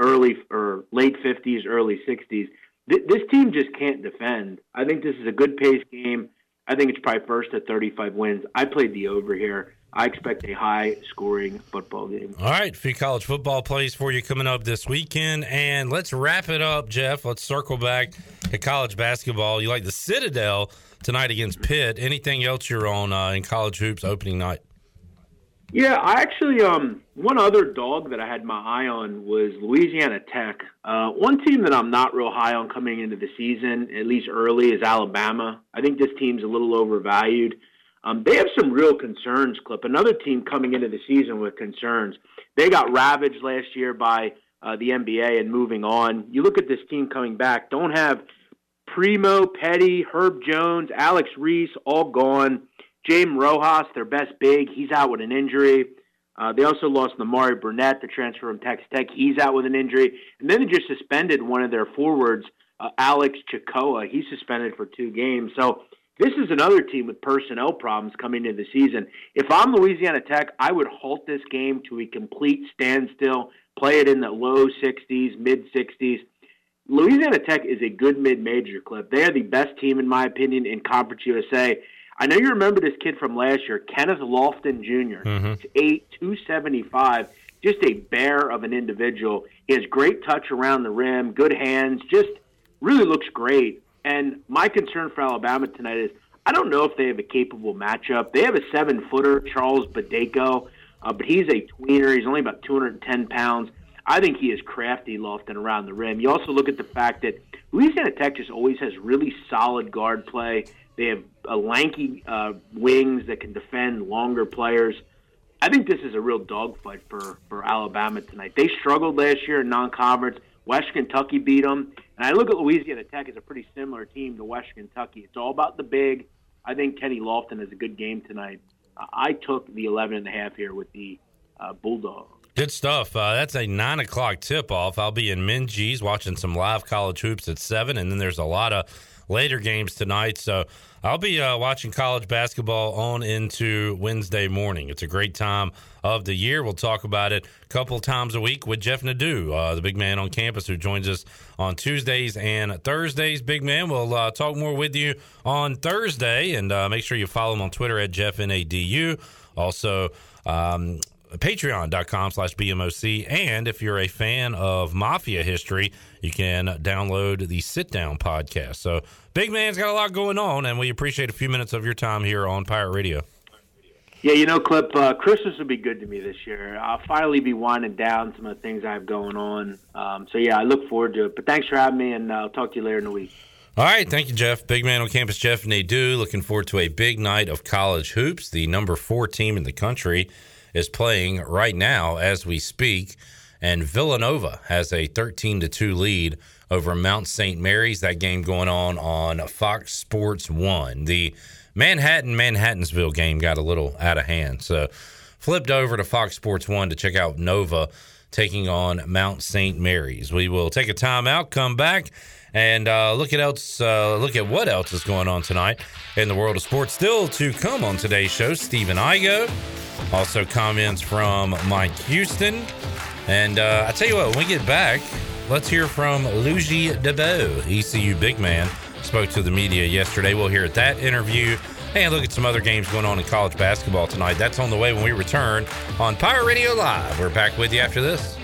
early or late 50s, early 60s th- this team just can't defend. I think this is a good pace game. I think it's probably first at 35 wins. I played the over here. I expect a high scoring football game. All right, few college football plays for you coming up this weekend. And let's wrap it up, Jeff. Let's circle back to college basketball. You like the Citadel tonight against Pitt. Anything else you're on uh, in college hoops opening night? Yeah, I actually um one other dog that I had my eye on was Louisiana Tech. Uh, one team that I'm not real high on coming into the season, at least early, is Alabama. I think this team's a little overvalued. Um, they have some real concerns, Clip. Another team coming into the season with concerns. They got ravaged last year by uh, the NBA and moving on. You look at this team coming back, don't have Primo, Petty, Herb Jones, Alex Reese, all gone. James Rojas, their best big, he's out with an injury. Uh, they also lost Nimari Burnett, the transfer from Texas Tech. He's out with an injury. And then they just suspended one of their forwards, uh, Alex Tchikou. He's suspended for two games. So this is another team with personnel problems coming into the season. If I'm Louisiana Tech, I would halt this game to a complete standstill, play it in the low 60s, mid 60s. Louisiana Tech is a good mid major clip. They are the best team, in my opinion, in Conference USA. I know you remember this kid from last year, Kenneth Lofton junior Mm-hmm. He's eight, two seventy five. Just a bear of an individual. He has great touch around the rim, good hands, just really looks great. And my concern for Alabama tonight is I don't know if they have a capable matchup. They have a seven footer, Charles Bediako, uh, but he's a tweener. He's only about 210 pounds. I think he is crafty, Lofton, around the rim. You also look at the fact that Louisiana Tech just always has really solid guard play. They have a lanky uh, wings that can defend longer players. I think this is a real dogfight for, for Alabama tonight. They struggled last year in non-conference. West Kentucky beat them, and I look at Louisiana Tech as a pretty similar team to West Kentucky. It's all about the big. I think Kenny Lofton has a good game tonight. Uh, I took the 11 and a half here with the uh, Bulldogs. Good stuff. Uh, that's a nine o'clock tip off. I'll be in Minges watching some live college hoops at seven, and then there's a lot of later games tonight. So I'll be uh, watching college basketball on into Wednesday morning. It's a great time of the year. We'll talk about it a couple times a week with Jeff Nadeau, uh, the big man on campus who joins us on Tuesdays and Thursdays. Big man, we'll uh, talk more with you on Thursday, and uh, make sure you follow him on Twitter at JeffNADU. Also, um, patreon.com slash bmoc and if you're a fan of mafia history you can download the sit down podcast so big man's got a lot going on and we appreciate a few minutes of your time here on pirate radio Yeah, you know, Clip, uh, Christmas will be good to me this year. I'll finally be winding down some of the things I have going on. Um, so, yeah, I look forward to it. But thanks for having me, and uh, I'll talk to you later in the week. all right thank you jeff big man on campus jeff nadeau looking forward to a big night of college hoops the number four team in the country is playing right now as we speak. And villanova has a 13 to 2 lead over mount st mary's. That game going on on fox sports 1 the manhattan manhattansville game got a little out of hand. So flipped over to fox sports 1 to check out nova taking on mount st mary's. We will take a timeout come back and uh, look at else uh, look at what else is going on tonight in the world of sports still to come on today's show stephen igo also comments from mike houston and uh, i tell you what when we get back let's hear from Ludgy Debaut, ECU big man. Spoke to the media yesterday. We'll hear that interview and look at some other games going on in college basketball tonight. That's on the way when we return on Pirate Radio Live. We're back with you after this.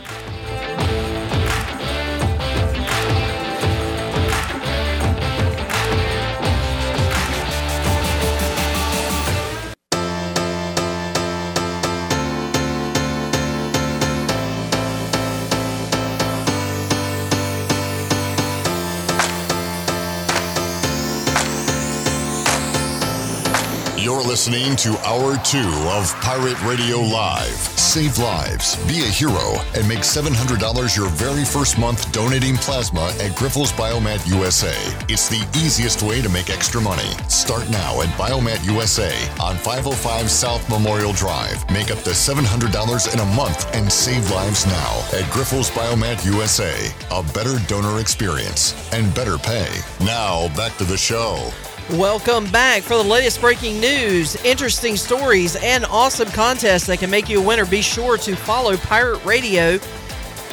Listening to Hour 2 of Pirate Radio Live. Save lives, be a hero, and make $700 your very first month donating plasma at Grifols Biomat USA. It's the easiest way to make extra money. Start now at Biomat USA on 505 South Memorial Drive. Make up to $700 in a month and save lives now at Grifols Biomat USA. A better donor experience and better pay. Now, back to the show. Welcome back for the latest breaking news, interesting stories, and awesome contests that can make you a winner. Be sure to follow Pirate Radio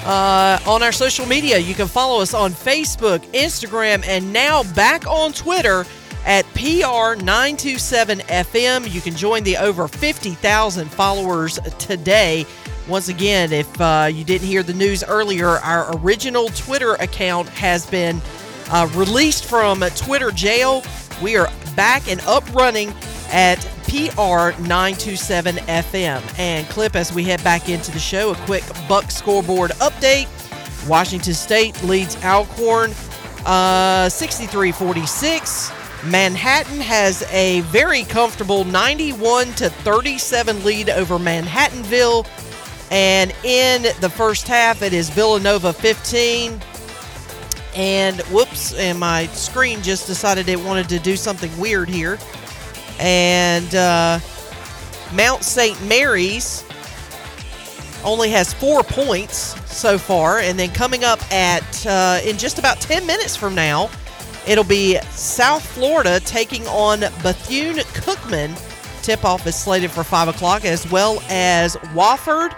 uh, on our social media. You can follow us on Facebook, Instagram, and now back on Twitter at PR927FM. You can join the over 50,000 followers today. Once again, if uh, you didn't hear the news earlier, our original Twitter account has been uh, released from Twitter jail. We are back and up running at PR927FM. And clip as we head back into the show, a quick Buck scoreboard update. Washington State leads Alcorn uh, 63 46. Manhattan has a very comfortable 91 to 37 lead over Manhattanville. And in the first half, it is Villanova 15, and whoops, and my screen just decided it wanted to do something weird here. And uh, Mount St. Mary's only has four points so far. And then coming up at uh, in just about 10 minutes from now, it'll be South Florida taking on Bethune Cookman. Tip off is slated for 5 o'clock, as well as Wofford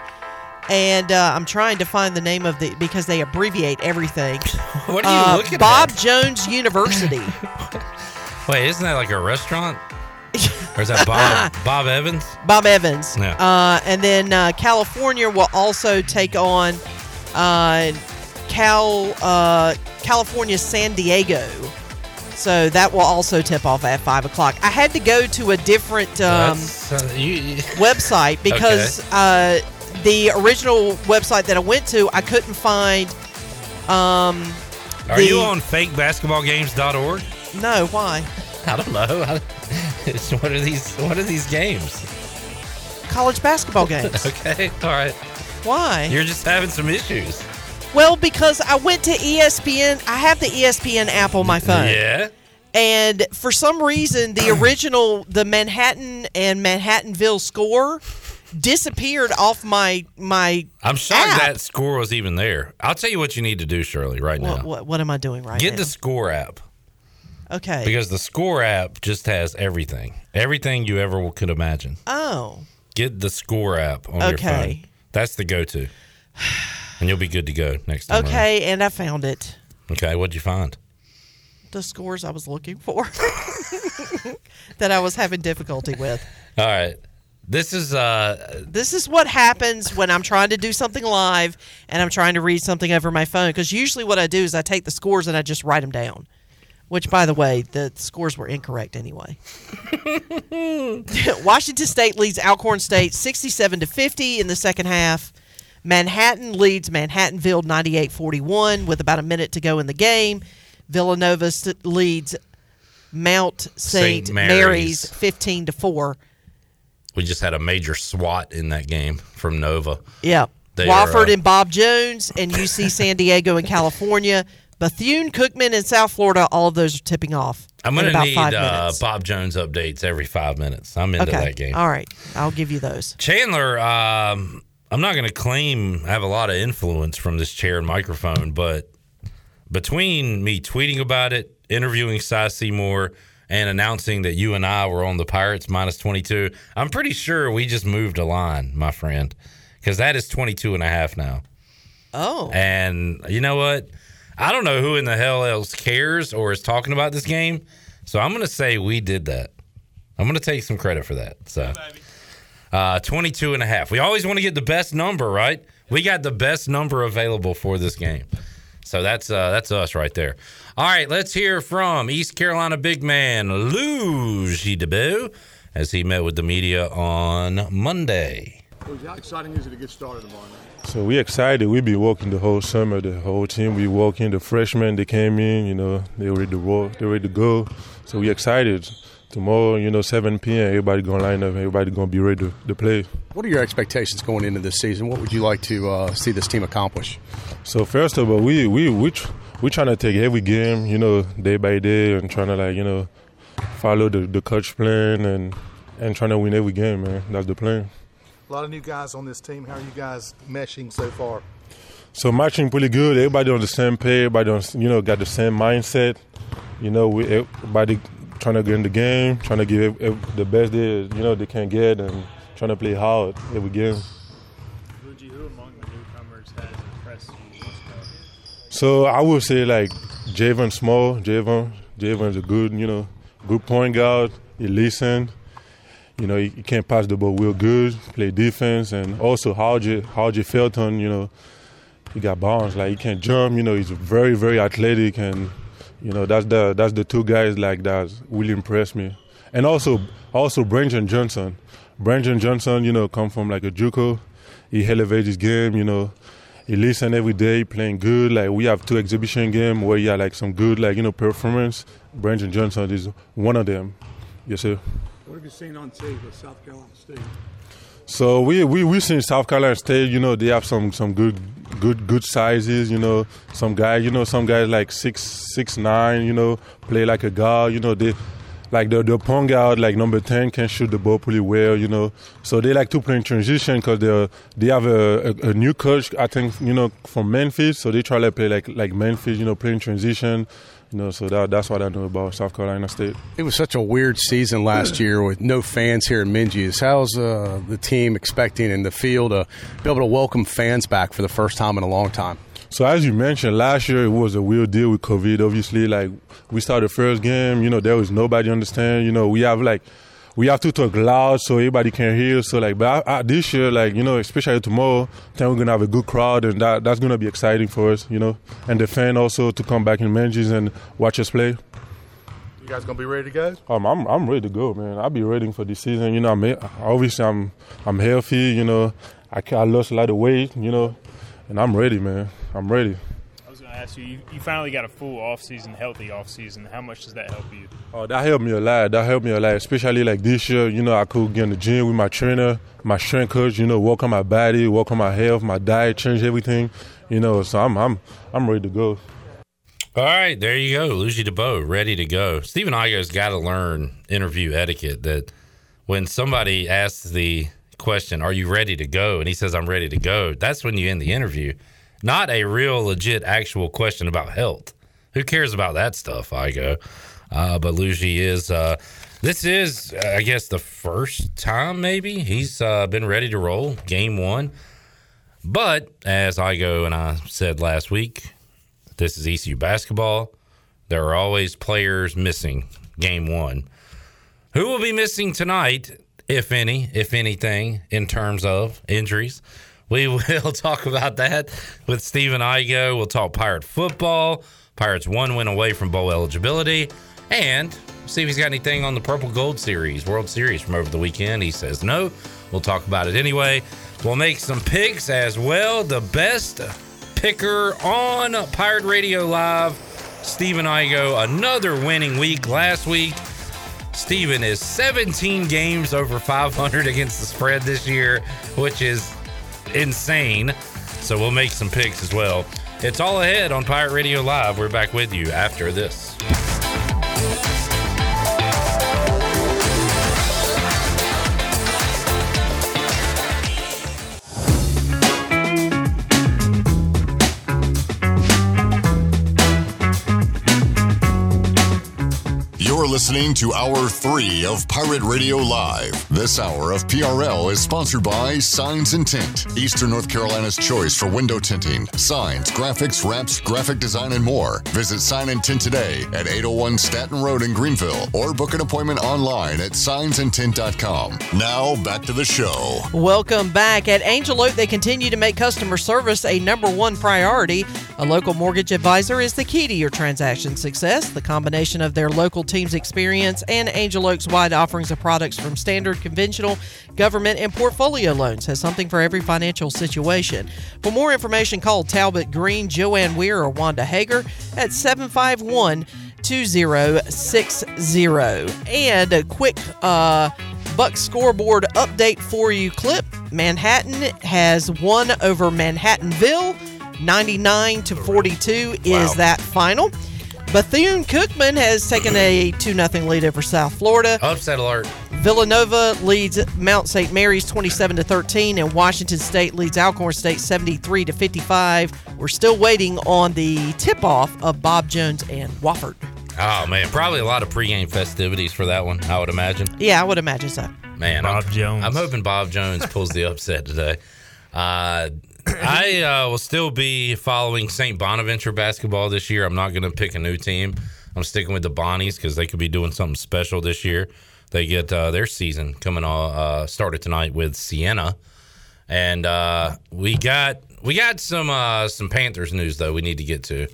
and uh, I'm trying to find the name of the because they abbreviate everything. What are you Uh, looking Bob at? Bob Jones University. Wait, isn't that like a restaurant? Or is that Bob Bob Evans? Bob Evans. Yeah. Uh, and then uh, California will also take on uh, Cal uh, California San Diego. So that will also tip off at five o'clock. I had to go to a different um, you- you- website because uh, the original website that I went to, I couldn't find. Um, Are the- you on fakebasketballgames.org? No, why? I don't know. It's- what are these? What are these games? College basketball games. okay, all right. Why? You're just having some issues. Well, because I went to ESPN. I have the ESPN app on my phone. Yeah. And for some reason, the original, the Manhattan and Manhattanville score disappeared off my my. I'm shocked app. that score was even there. I'll tell you what you need to do, Shirley, right What, now. what, what am I doing right Get now? the score app okay. because the score app just has everything, everything you ever could imagine. oh, Get the score app on your Okay. phone. That's the go-to, and you'll be good to go next time. around. okay, and I found it. Okay. What'd you find? The scores I was looking for that I was having difficulty with. All right. This is uh This is what happens when I'm trying to do something live and I'm trying to read something over my phone. Because usually what I do is I take the scores and I just write them down. Which, by the way, the scores were incorrect anyway. Washington State leads Alcorn State 67 to 50 in the second half. Manhattan leads Manhattanville 98-41 with about a minute to go in the game. Villanova leads Mount St. St. Mary's. Mary's. 15 to 4. We just had a major SWAT in that game from Nova. Yeah. They are, Wofford uh, and Bob Jones and UC San Diego in California. Bethune Cookman in South Florida. All of those are tipping off. I'm gonna need five uh. Bob Jones updates every five minutes. I'm into okay. that game. All right. I'll give you those. Chandler, um, I'm not going to claim I have a lot of influence from this chair and microphone, but between me tweeting about it, interviewing Cy Seymour, and announcing that you and I were on the Pirates minus 22, I'm pretty sure we just moved a line, my friend, because that is 22 and a half now. Oh. And you know what? I don't know who in the hell else cares or is talking about this game. So I'm going to say we did that. I'm going to take some credit for that. So uh, 22 and a half. We always want to get the best number, right? We got the best number available for this game. So that's uh, that's us right there. All right, let's hear from East Carolina big man Ludgy Debaut as he met with the media on Monday. How exciting is it to get started tomorrow night? So we excited. We've been working the whole summer, the whole team. We working. The freshmen they came in, you know, they ready to roll, they ready to go. So we excited. Tomorrow, you know, 7 p.m. Everybody gonna line up. Everybody gonna be ready to, to play. What are your expectations going into this season? What would you like to uh, see this team accomplish? So first of all, we we we tr- we trying to take every game, you know, day by day, and trying to like you know follow the the coach plan and and trying to win every game, man. That's the plan. A lot of new guys on this team. How are you guys meshing so far? So matching pretty good. Everybody on the same page. Everybody on you know got the same mindset. You know, we everybody trying to get in the game, trying to give the best they you know they can get, and trying to play hard every game. So I would say like Javon Small, Javon, Javon's a good, you know, good point guard. He listen. You know, he, he can pass the ball real good, play defense, and also R.J., R.J. Felton, you know, he got bounce. Like he can jump. You know, he's very, very athletic, and you know that's the that's the two guys like that really impressed me. And also, also Brandon Johnson. Brandon Johnson, you know, come from like a JUCO. He elevates his game. You know, he listen every day, playing good. Like we have two exhibition game where he had like some good like you know performance. Brandon Johnson is one of them. Yes, sir. What have you seen on tape with South Carolina State? So we we we seen South Carolina State. You know, they have some some good good good sizes. You know, some guys. You know, some guys like six six nine. You know, play like a guard. You know, they like the the point guard like number ten can shoot the ball pretty well. You know, so they like to play in transition because they they have a, a, a new coach. I think you know from Memphis, so they try to play like like Memphis. You know, play in transition. You know, so that, that's what I know about South Carolina State. It was such a weird season last year with no fans here in Minges. How's uh, the team expecting in the field to be able to welcome fans back for the first time in a long time? So as you mentioned, last year it was a real deal with COVID. Obviously, like we started the first game, you know, there was nobody understand. You know, we have like we have to talk loud so everybody can hear. So like, but I, I, this year, like you know, especially tomorrow, then we're gonna have a good crowd, and that that's gonna be exciting for us, you know, and the fan also to come back in Minges and watch us play. You guys gonna be ready to go? Um, I'm I'm ready to go, man. I'll be ready for this season. You know, I'm obviously I'm I'm healthy. You know, I I lost a lot of weight. You know, and I'm ready, man. I'm ready. I was going to ask you, you, you finally got a full off season, healthy off season. How much does that help you? Oh, that helped me a lot. That helped me a lot, especially like this year. You know, I could get in the gym with my trainer, my strength coach. You know, work on my body, work on my health, my diet, change everything. You know, so I'm I'm I'm ready to go. All right, there you go, Ludgy Debaut, ready to go. Stephen Igo's got to learn interview etiquette. That when somebody asks the question, "Are you ready to go?" and he says, "I'm ready to go," that's when you end the interview. Not a real, legit, actual question about health. Who cares about that stuff? Igo. Uh, but Ludgy is. Uh, this is, I guess, the first time maybe he's uh, been ready to roll game one. But as Igo and I said last week, this is ECU basketball. There are always players missing game one. Who will be missing tonight, if any, if anything, in terms of injuries? We will talk about that with Stephen Igo. We'll talk Pirate football. Pirates one win away from bowl eligibility. And see if he's got anything on the Purple Gold Series, World Series from over the weekend. He says no. We'll talk about it anyway. We'll make some picks as well. The best picker on Pirate Radio Live, Stephen Igo. Another winning week last week. Stephen is 17 games over 500 against the spread this year, which is insane. So we'll make some picks as well. It's all ahead on Pirate Radio Live. We're back with you after this. Listening to Hour 3 of Pirate Radio Live. This hour of PRL is sponsored by Signs and Tint, Eastern North Carolina's choice for window tinting, signs, graphics, wraps, graphic design, and more. Visit Sign and Tint today at 801 Staton Road in Greenville or book an appointment online at signsandtint.com. Now, back to the show. Welcome back. At Angel Oak, they continue to make customer service a number one priority. A local mortgage advisor is the key to your transaction success. The combination of their local team's experience and Angel Oak's wide offerings of products from standard, conventional, government, and portfolio loans has something for every financial situation. For more information, call Talbot Green, Joanne Weir, or Wanda Hager at 751 2060. And a quick uh, Buck scoreboard update for you clip. Manhattan has won over Manhattanville. 99 to 42 is that final. Bethune Cookman has taken a 2 0 lead over South Florida. Upset alert. Villanova leads Mount St. Mary's 27 to 13, and Washington State leads Alcorn State 73 to 55. We're still waiting on the tip off of Bob Jones and Wofford. Oh man, probably a lot of pregame festivities for that one. I would imagine. Yeah, I would imagine so. Man, Bob I'm, Jones. I'm hoping Bob Jones pulls the upset today. Uh, I uh, will still be following St. Bonaventure basketball this year. I'm not going to pick a new team. I'm sticking with the Bonnies because they could be doing something special this year. They get uh, their season coming uh, started tonight with Siena, and uh, we got we got some uh, some Panthers news though we need to get to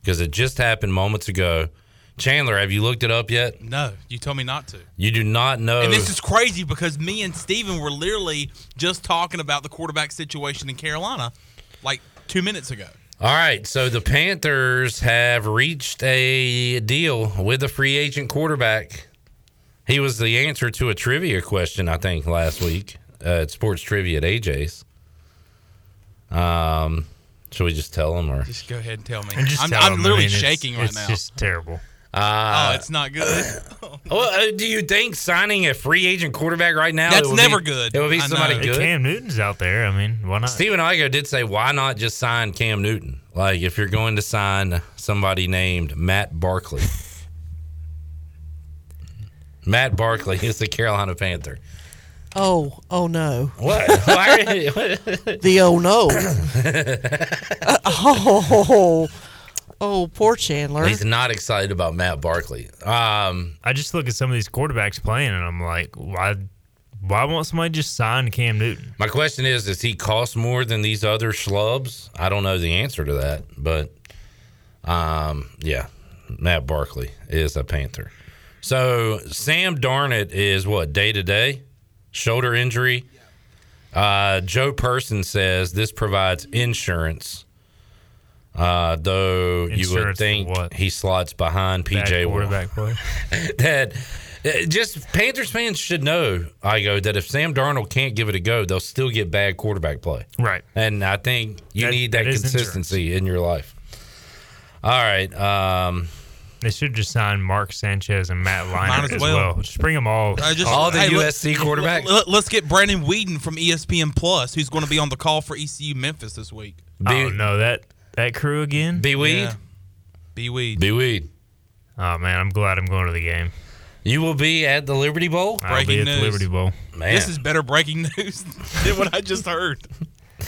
because it just happened moments ago. Chandler, have you looked it up yet? No, you told me not to. You do not know. And this is crazy because me and Steven were literally just talking about the quarterback situation in Carolina like two minutes ago. All right, so the Panthers have reached a deal with a free agent quarterback. He was the answer to a trivia question, I think, last week uh, at Sports Trivia at AJ's. Um, should we just tell him or? Just go ahead and tell me. And just I'm, tell I'm him, I literally mean, it's- shaking right it's now. just terrible. Uh, oh, it's not good. well, uh, do you think signing a free agent quarterback right now? That's never be- good. It would be somebody good. Cam Newton's out there. I mean, why not? Steven Igo did say, why not just sign Cam Newton? Like, if you're going to sign somebody named Matt Barkley. Matt Barkley is the Carolina Panther. Oh, oh no. What? Why are you- the oh no. Uh, oh, oh, poor Chandler. He's not excited about Matt Barkley. Um, I just look at some of these quarterbacks playing, and I'm like, why? Why won't somebody just sign Cam Newton? my question is, does he cost more than these other schlubs? I don't know the answer to that, but um, yeah, Matt Barkley is a Panther. So Sam Darnold is what day to day shoulder injury. Uh, Joe Person says this provides insurance, uh, though you would think what? he slots behind PJ Watt. quarterback play. that uh, just Panthers fans should know, I go that if Sam Darnold can't give it a go, they'll still get bad quarterback play. Right. And I think you That- need that, that is consistency in your life. All right. Um, They should just sign Mark Sanchez and Matt Might Leinart as as well. well. Just bring them all. I just- All the hey, let- USC quarterbacks. Let, us get Brandon Whedon from ESPN Plus, who's going to be on the call for ECU Memphis this week. oh no, that that crew again. B Weed. Yeah. B Weed. B Weed. Oh man, I'm glad I'm going to the game. You will be at the Liberty Bowl. I'll Breaking be at news. the Liberty Bowl. Man. This is better breaking news than what I just heard.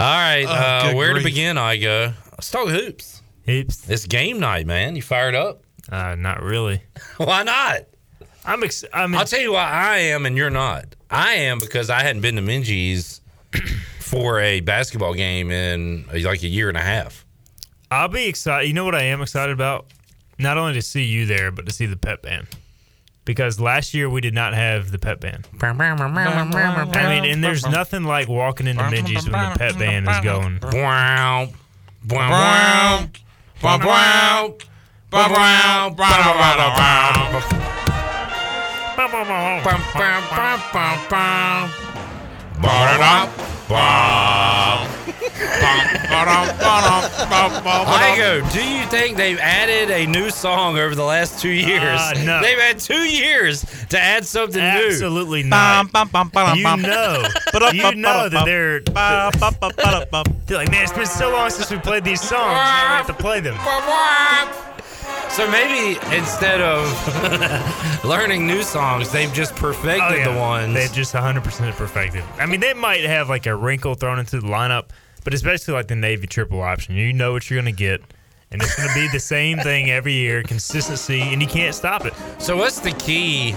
All right. Oh, uh, where grief. to begin? I go. Let's talk hoops. Hoops. It's game night, man. You fired up? Uh, not really. Why not? I'm. Ex- I mean, I'll tell you why I am and you're not. I am because I hadn't been to Minges for a basketball game in uh, like a year and a half. I'll be excited. You know what I am excited about? Not only to see you there, but to see the pep band. Because last year we did not have the pep band. I mean, and there's nothing like walking into Minges when the pep band is going. Wow. Wow. Wow. Wow. Wow. Igo, do you think they've added a new song over the last two years? Uh, no. They've had two years to add something Absolutely new. Absolutely not. You know, you know that they're, they're like, man, it's been so long since we played these songs. Now we have to play them. So maybe instead of learning new songs, they've just perfected Oh, yeah. the ones. They've just 100% perfected. I mean, they might have like a wrinkle thrown into the lineup, but it's basically like the Navy triple option. You know what you're going to get, and it's going to be the same thing every year consistency, and you can't stop it. So, what's the key,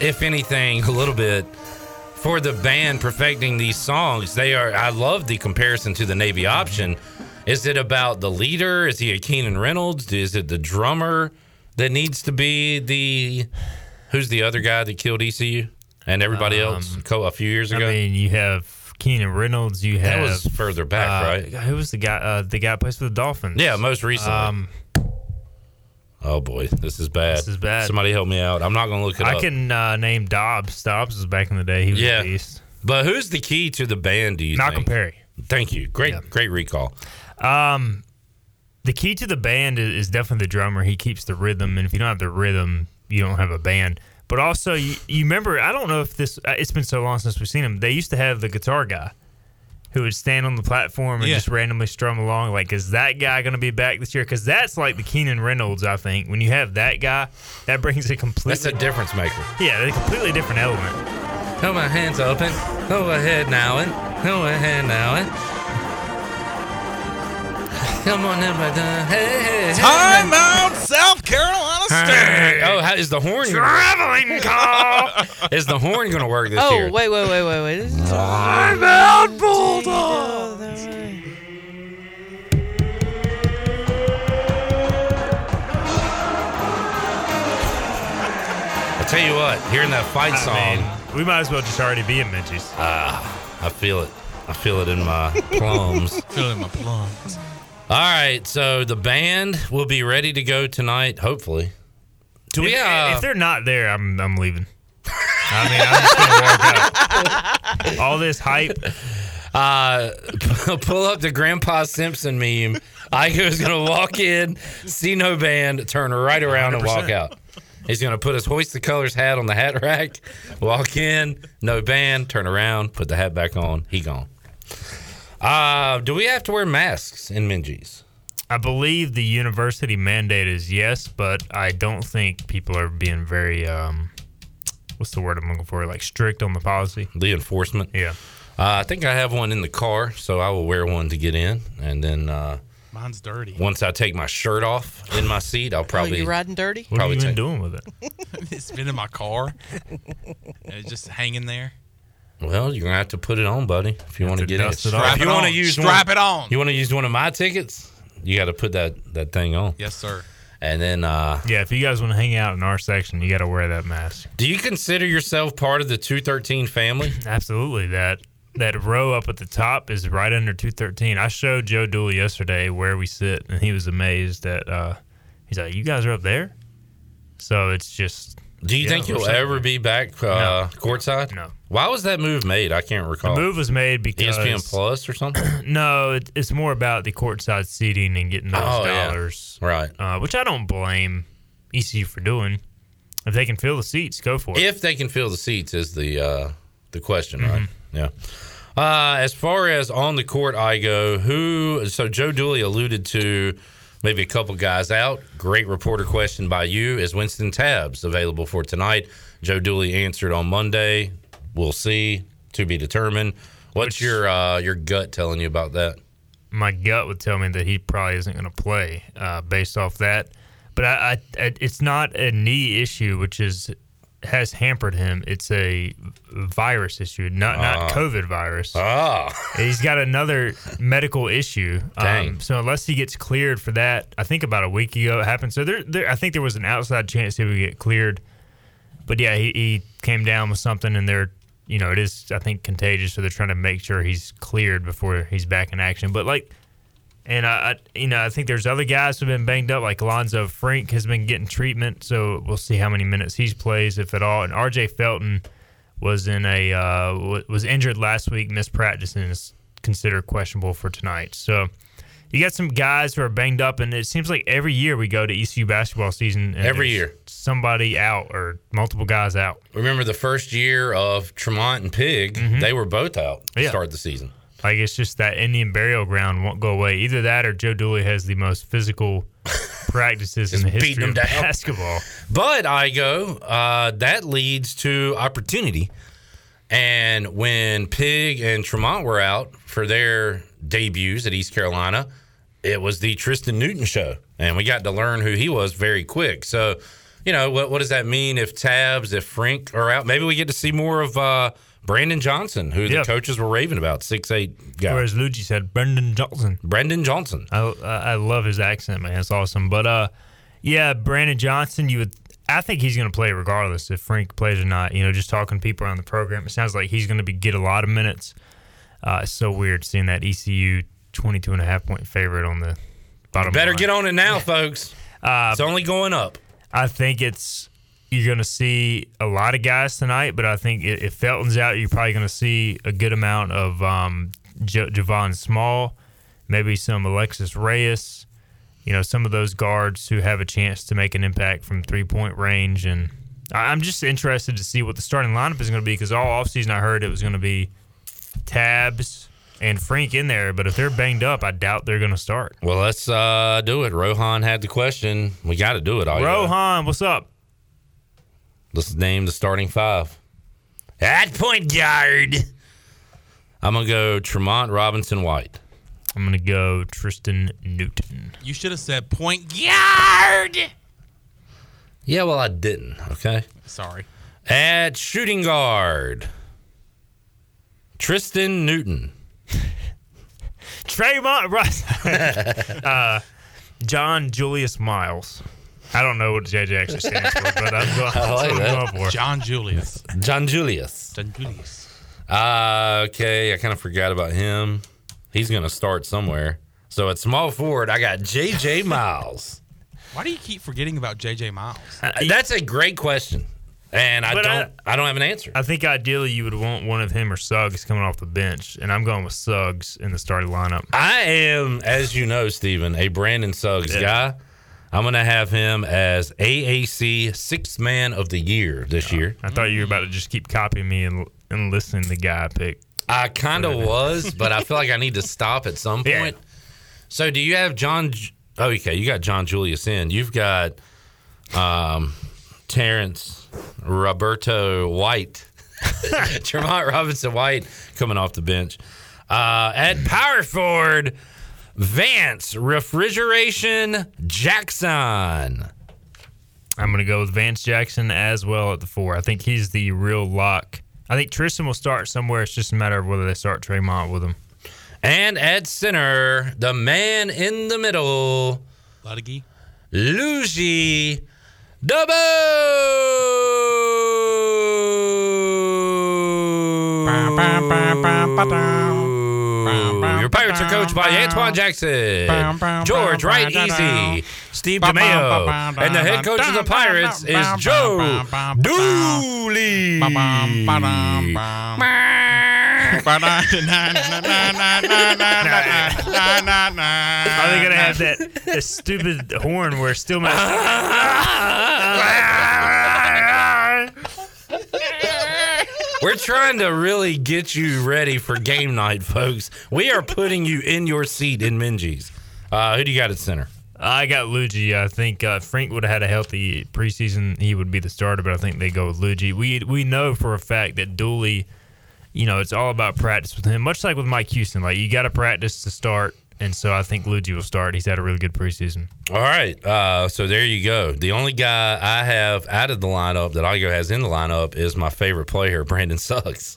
if anything, a little bit, for the band perfecting these songs? They are. I love the comparison to the Navy option. Is it about the leader? Is he a Keenan Reynolds? Is it the drummer that needs to be the? Who's the other guy that killed ECU and everybody else a few years ago? Um, I mean, you have Keenan Reynolds. You have That was further back, uh, right? Who was the guy? Uh, the guy plays for the Dolphins. Yeah, most recently. Um, oh boy, this is bad. This is bad. Somebody help me out. I'm not going to look it up. I up. can uh, name Dobbs. Dobbs was back in the day. He was Yeah. beast. But who's the key to the band? Do you Malcolm think? Perry. Thank you. Great, great recall. Um, the key to the band is, definitely the drummer. He keeps the rhythm, and if you don't have the rhythm, you don't have a band. But also, you, you remember? I don't know if this. uh, It's been so long since we've seen him. They used to have the guitar guy who would stand on the platform and Yeah. just randomly strum along. Like, is that guy going to be back this year? Because that's like the Keenan Reynolds. I think when you have that guy, that brings a completely That's a difference maker. yeah, a completely different element. Hold my hands open. Go ahead now and go ahead now and. Come on, everybody. Hey, hey, hey. Time out, South Carolina State. Oh, how, is the horn traveling call? is the horn going to work this oh, year? wait, wait, wait, wait, wait. This is- Time out, Bulldogs. I tell you what, hearing that fight I song, mean, we might as well just already be in Minges. ah, I feel it. I feel it in my plums. Feel it in my plums. All right, so the band will be ready to go tonight, hopefully. Do we if, uh, if they're not there, I'm I'm leaving. I mean, I'm just gonna walk out. All this hype. Uh, pull up the Grandpa Simpson meme. Igo's gonna walk in, see no band, turn right around and walk out. He's gonna put his hoist the colors hat on the hat rack, walk in, no band, turn around, put the hat back on. He gone. Uh, do we have to wear masks in Minges? I believe the university mandate is yes, but I don't think people are being very um, what's the word I'm looking for? Like strict on the policy. The enforcement. Yeah. Uh, I think I have one in the car, so I will wear one to get in, and then uh, Mine's dirty. once I take my shirt off in my seat, I'll Oh, probably you riding dirty? What have Probably you been take- doing with it? it's been in my car. It's just hanging there. Well, you're gonna have to put it on, buddy, if you want to to get in. dust it off. If you Strap it want to on. use Strap one, it on. You want to use one of my tickets? You got to put that that thing on. Yes, sir. And then, uh, Yeah, if you guys want to hang out in our section, you got to wear that mask. do you consider yourself part of the 213 family? Absolutely. That that row up at the top is right under 213. I showed Joe Dooley yesterday where we sit, and he was amazed that uh, he's like, "You guys are up there." So it's just. Do you yeah, think you'll ever be back uh, courtside? No. Why was that move made? I can't The recall. move was made because ESPN Plus or something. no, it, it's more about the courtside seating and getting those Oh, yeah. dollars, right? Uh, which I don't blame ECU for doing. If they can fill the seats, go for it. If they can fill the seats is the uh, the question, Mm-hmm. right? Yeah. Uh, as far as on the court Igo, who so Joe Dooley alluded to maybe a couple guys out. Great reporter question by you. Is Wynston Tabbs available for tonight? Joe Dooley answered on Monday. We'll see. To be determined. What's your uh, your gut telling you about that? my gut would tell me that he probably isn't going to play uh, based off that. But I, I, I, it's not a knee issue, which is has hampered him. It's a virus issue, not Ah. not COVID virus. Oh, he's got another medical issue. Dang. Um, so unless he gets cleared for that, I think about a week ago it happened. So there, there I think there was an outside chance he would get cleared. But yeah, he, he came down with something, and they're you know it is I think contagious, so they're trying to make sure he's cleared before he's back in action. But like, and I, you know I think there's other guys who've been banged up, like Alanzo Frink has been getting treatment, so we'll see how many minutes he plays, if at all. And R.J. Felton was in a uh, w- was injured last week, missed practice, and is considered questionable for tonight. So. You got some guys who are banged up, and it seems like every year we go to ECU basketball season. And Every year. somebody out or multiple guys out. Remember the first year of Tremont and Pig? They were both out to Yeah. start the season. Like it's just that Indian burial ground won't go away. Either that or Joe Dooley has the most physical practices in the history of down. basketball. But Igo, uh, that leads to opportunity. And when Pig and Tremont were out for their debuts at East Carolina, it was the Tristan Newton show. And we got to learn who he was very quick. So, you know, what, what does that mean if Tabbs, if Frink are out? Maybe we get to see more of uh, Brandon Johnson, who Yeah. the coaches were raving about, six eight guy. Whereas Ludgy said Brendan Johnson. Brendan Johnson. I, I love his accent, man. It's awesome. But uh, yeah, Brandon Johnson. You would. I think he's going to play regardless if Frink plays or not. You know, just talking to people around the program, it sounds like he's going to be get a lot of minutes. Uh, it's so weird seeing that ECU 22 and a half point favorite on the bottom. Better line. get on it now, folks. Uh, it's only going up. I think it's you're going to see a lot of guys tonight, but I think if Felton's out, you're probably going to see a good amount of um, J- Javon Small, maybe some Alexis Reyes. You know, some of those guards who have a chance to make an impact from three point range, and I'm just interested to see what the starting lineup is going to be because all offseason I heard it was going to be Tabbs and Frink in there, but if they're banged up, I doubt they're going to start. Well, let's uh, do it. Rohan had the question. We got to do it. All Rohan, what's up? Let's name the starting five. At point guard, I'm gonna go Tremont Robinson White. I'm gonna go Tristan Newton. You should have said point guard. Yeah, well, I didn't. Okay. Sorry. At shooting guard, Tristan Newton. Tremont Russ. uh, John Julius Miles. I don't know what JJ actually stands for, but I'm going, I like that's what I'm that. going for. John Julius. John Julius. John Julius. Uh, okay, I kind of forgot about him. He's gonna start somewhere. So at small forward, I got JJ Miles. Why do you keep forgetting about JJ Miles? Uh, That's a great question, and I But don't. I, don't have an answer. I think ideally you would want one of him or Suggs coming off the bench, and I'm going with Suggs in the starting lineup. I am, as you know, Stephen, a Brandon Suggs Yeah. guy. I'm going to have him as AAC Sixth Man of the Year this year. I thought you were about to just keep copying me and, and listening to the guy I picked. I kind of was, but I feel like I need to stop at some Yeah. point. So, do you have John? Oh, okay. You got John Julius in. You've got um, Terrence Roberto White, Tremont Robinson White coming off the bench. Uh, at power forward, Vance Refrigeration Jackson. I'm going to go with Vance Jackson as well at the four. I think he's the real lock. I think Tristan will start somewhere. It's just a matter of whether they start Tremont with him. And at center, the man in the middle, Ludwig. Ludgy Debaut. Your Pirates are coached by Antoine Jackson, George Wright Easy, Steve DeMeo, and the head coach of the Pirates is Joe Dooley. Are they to have that, that stupid horn where still We're trying to really get you ready for game night, folks. We are putting you in your seat in Minges. Uh, who do you got at center? I got Ludgy. I think uh, Frink would have had a healthy preseason. He would be the starter, but I think they go with Ludgy. We we know for a fact that Dooley, you know, it's all about practice with him. Much like with Mike Houston, like you got to practice to start, and so I think Ludgy will start. He's had a really good preseason. All right. Uh, so there you go. The only guy I have out of the lineup that Igo has in the lineup is my favorite player, Brandon Suggs.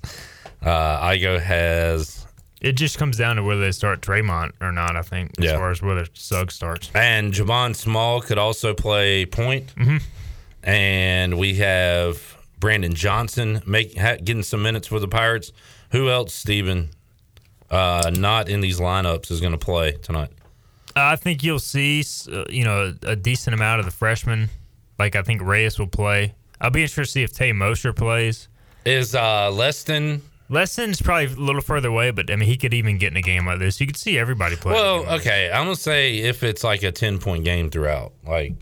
Uh, Igo has. It just comes down to whether they start Tremont or not. I think as Yeah. far as whether Suggs starts. And Javon Small could also play point. Mhm. And we have Brandon Johnson make getting some minutes for the Pirates. Who else, Steven, uh, not in these lineups is going to play tonight? I think you'll see, uh, you know, a decent amount of the freshmen. Like I think Reyes will play. I'll be interested to see if Tay Mosher plays. Is uh, Leston? Leston's probably a little further away, but I mean, he could even get in a game like this. You could see everybody play. Well, okay. I'm going to say if it's like a 10 point game throughout. Like,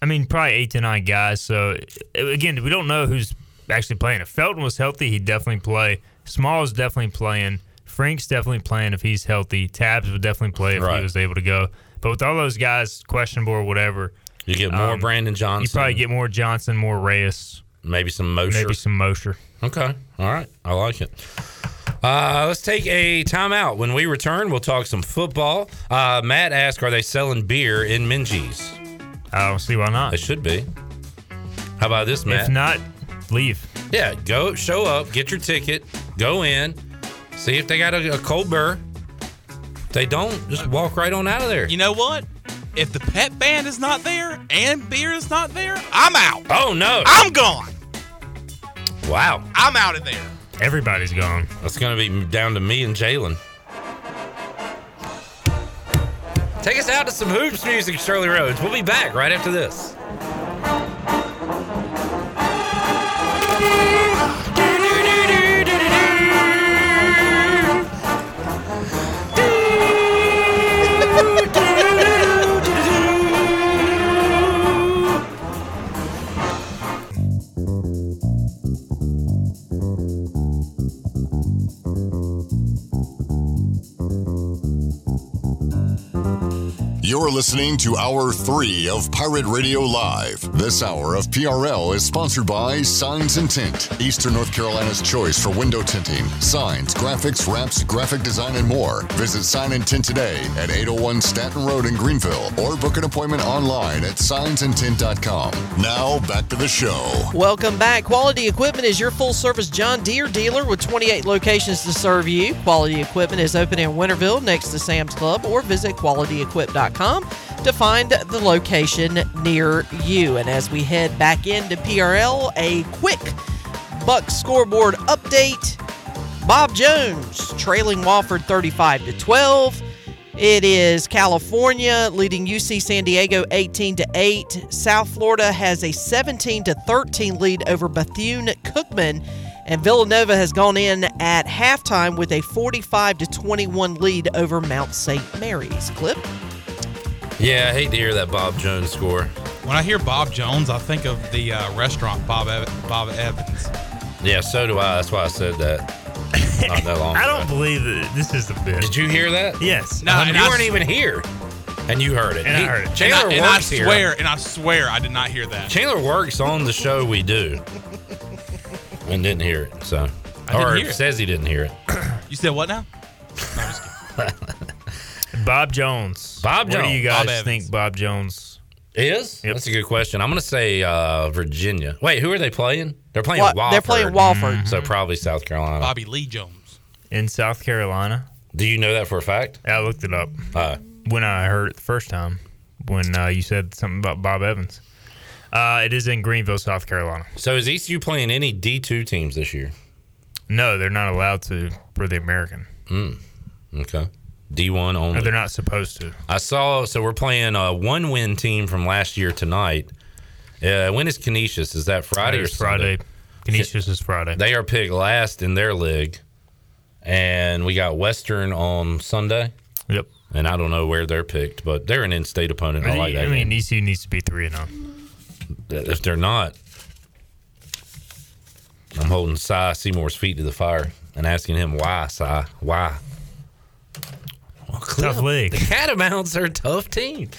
I mean, probably eight to nine guys. So uh, again, we don't know who's actually playing. If Felton was healthy, he'd definitely play. Small is definitely playing. Frink's definitely playing if he's healthy. Tabbs would definitely play if Right. he was able to go. But with all those guys questionable or whatever, You get more um, Brandon Johnson. You probably get more Johnson, more Reyes, maybe some Mosher. maybe some Mosher. Okay. All right. I like it. Uh, let's take a timeout. When we return, we'll talk some football. Uh, Matt asked, "Are they selling beer in Minges?" I don't see why not. It should be. How about this, Matt? If not, leave. Yeah, go show up, get your ticket, go in, see if they got a, a cold beer. If they don't, just walk right on out of there. You know what? If the pet band is not there and beer is not there, I'm out. Oh no, I'm gone. Wow, I'm out of there. Everybody's gone. That's gonna be down to me and Jalen. Take us out to some hoops music, Shirley Rhodes. We'll be back right after this. You're listening to Hour 3 of Pirate Radio Live. This hour of PRL is sponsored by Signs and Tint, Eastern North Carolina's choice for window tinting, signs, graphics, wraps, graphic design, and more. Visit Sign and Tint today at 801 Staton Road in Greenville or book an appointment online at signsandtint.com. Now, back to the show. Welcome back. Quality Equipment is your full service John Deere dealer with 28 locations to serve you. Quality Equipment is open in Winterville next to Sam's Club or visit qualityequip.com to find the location near you. And as we head back into PRL, a quick Buck scoreboard update. Bob Jones trailing Wofford 35 to 12. It is California leading UC San Diego 18 to 8. South Florida has a 17 to 13 lead over Bethune Cookman. And Villanova has gone in at halftime with a 45 to 21 lead over Mount St. Mary's. Clip. Yeah, I hate to hear that Bob Jones score. When I hear Bob Jones, I think of the uh, restaurant Bob Ev- Bob Evans. Yeah, so do I. That's why I said that not that long I don't believe that this is the bit. Did you hear that? Yes. No, Uh, and you I weren't s- even here, and you heard it. And I heard it. Chandler and I, and I works here. swear, and I swear, I did not hear that. Chandler works on the show we do, and didn't hear it. So, I didn't or hear it. says he didn't hear it. You said what now? Bob Jones. Bob Jones. Where do Jones. you guys Bob think Bob Jones Is Yep. that's a good question. I'm going to say uh, Virginia. Wait, who are they playing? They're playing Wa- Wofford. they're playing Wofford. So probably South Carolina. Bobby Lee Jones. in South Carolina? Do you know that for a fact? I looked it up Uh, when I heard it the first time when uh, you said something about Bob Evans. Uh, it is in Greenville, South Carolina. so is ECU playing any D2 teams this year? No, they're not allowed to for the American. Mm. Okay. D1 only. Or they're not supposed to. I saw. So we're playing a one-win team from last year tonight. Uh, when is Canisius? Is that Friday or It's Sunday? Friday. Canisius is Friday. They are picked last in their league, and we got Western on Sunday. Yep. And I don't know where they're picked, but they're an in-state opponent. I, like that. I mean, game. ECU needs to be three and oh. zero. if they're not, I'm holding Cy Seymour's feet to the fire and asking him why, Cy, why? Well, Tough Clip, league. The Catamounts are a tough team.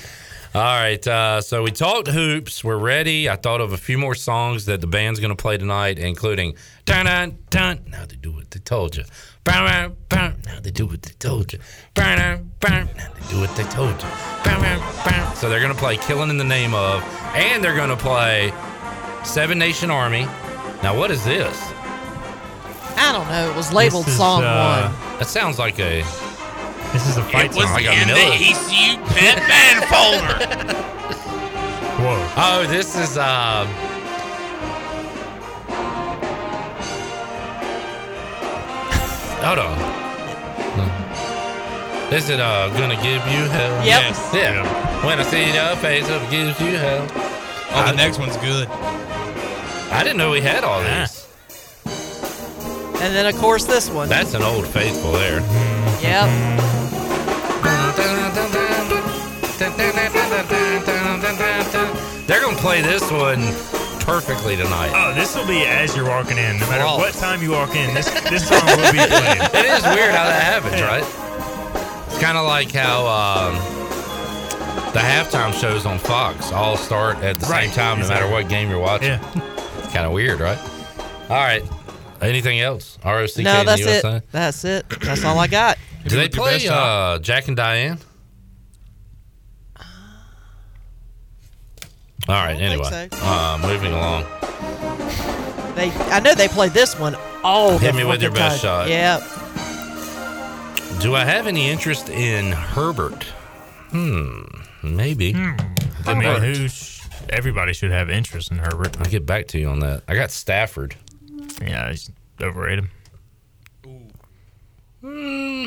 All right, uh, so we talked hoops. We're ready. I thought of a few more songs that the band's going to play tonight, including dun dun dun. Now they do what they told you. Bam, bam, bam. Now they do what they told you. Bam, bam, bam. Now they do what they told you. Bam, bam, bam. So they're going to play "Killing in the Name of," and they're going to play Seven Nation Army. Now, what is this? I don't know. It was labeled is, song uh, one. That sounds like a. This is a fight It was song. like a in the Miller. ECU pet band folder. Whoa. Oh, this is uh. Hold on. Is it uh gonna give you hell? Yep. Yes. Yeah. When I see your face, it gives you hell. Oh, the next one's good. I didn't know we had all this. And then, of course, this one. That's an old faithful there. Yep. Play this one perfectly tonight. Oh, this will be as you're walking in. No matter Well- what time you walk in, this this song will be playing. It is weird how that happens, right? It's kind of like how um, the halftime shows on Fox all start at the Right, same time, no matter what game you're watching. Yeah. It's kind of weird, right? All right. Anything else? ROC No, that's it. That's it. That's all I got. Do they play uh, Jack and Diane? All right. Anyway, so. uh, moving along. They, I know they played this one all Hit me with your fucking best shot. Yeah. Do I have any interest in Herbert? Hmm. Maybe. I mean, who? Sh- everybody should have interest in Herbert. I'll get back to you on that. I got Stafford. Yeah, he's overrated. Hmm.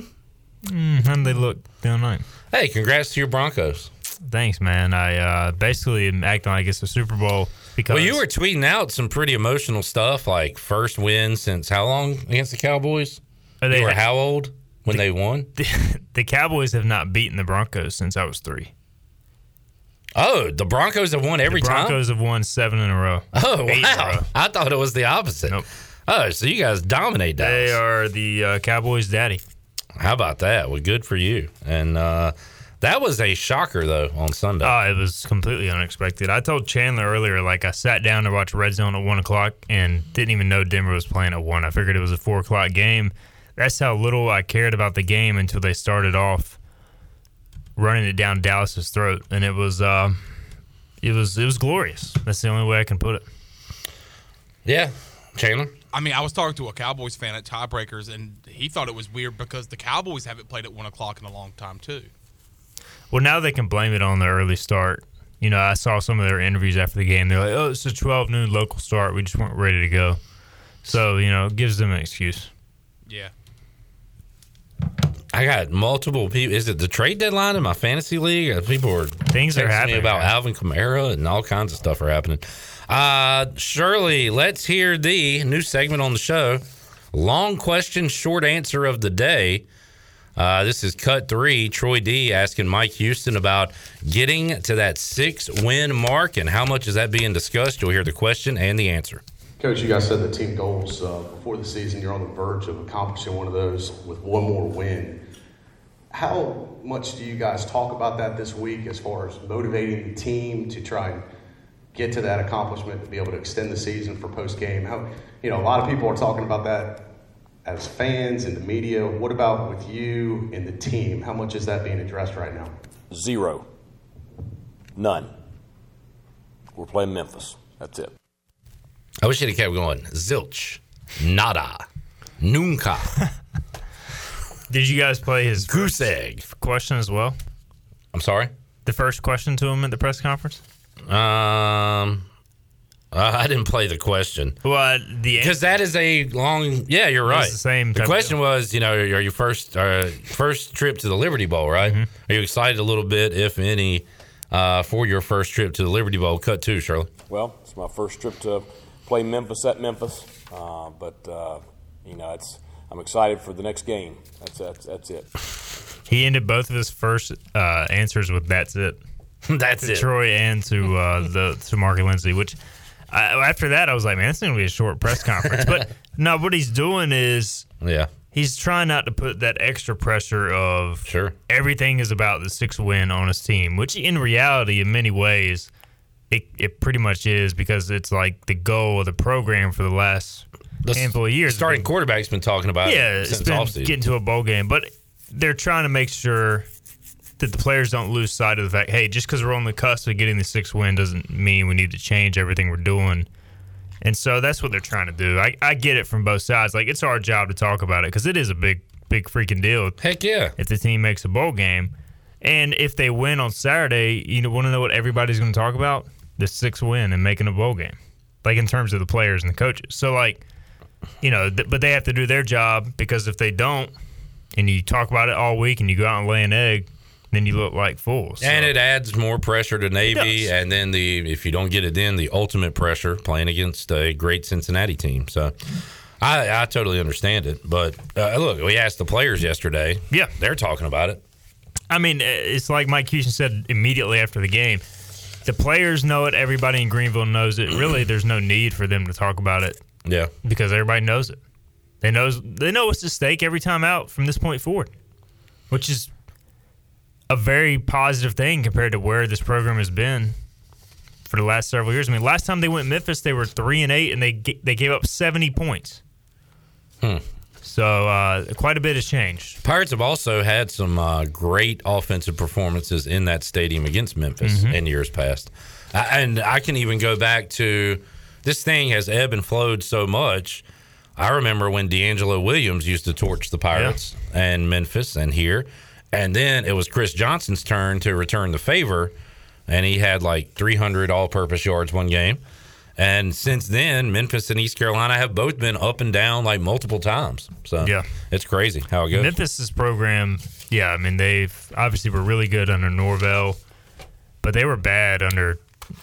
Mm, how did they look down other night? Hey, congrats to your Broncos. Thanks, man. I uh, basically am acting like it's the Super Bowl because Well, you were tweeting out some pretty emotional stuff, like first win since how long against the Cowboys? Are they- you were how old when they won? the Cowboys have not beaten the Broncos since I was three. Oh, the Broncos have won every the time. Broncos have won seven in a row. Oh wow! I thought it was the opposite. Oh, so you guys dominate Dallas. They are the uh, Cowboys' daddy. How about that? Well, good for you. And uh, that was a shocker, though, on Sunday. Oh, it was completely unexpected. I told Chandler earlier, like I sat down to watch Red Zone at one o'clock and didn't even know Denver was playing at one. I figured it was a four o'clock game. That's how little I cared about the game until they started off running it down Dallas's throat, and it was uh, it was it was glorious. That's the only way I can put it. Yeah, Chandler. I mean, I was talking to a Cowboys fan at Tiebreakers, and he thought it was weird because the Cowboys haven't played at one o'clock in a long time too. Well, now they can blame it on the early start. You know, I saw some of their interviews after the game. They're like, "Oh, it's a 12 noon local start. We just weren't ready to go." So you know, it gives them an excuse. Yeah. I got multiple people. Is it the trade deadline in my fantasy league? Uh, People are Things are happening, about man. Alvin Kamara and all kinds of stuff are happening. Uh, Shirley, let's hear the new segment on the show. Long question, short answer of the day. Uh, this is cut three. Troy D asking Mike Houston about getting to that six win mark and how much is that being discussed. You'll hear the question and the answer. Coach, you guys said the team goals uh, before the season. You're on the verge of accomplishing one of those with one more win. How much do you guys talk about that this week as far as motivating the team to try and get to that accomplishment to be able to extend the season for post game? How you know a lot of people are talking about that as fans in the media. What about with you and the team? How much is that being addressed right now? Zero. None. We're playing Memphis. That's it. I wish it had kept going. Zilch, nada, nunca. Did you guys play his goose egg question as well? I'm sorry. The first question to him at the press conference. Um, uh, I didn't play the question. Well, the because that is a long. Yeah, you're right. the same The question was, you know, are you first uh, first trip to the Liberty Bowl? Right? Mm-hmm. Are you excited a little bit, if any, uh, for your first trip to the Liberty Bowl? Cut two, Shirley. Well, it's my first trip to play Memphis at Memphis, uh, but uh, you know, it's I'm excited for the next game. That's that's, that's it. He ended both of his first uh, answers with "That's it." That's to it. Troy and to uh, the to Mark Lindsay. Which I, after that, I was like, man, it's going to be a short press conference. but no, what he's doing is Yeah. he's trying not to put that extra pressure of sure everything is about the six win on his team, which in reality, in many ways, it, it pretty much is because it's like the goal of the program for the last handful of years. Starting quarterback's been talking about yeah, it it's since been offseason. getting to a bowl game, but they're trying to make sure that the players don't lose sight of the fact, hey, just because we're on the cusp of getting the sixth win doesn't mean we need to change everything we're doing. And so that's what they're trying to do. I, I get it from both sides. Like it's our job to talk about it because it is a big, big freaking deal. Heck yeah! If the team makes a bowl game, and if they win on Saturday, you want to know what everybody's going to talk about? The sixth win and making a bowl game, like in terms of the players and the coaches. So like, you know, th- but they have to do their job because if they don't, and you talk about it all week and you go out and lay an egg, then you look like fools. And it adds more pressure to Navy, and then the if you don't get it, then the ultimate pressure playing against a great Cincinnati team. So, I I totally understand it. But uh, look, we asked the players yesterday. Yeah, they're talking about it. I mean, it's like Mike Houston said immediately after the game. the players know it. Everybody in Greenville knows it. Really, there's no need for them to talk about it. Yeah, because everybody knows it. They knows they know what's at stake every time out from this point forward, which is a very positive thing compared to where this program has been for the last several years. I mean, last time they went Memphis, they were three and eight, and they they gave up seventy points. Hmm. So uh, quite a bit has changed. Pirates have also had some uh, great offensive performances in that stadium against Memphis Mhm. in years past. I, and I can even go back to this thing has ebbed and flowed so much. I remember when DeAngelo Williams used to torch the Pirates and Memphis and here. And then it was Chris Johnson's turn to return the favor. And he had like 300 all purpose yards one game. And since then, Memphis and East Carolina have both been up and down like multiple times. So Yeah. it's crazy how it goes. Memphis's program, yeah, I mean they've obviously were really good under Norvell, but they were bad under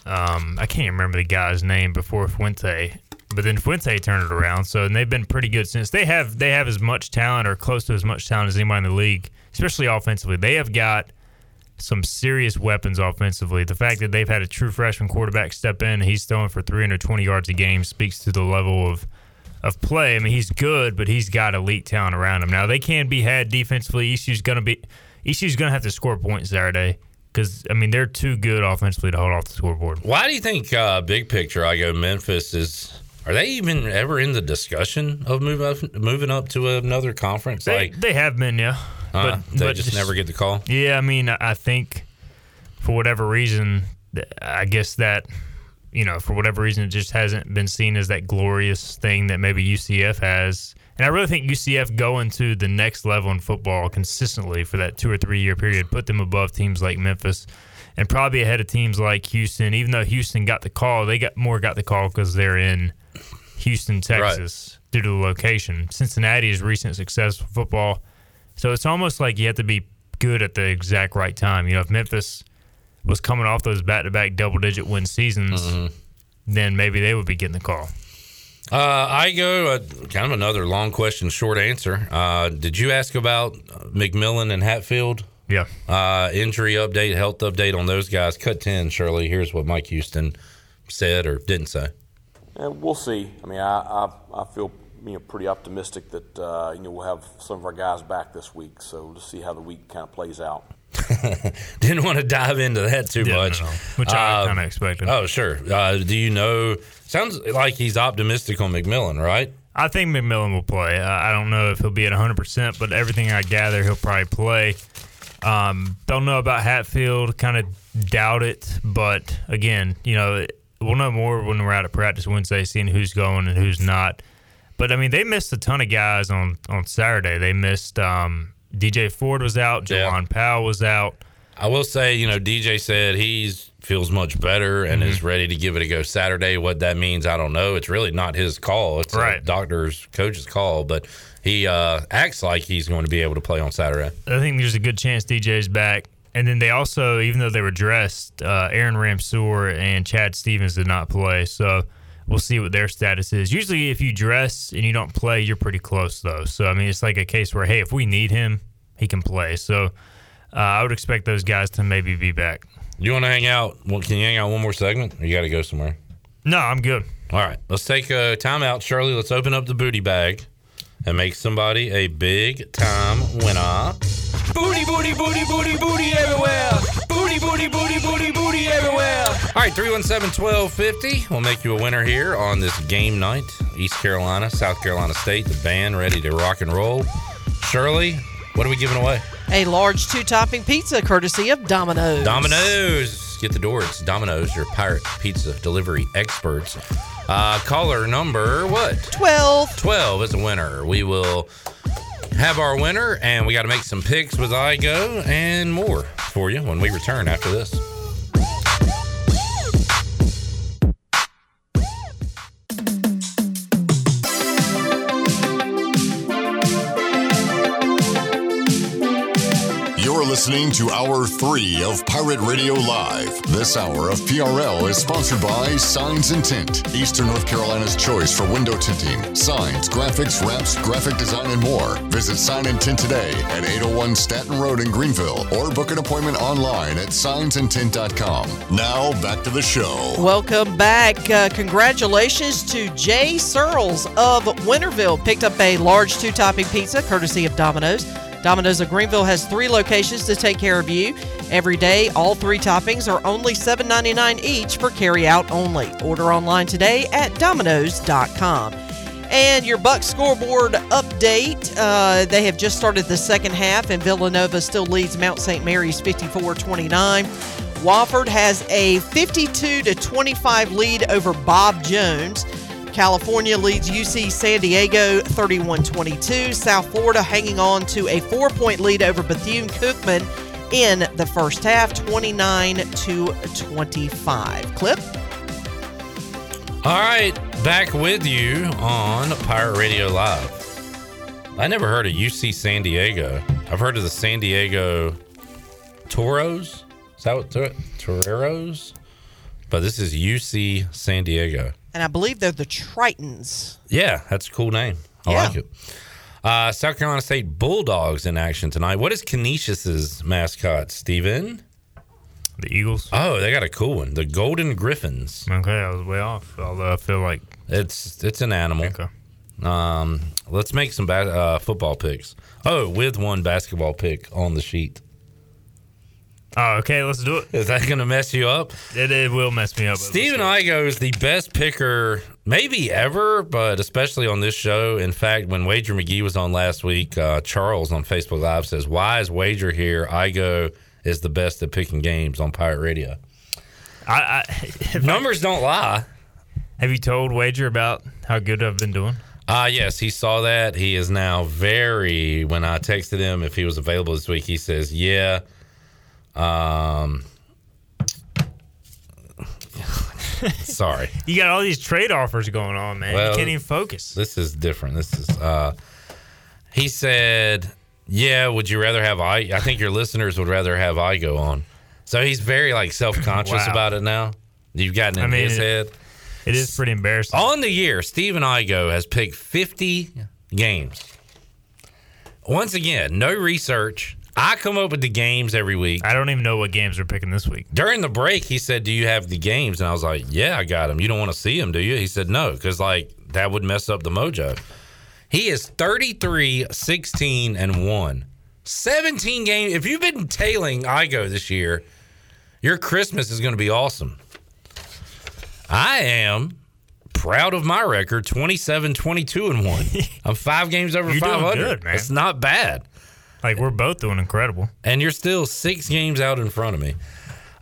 um, I can't remember the guy's name before Fuente. But then Fuente turned it around, so and they've been pretty good since. They have they have as much talent or close to as much talent as anybody in the league, especially offensively. They have got some serious weapons offensively. The fact that they've had a true freshman quarterback step in, and he's throwing for 320 yards a game, speaks to the level of of play. I mean, he's good, but he's got elite talent around him. Now they can be had defensively. ECU's going to be ECU's going to have to score points Saturday because I mean they're too good offensively to hold off the scoreboard. Why do you think, uh, big picture, Igo Memphis is. Are they even ever in the discussion of move up, moving up to another conference? They, like, they have been, yeah, uh, they just, never get the call. Yeah, I mean, I think for whatever reason, I guess that you know, for whatever reason, it just hasn't been seen as that glorious thing that maybe UCF has. And I really think UCF going to the next level in football consistently for that two or three year period put them above teams like Memphis and probably ahead of teams like Houston. Even though Houston got the call, they got more got the call because they're in Houston, Texas, due to the location. Cincinnati is recent successful football, so it's almost like you have to be good at the exact right time. You know, if Memphis was coming off those back-to-back double-digit win seasons, then maybe they would be getting the call. Uh, Igo uh, kind of another long question, short answer. Uh, did you ask about McMillan and Hatfield? Yeah. Uh, injury update, health update on those guys. Cut 10, Shirley. Here's what Mike Houston said or didn't say. Uh, we'll see. I mean, I, I, I feel you know pretty optimistic that uh, you know we'll have some of our guys back this week. So we'll just see how the week kind of plays out. Didn't want to dive into that too Yeah, much, no, which I Uh, kinda expected. Oh, sure. Uh, do you know? Sounds like he's optimistic on McMillan, right? I think McMillan will play. I I don't know if he'll be at 100%, but everything I gather, he'll probably play. Um, don't know about Hatfield. Kind of doubt it. But again, you know, we'll know more when we're out at practice Wednesday, seeing who's going and who's not. But I mean, they missed a ton of guys on on Saturday. They missed um, DJ Ford was out, Jawan Powell was out. I will say, you know, DJ said he's feels much better and is ready to give it a go Saturday. What that means, I don't know. It's really not his call. It's a Right. doctor's coach's call, but he uh, acts like he's going to be able to play on Saturday. I think there's a good chance DJ's back. And then they also, even though they were dressed, uh, Aaron Ramsour and Chad Stevens did not play. So we'll see what their status is. Usually, if you dress and you don't play, you're pretty close, though. So, I mean, it's like a case where, hey, if we need him, he can play. So uh, I would expect those guys to maybe be back. You want to hang out? Well, can you hang out one more segment? Or you got to go somewhere? No, I'm good. All right, let's take a timeout, Shirley. Let's open up the booty bag and make somebody a big time winner. Booty, booty, booty, booty, booty everywhere. Booty, booty, booty, booty, booty everywhere. All right, 317 1250. We'll make you a winner here on this game night. East Carolina, South Carolina State, the band ready to rock and roll. Shirley, what are we giving away? A large two topping pizza courtesy of Domino's. Domino's. Get the door. It's Domino's, your pirate pizza delivery experts. Uh, caller number what? 12. 12 is a winner. We will have our winner, and we got to make some picks with Igo and more for you when we return after this. You're listening to Hour 3 of Pirate Radio Live. This hour of PRL is sponsored by Signs and Tint, Eastern North Carolina's choice for window tinting, signs, graphics, wraps, graphic design, and more. Visit Sign and Tint today at 801 Staton Road in Greenville or book an appointment online at signsandtint.com. Now, back to the show. Welcome back. Uh, congratulations to Jay Searles of Winterville. Picked up a large two topping pizza courtesy of Domino's. Domino's of Greenville has three locations to take care of you. Every day, all three toppings are only $7.99 each for carry out only. Order online today at Domino's.com. And your Bucks scoreboard update. Uh, they have just started the second half, and Villanova still leads Mount St. Mary's 54 29. Wofford has a 52 25 lead over Bob Jones. California leads UC San Diego 31 22. South Florida hanging on to a four point lead over Bethune Cookman in the first half 29 to 25. Clip? All right, back with you on Pirate Radio Live. I never heard of UC San Diego. I've heard of the San Diego Toros. Is that what Toreros? But this is UC San Diego. And I believe they're the Tritons. Yeah, that's a cool name. I Yeah. like it. Uh, South Carolina State Bulldogs in action tonight. What is Canisius's mascot, Steven? The Eagles. Oh, they got a cool one. The Golden Griffins. Okay, I was way off. Although I feel like it's it's an animal. Um, let's make some ba- uh, football picks. Oh, with one basketball pick on the sheet. Oh, okay, let's do it. Is that going to mess you up? It, it will mess me up. Steven Igo is the best picker, maybe ever, but especially on this show. In fact, when Wager McGee was on last week, uh, Charles on Facebook Live says, "Why is Wager here? Igo is the best at picking games on Pirate Radio." I, I numbers don't lie. Have you told Wager about how good I've been doing? Uh yes, he saw that. He is now very. When I texted him if he was available this week, he says, "Yeah." Um, sorry. You got all these trade offers going on, man. Well, you can't even focus. This is different. This is. uh He said, "Yeah, would you rather have I? I think your listeners would rather have Igo on." So he's very like self conscious Wow. about it now. You've gotten in I mean, his it- head. It is pretty embarrassing. On the year, Stephen Igo has picked 50 games. Once again, no research. I come up with the games every week. I don't even know what games we're picking this week. During the break, he said, Do you have the games? And I was like, Yeah, I got them. You don't want to see them, do you? He said, No, because like that would mess up the mojo. He is 33, 16, and 1. 17 games. If you've been tailing Igo this year, your Christmas is going to be awesome. I am proud of my record 27, 22, and 1. I'm five games over You're doing 500. good, man. It's not bad. Like we're both doing incredible. And you're still six games out in front of me.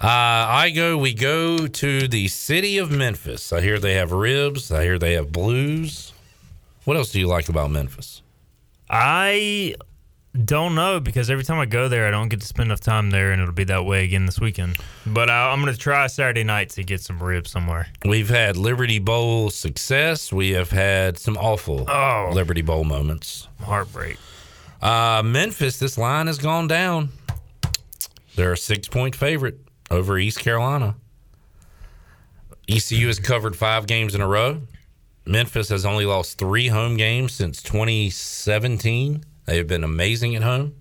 Uh, Igo, we go to the city of Memphis. I hear they have ribs. I hear they have blues. What else do you like about Memphis? I don't know because every time I go there, I don't get to spend enough time there, and it'll be that way again this weekend. But I, I'm going to try Saturday night to get some ribs somewhere. We've had Liberty Bowl success. We have had some awful Oh. Liberty Bowl moments. Heartbreak. Uh, Memphis, this line has gone down. They're a six point favorite over East Carolina. ECU has covered five games in a row. Memphis has only lost three home games since 2017. They have been amazing at home.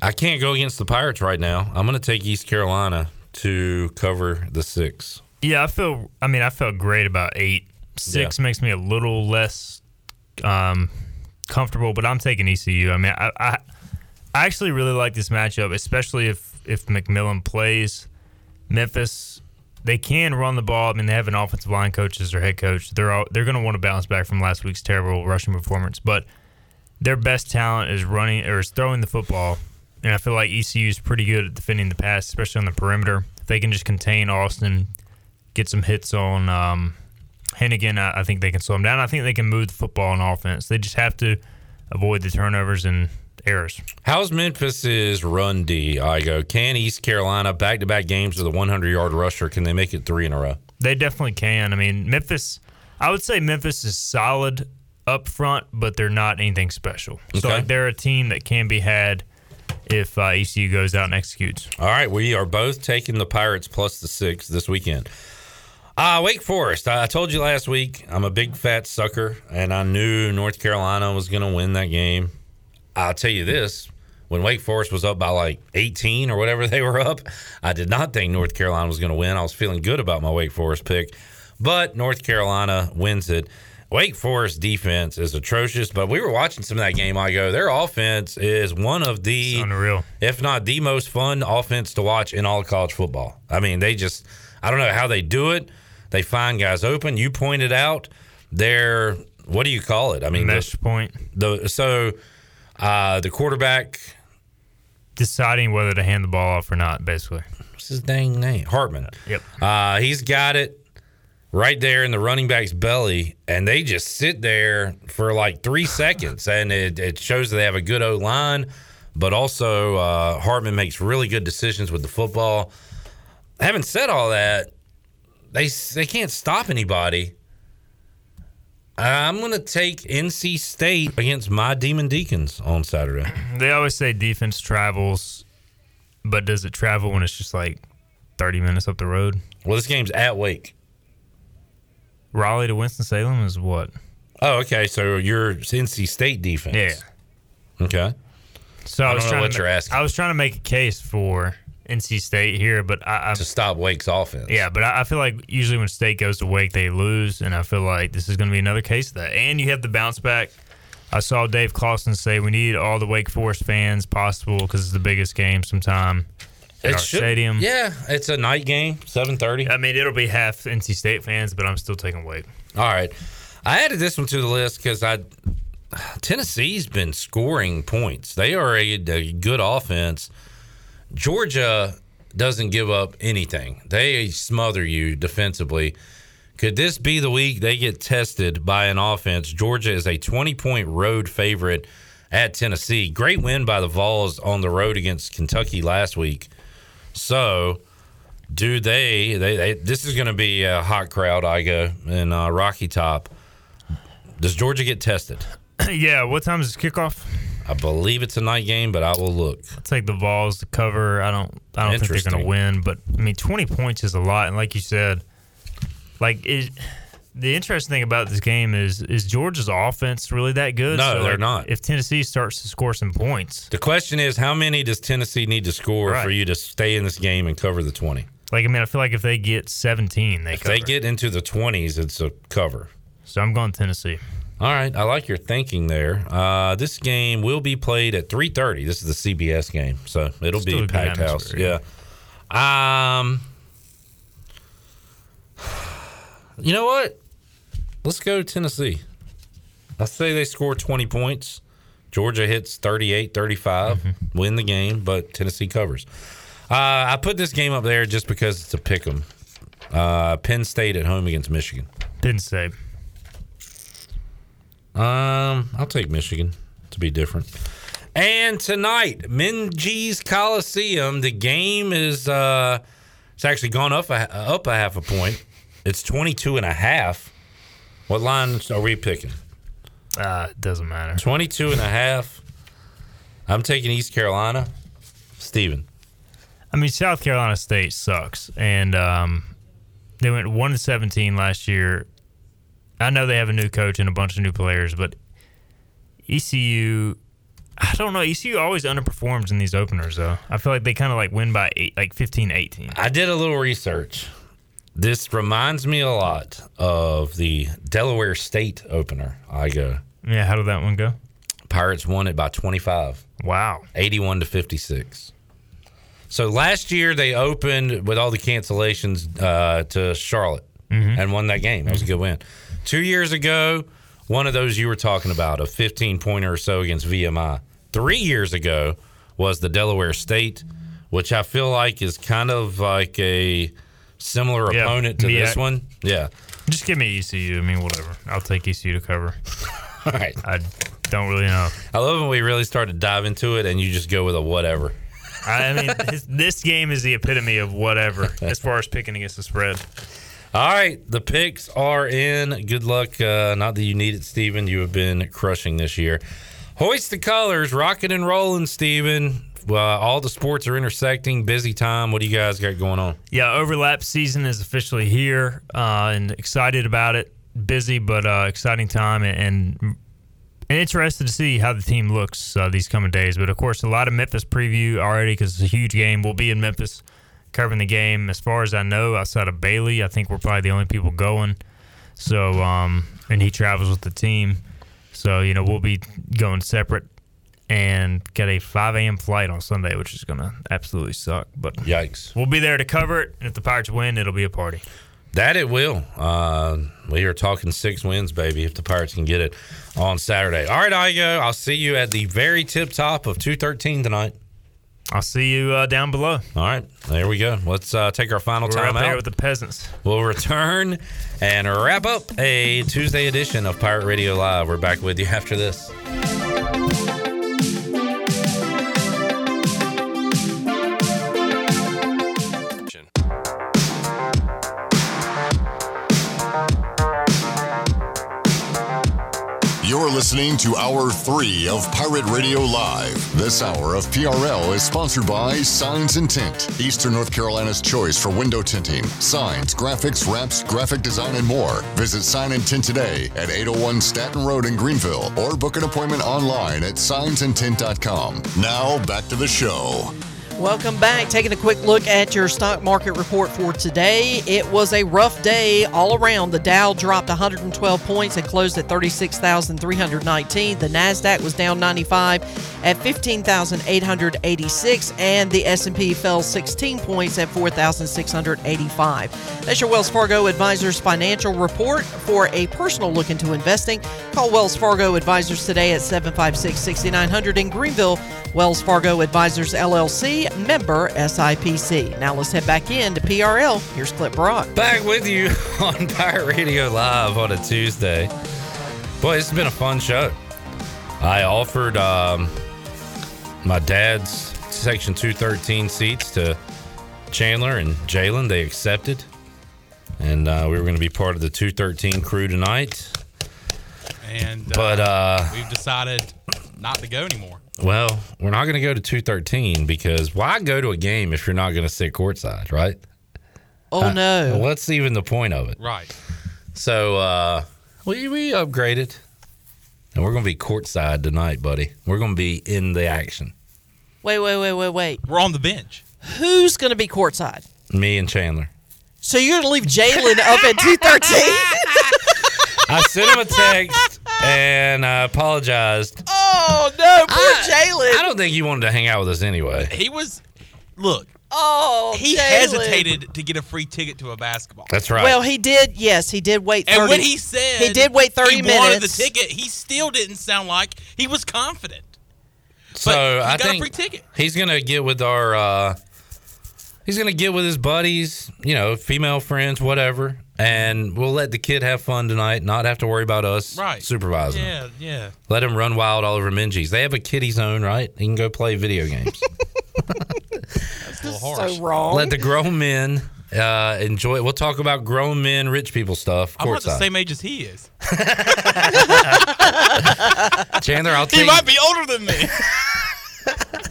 I can't go against the Pirates right now. I'm going to take East Carolina to cover the six. Yeah, I feel. I mean, I felt great about eight. Six Yeah. makes me a little less um, comfortable, but I'm taking ECU. I mean, I, I I actually really like this matchup, especially if if McMillan plays Memphis. They can run the ball. I mean, they have an offensive line coach as their head coach. They're all, they're going to want to bounce back from last week's terrible rushing performance, but their best talent is running or is throwing the football. And I feel like ECU is pretty good at defending the pass, especially on the perimeter. If they can just contain Austin, get some hits on um, Henigan, I, I think they can slow them down. I think they can move the football on offense. They just have to avoid the turnovers and errors. How's Memphis's run D? Igo. Can East Carolina back to back games with a 100 yard rusher? Can they make it three in a row? They definitely can. I mean, Memphis, I would say Memphis is solid up front, but they're not anything special. So like, they're a team that can be had if uh, ECU goes out and executes. All right, we are both taking the Pirates plus the six this weekend. Uh, Wake Forest. I told you last week I'm a big fat sucker, and I knew North Carolina was going to win that game. I'll tell you this: when Wake Forest was up by like 18 or whatever they were up, I did not think North Carolina was going to win. I was feeling good about my Wake Forest pick, but North Carolina wins it. Wake Forest defense is atrocious, but we were watching some of that game. Igo, their offense is one of the unreal, if not the most fun offense to watch in all of college football. I mean, they just, I don't know how they do it. They find guys open. You pointed out their, what do you call it? I mean, Mesh the, point. The so uh, the quarterback deciding whether to hand the ball off or not, basically. What's his dang name? Hartman. Yep. Uh, he's got it right there in the running back's belly, and they just sit there for like three seconds, and it, it shows that they have a good O line, but also uh, Hartman makes really good decisions with the football. Having said all that, they they can't stop anybody. I'm going to take NC State against my Demon Deacons on Saturday. They always say defense travels, but does it travel when it's just like 30 minutes up the road? Well, this game's at Wake. Raleigh to Winston-Salem is what? Oh, okay. So you're NC State defense. Yeah. Okay. So I I, don't was know trying what to you're asking. I was trying to make a case for NC State here, but I, I to stop Wake's offense. Yeah, but I, I feel like usually when State goes to Wake, they lose, and I feel like this is going to be another case of that. And you have the bounce back. I saw Dave Clawson say we need all the Wake Forest fans possible because it's the biggest game sometime at It our should- stadium. Yeah, it's a night game, seven thirty. I mean, it'll be half NC State fans, but I'm still taking Wake. All right, I added this one to the list because I Tennessee's been scoring points. They are a, a good offense. Georgia doesn't give up anything. They smother you defensively. Could this be the week they get tested by an offense? Georgia is a 20 point road favorite at Tennessee. Great win by the Vols on the road against Kentucky last week. So, do they? They, they this is going to be a hot crowd. Igo in uh, Rocky Top. Does Georgia get tested? yeah. What time is kickoff? I believe it's a night game, but I will look. I'll take the Vols to cover. I don't. I don't think they're going to win, but I mean, 20 points is a lot, and like you said, like it. The interesting thing about this game is is Georgia's offense really that good? No, they're like, not. If Tennessee starts to score some points, The question is, how many does Tennessee need to score Right. for you to stay in this game and cover the twenty? like I mean, I feel like if they get 17, they If cover. they get into the twenties, it's a cover. So I'm going Tennessee. All right, I like your thinking there. Uh, this game will be played at three thirty. This is the CBS game, so it'll Still be a packed house. Yeah. Um. You know what? Let's go Tennessee. I say they score 20 points. Georgia hits 38 35, Mm-hmm. win the game, but Tennessee covers. Uh, I put this game up there just because it's a pick 'em. Uh, Penn State at home against Michigan. Penn State. Um, I'll take Michigan to be different. And tonight, Minges Coliseum. The game is uh, it's actually gone up a, up a half a point. It's 22 and a half. What line are we picking? Uh, it doesn't matter. 22 and a half. I'm taking East Carolina. Steven. I mean, South Carolina State sucks, and um, they went one to seventeen last year. I know they have a new coach and a bunch of new players, but ECU, I don't know. ECU always underperforms in these openers, though. I feel like they kind of like win by eight, like 15, 18. I did a little research. This reminds me a lot of the Delaware State opener. Igo. Yeah, how did that one go? Pirates won it by 25. Wow. 81 to 56. So last year they opened with all the cancellations uh, to Charlotte Mhm. and won that game. That was a good win. Two years ago, one of those you were talking about, a 15 pointer or so against VMI. Three years ago was the Delaware State, which I feel like is kind of like a similar Yeah. opponent to Yeah. this one. Yeah. Just give me ECU. I mean, whatever. I'll take ECU to cover. All right. I don't really know. I love when we really start to dive into it and you just go with a whatever. I mean, this, this game is the epitome of whatever as far as picking against the spread. All right, the picks are in. Good luck. Uh, not that you need it, Steven. You have been crushing this year. Hoist the colors, rocking and rolling, Steven. Uh, all the sports are intersecting. Busy time. What do you guys got going on? Yeah, overlap season is officially here, uh, and excited about it. Busy but uh, exciting time, and, and and interested to see how the team looks uh, these coming days. But of course, a lot of Memphis preview already because it's a huge game. We'll be in Memphis covering the game. As far as I know, outside of Bailey, I think we're probably the only people going. So, um, and he travels with the team. So, you know, we'll be going separate and get a 5 a.m. flight on Sunday, which is going to absolutely suck. But yikes. We'll be there to cover it. And if the Pirates win, it'll be a party. That it will. Uh, we are talking six wins, baby, if the Pirates can get it on Saturday. All right, Igo, I'll see you at the very tip top of 213 tonight. I'll see you uh, down below. All right, there we go. Let's uh, take our final We're time up there out. with the peasants. We'll return and wrap up a Tuesday edition of Pirate Radio Live. We're back with you after this. Listening to Hour 3 of Pirate Radio Live. This hour of PRL is sponsored by Signs and Tint, Eastern North Carolina's choice for window tinting, signs, graphics, wraps, graphic design, and more. Visit Sign and Tint today at 801 Staton Road in Greenville or book an appointment online at signsandtint.com. Now, back to the show. Welcome back. Taking a quick look at your stock market report for today. It was a rough day all around. The Dow dropped 112 points and closed at 36,319. The Nasdaq was down 95 at 15,886 and the S&P fell 16 points at 4,685. That's your Wells Fargo Advisors financial report. For a personal look into investing, call Wells Fargo Advisors today at 756-6900 in Greenville. Wells Fargo Advisors LLC, member SIPC. Now let's head back in to PRL. Here's Clif Brock. Back with you on Pirate Radio Live on a Tuesday. Boy, this has been a fun show. I offered um, my dad's Section 213 seats to Chandler and Jalen. They accepted. And uh, we were going to be part of the 213 crew tonight. And uh, But, uh, we've decided not to go anymore. Well, we're not going to go to 213 because why go to a game if you're not going to sit courtside, right? Oh, Uh, no. What's even the point of it? Right. So uh, we we upgraded, and we're going to be courtside tonight, buddy. We're going to be in the action. Wait, wait, wait, wait, wait. We're on the bench. Who's going to be courtside? Me and Chandler. So you're going to leave Jalen up at 213? I sent him a text and I apologized. Oh, no. Poor Jalen. I don't think he wanted to hang out with us anyway. He was, look, Oh, he Jalen. hesitated to get a free ticket to a basketball. That's right. Well, he did. Yes, he did wait 30 And when he said he did wait 30 he minutes. wanted the ticket, he still didn't sound like he was confident. So he I got a think free ticket. he's gonna get with our. uh He's gonna get with his buddies, you know, female friends, whatever, and we'll let the kid have fun tonight. Not have to worry about us Right. supervising. him. Yeah, yeah. Let him run wild all over Minges. They have a kiddie zone, right? He can go play video games. That's a little harsh. So wrong. Let the grown men uh, enjoy. We'll talk about grown men, rich people stuff. I'm about the courtside. same age as he is. Chandler, I'll he take might be older than me.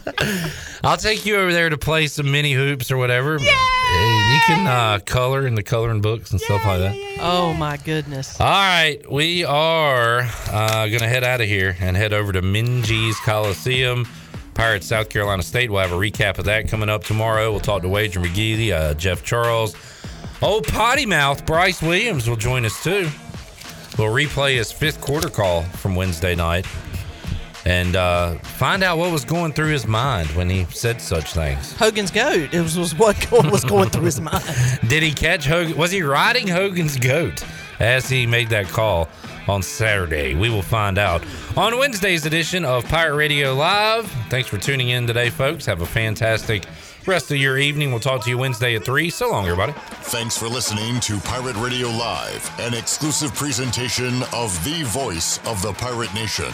I'll take you over there to play some mini hoops or whatever. Yeah! You can uh, color in the coloring books and stuff like that. Oh, my goodness. All right, we are uh, going to head out of here and head over to Minges Coliseum. Pirates, South Carolina State. We'll have a recap of that coming up tomorrow. We'll talk to Wager McGee, uh, Jeff Charles. Old potty mouth Bryce Williams will join us too. We'll replay his fifth quarter call from Wednesday night and uh, find out what was going through his mind when he said such things. Hogan's goat. It was, was what was going through his mind. Did he catch Hogan? Was he riding Hogan's goat as he made that call on Saturday? We will find out on Wednesday's edition of Pirate Radio Live. Thanks for tuning in today, folks. Have a fantastic rest of your evening. We'll talk to you Wednesday at 3. So long, everybody. Thanks for listening to Pirate Radio Live, an exclusive presentation of the voice of the pirate nation.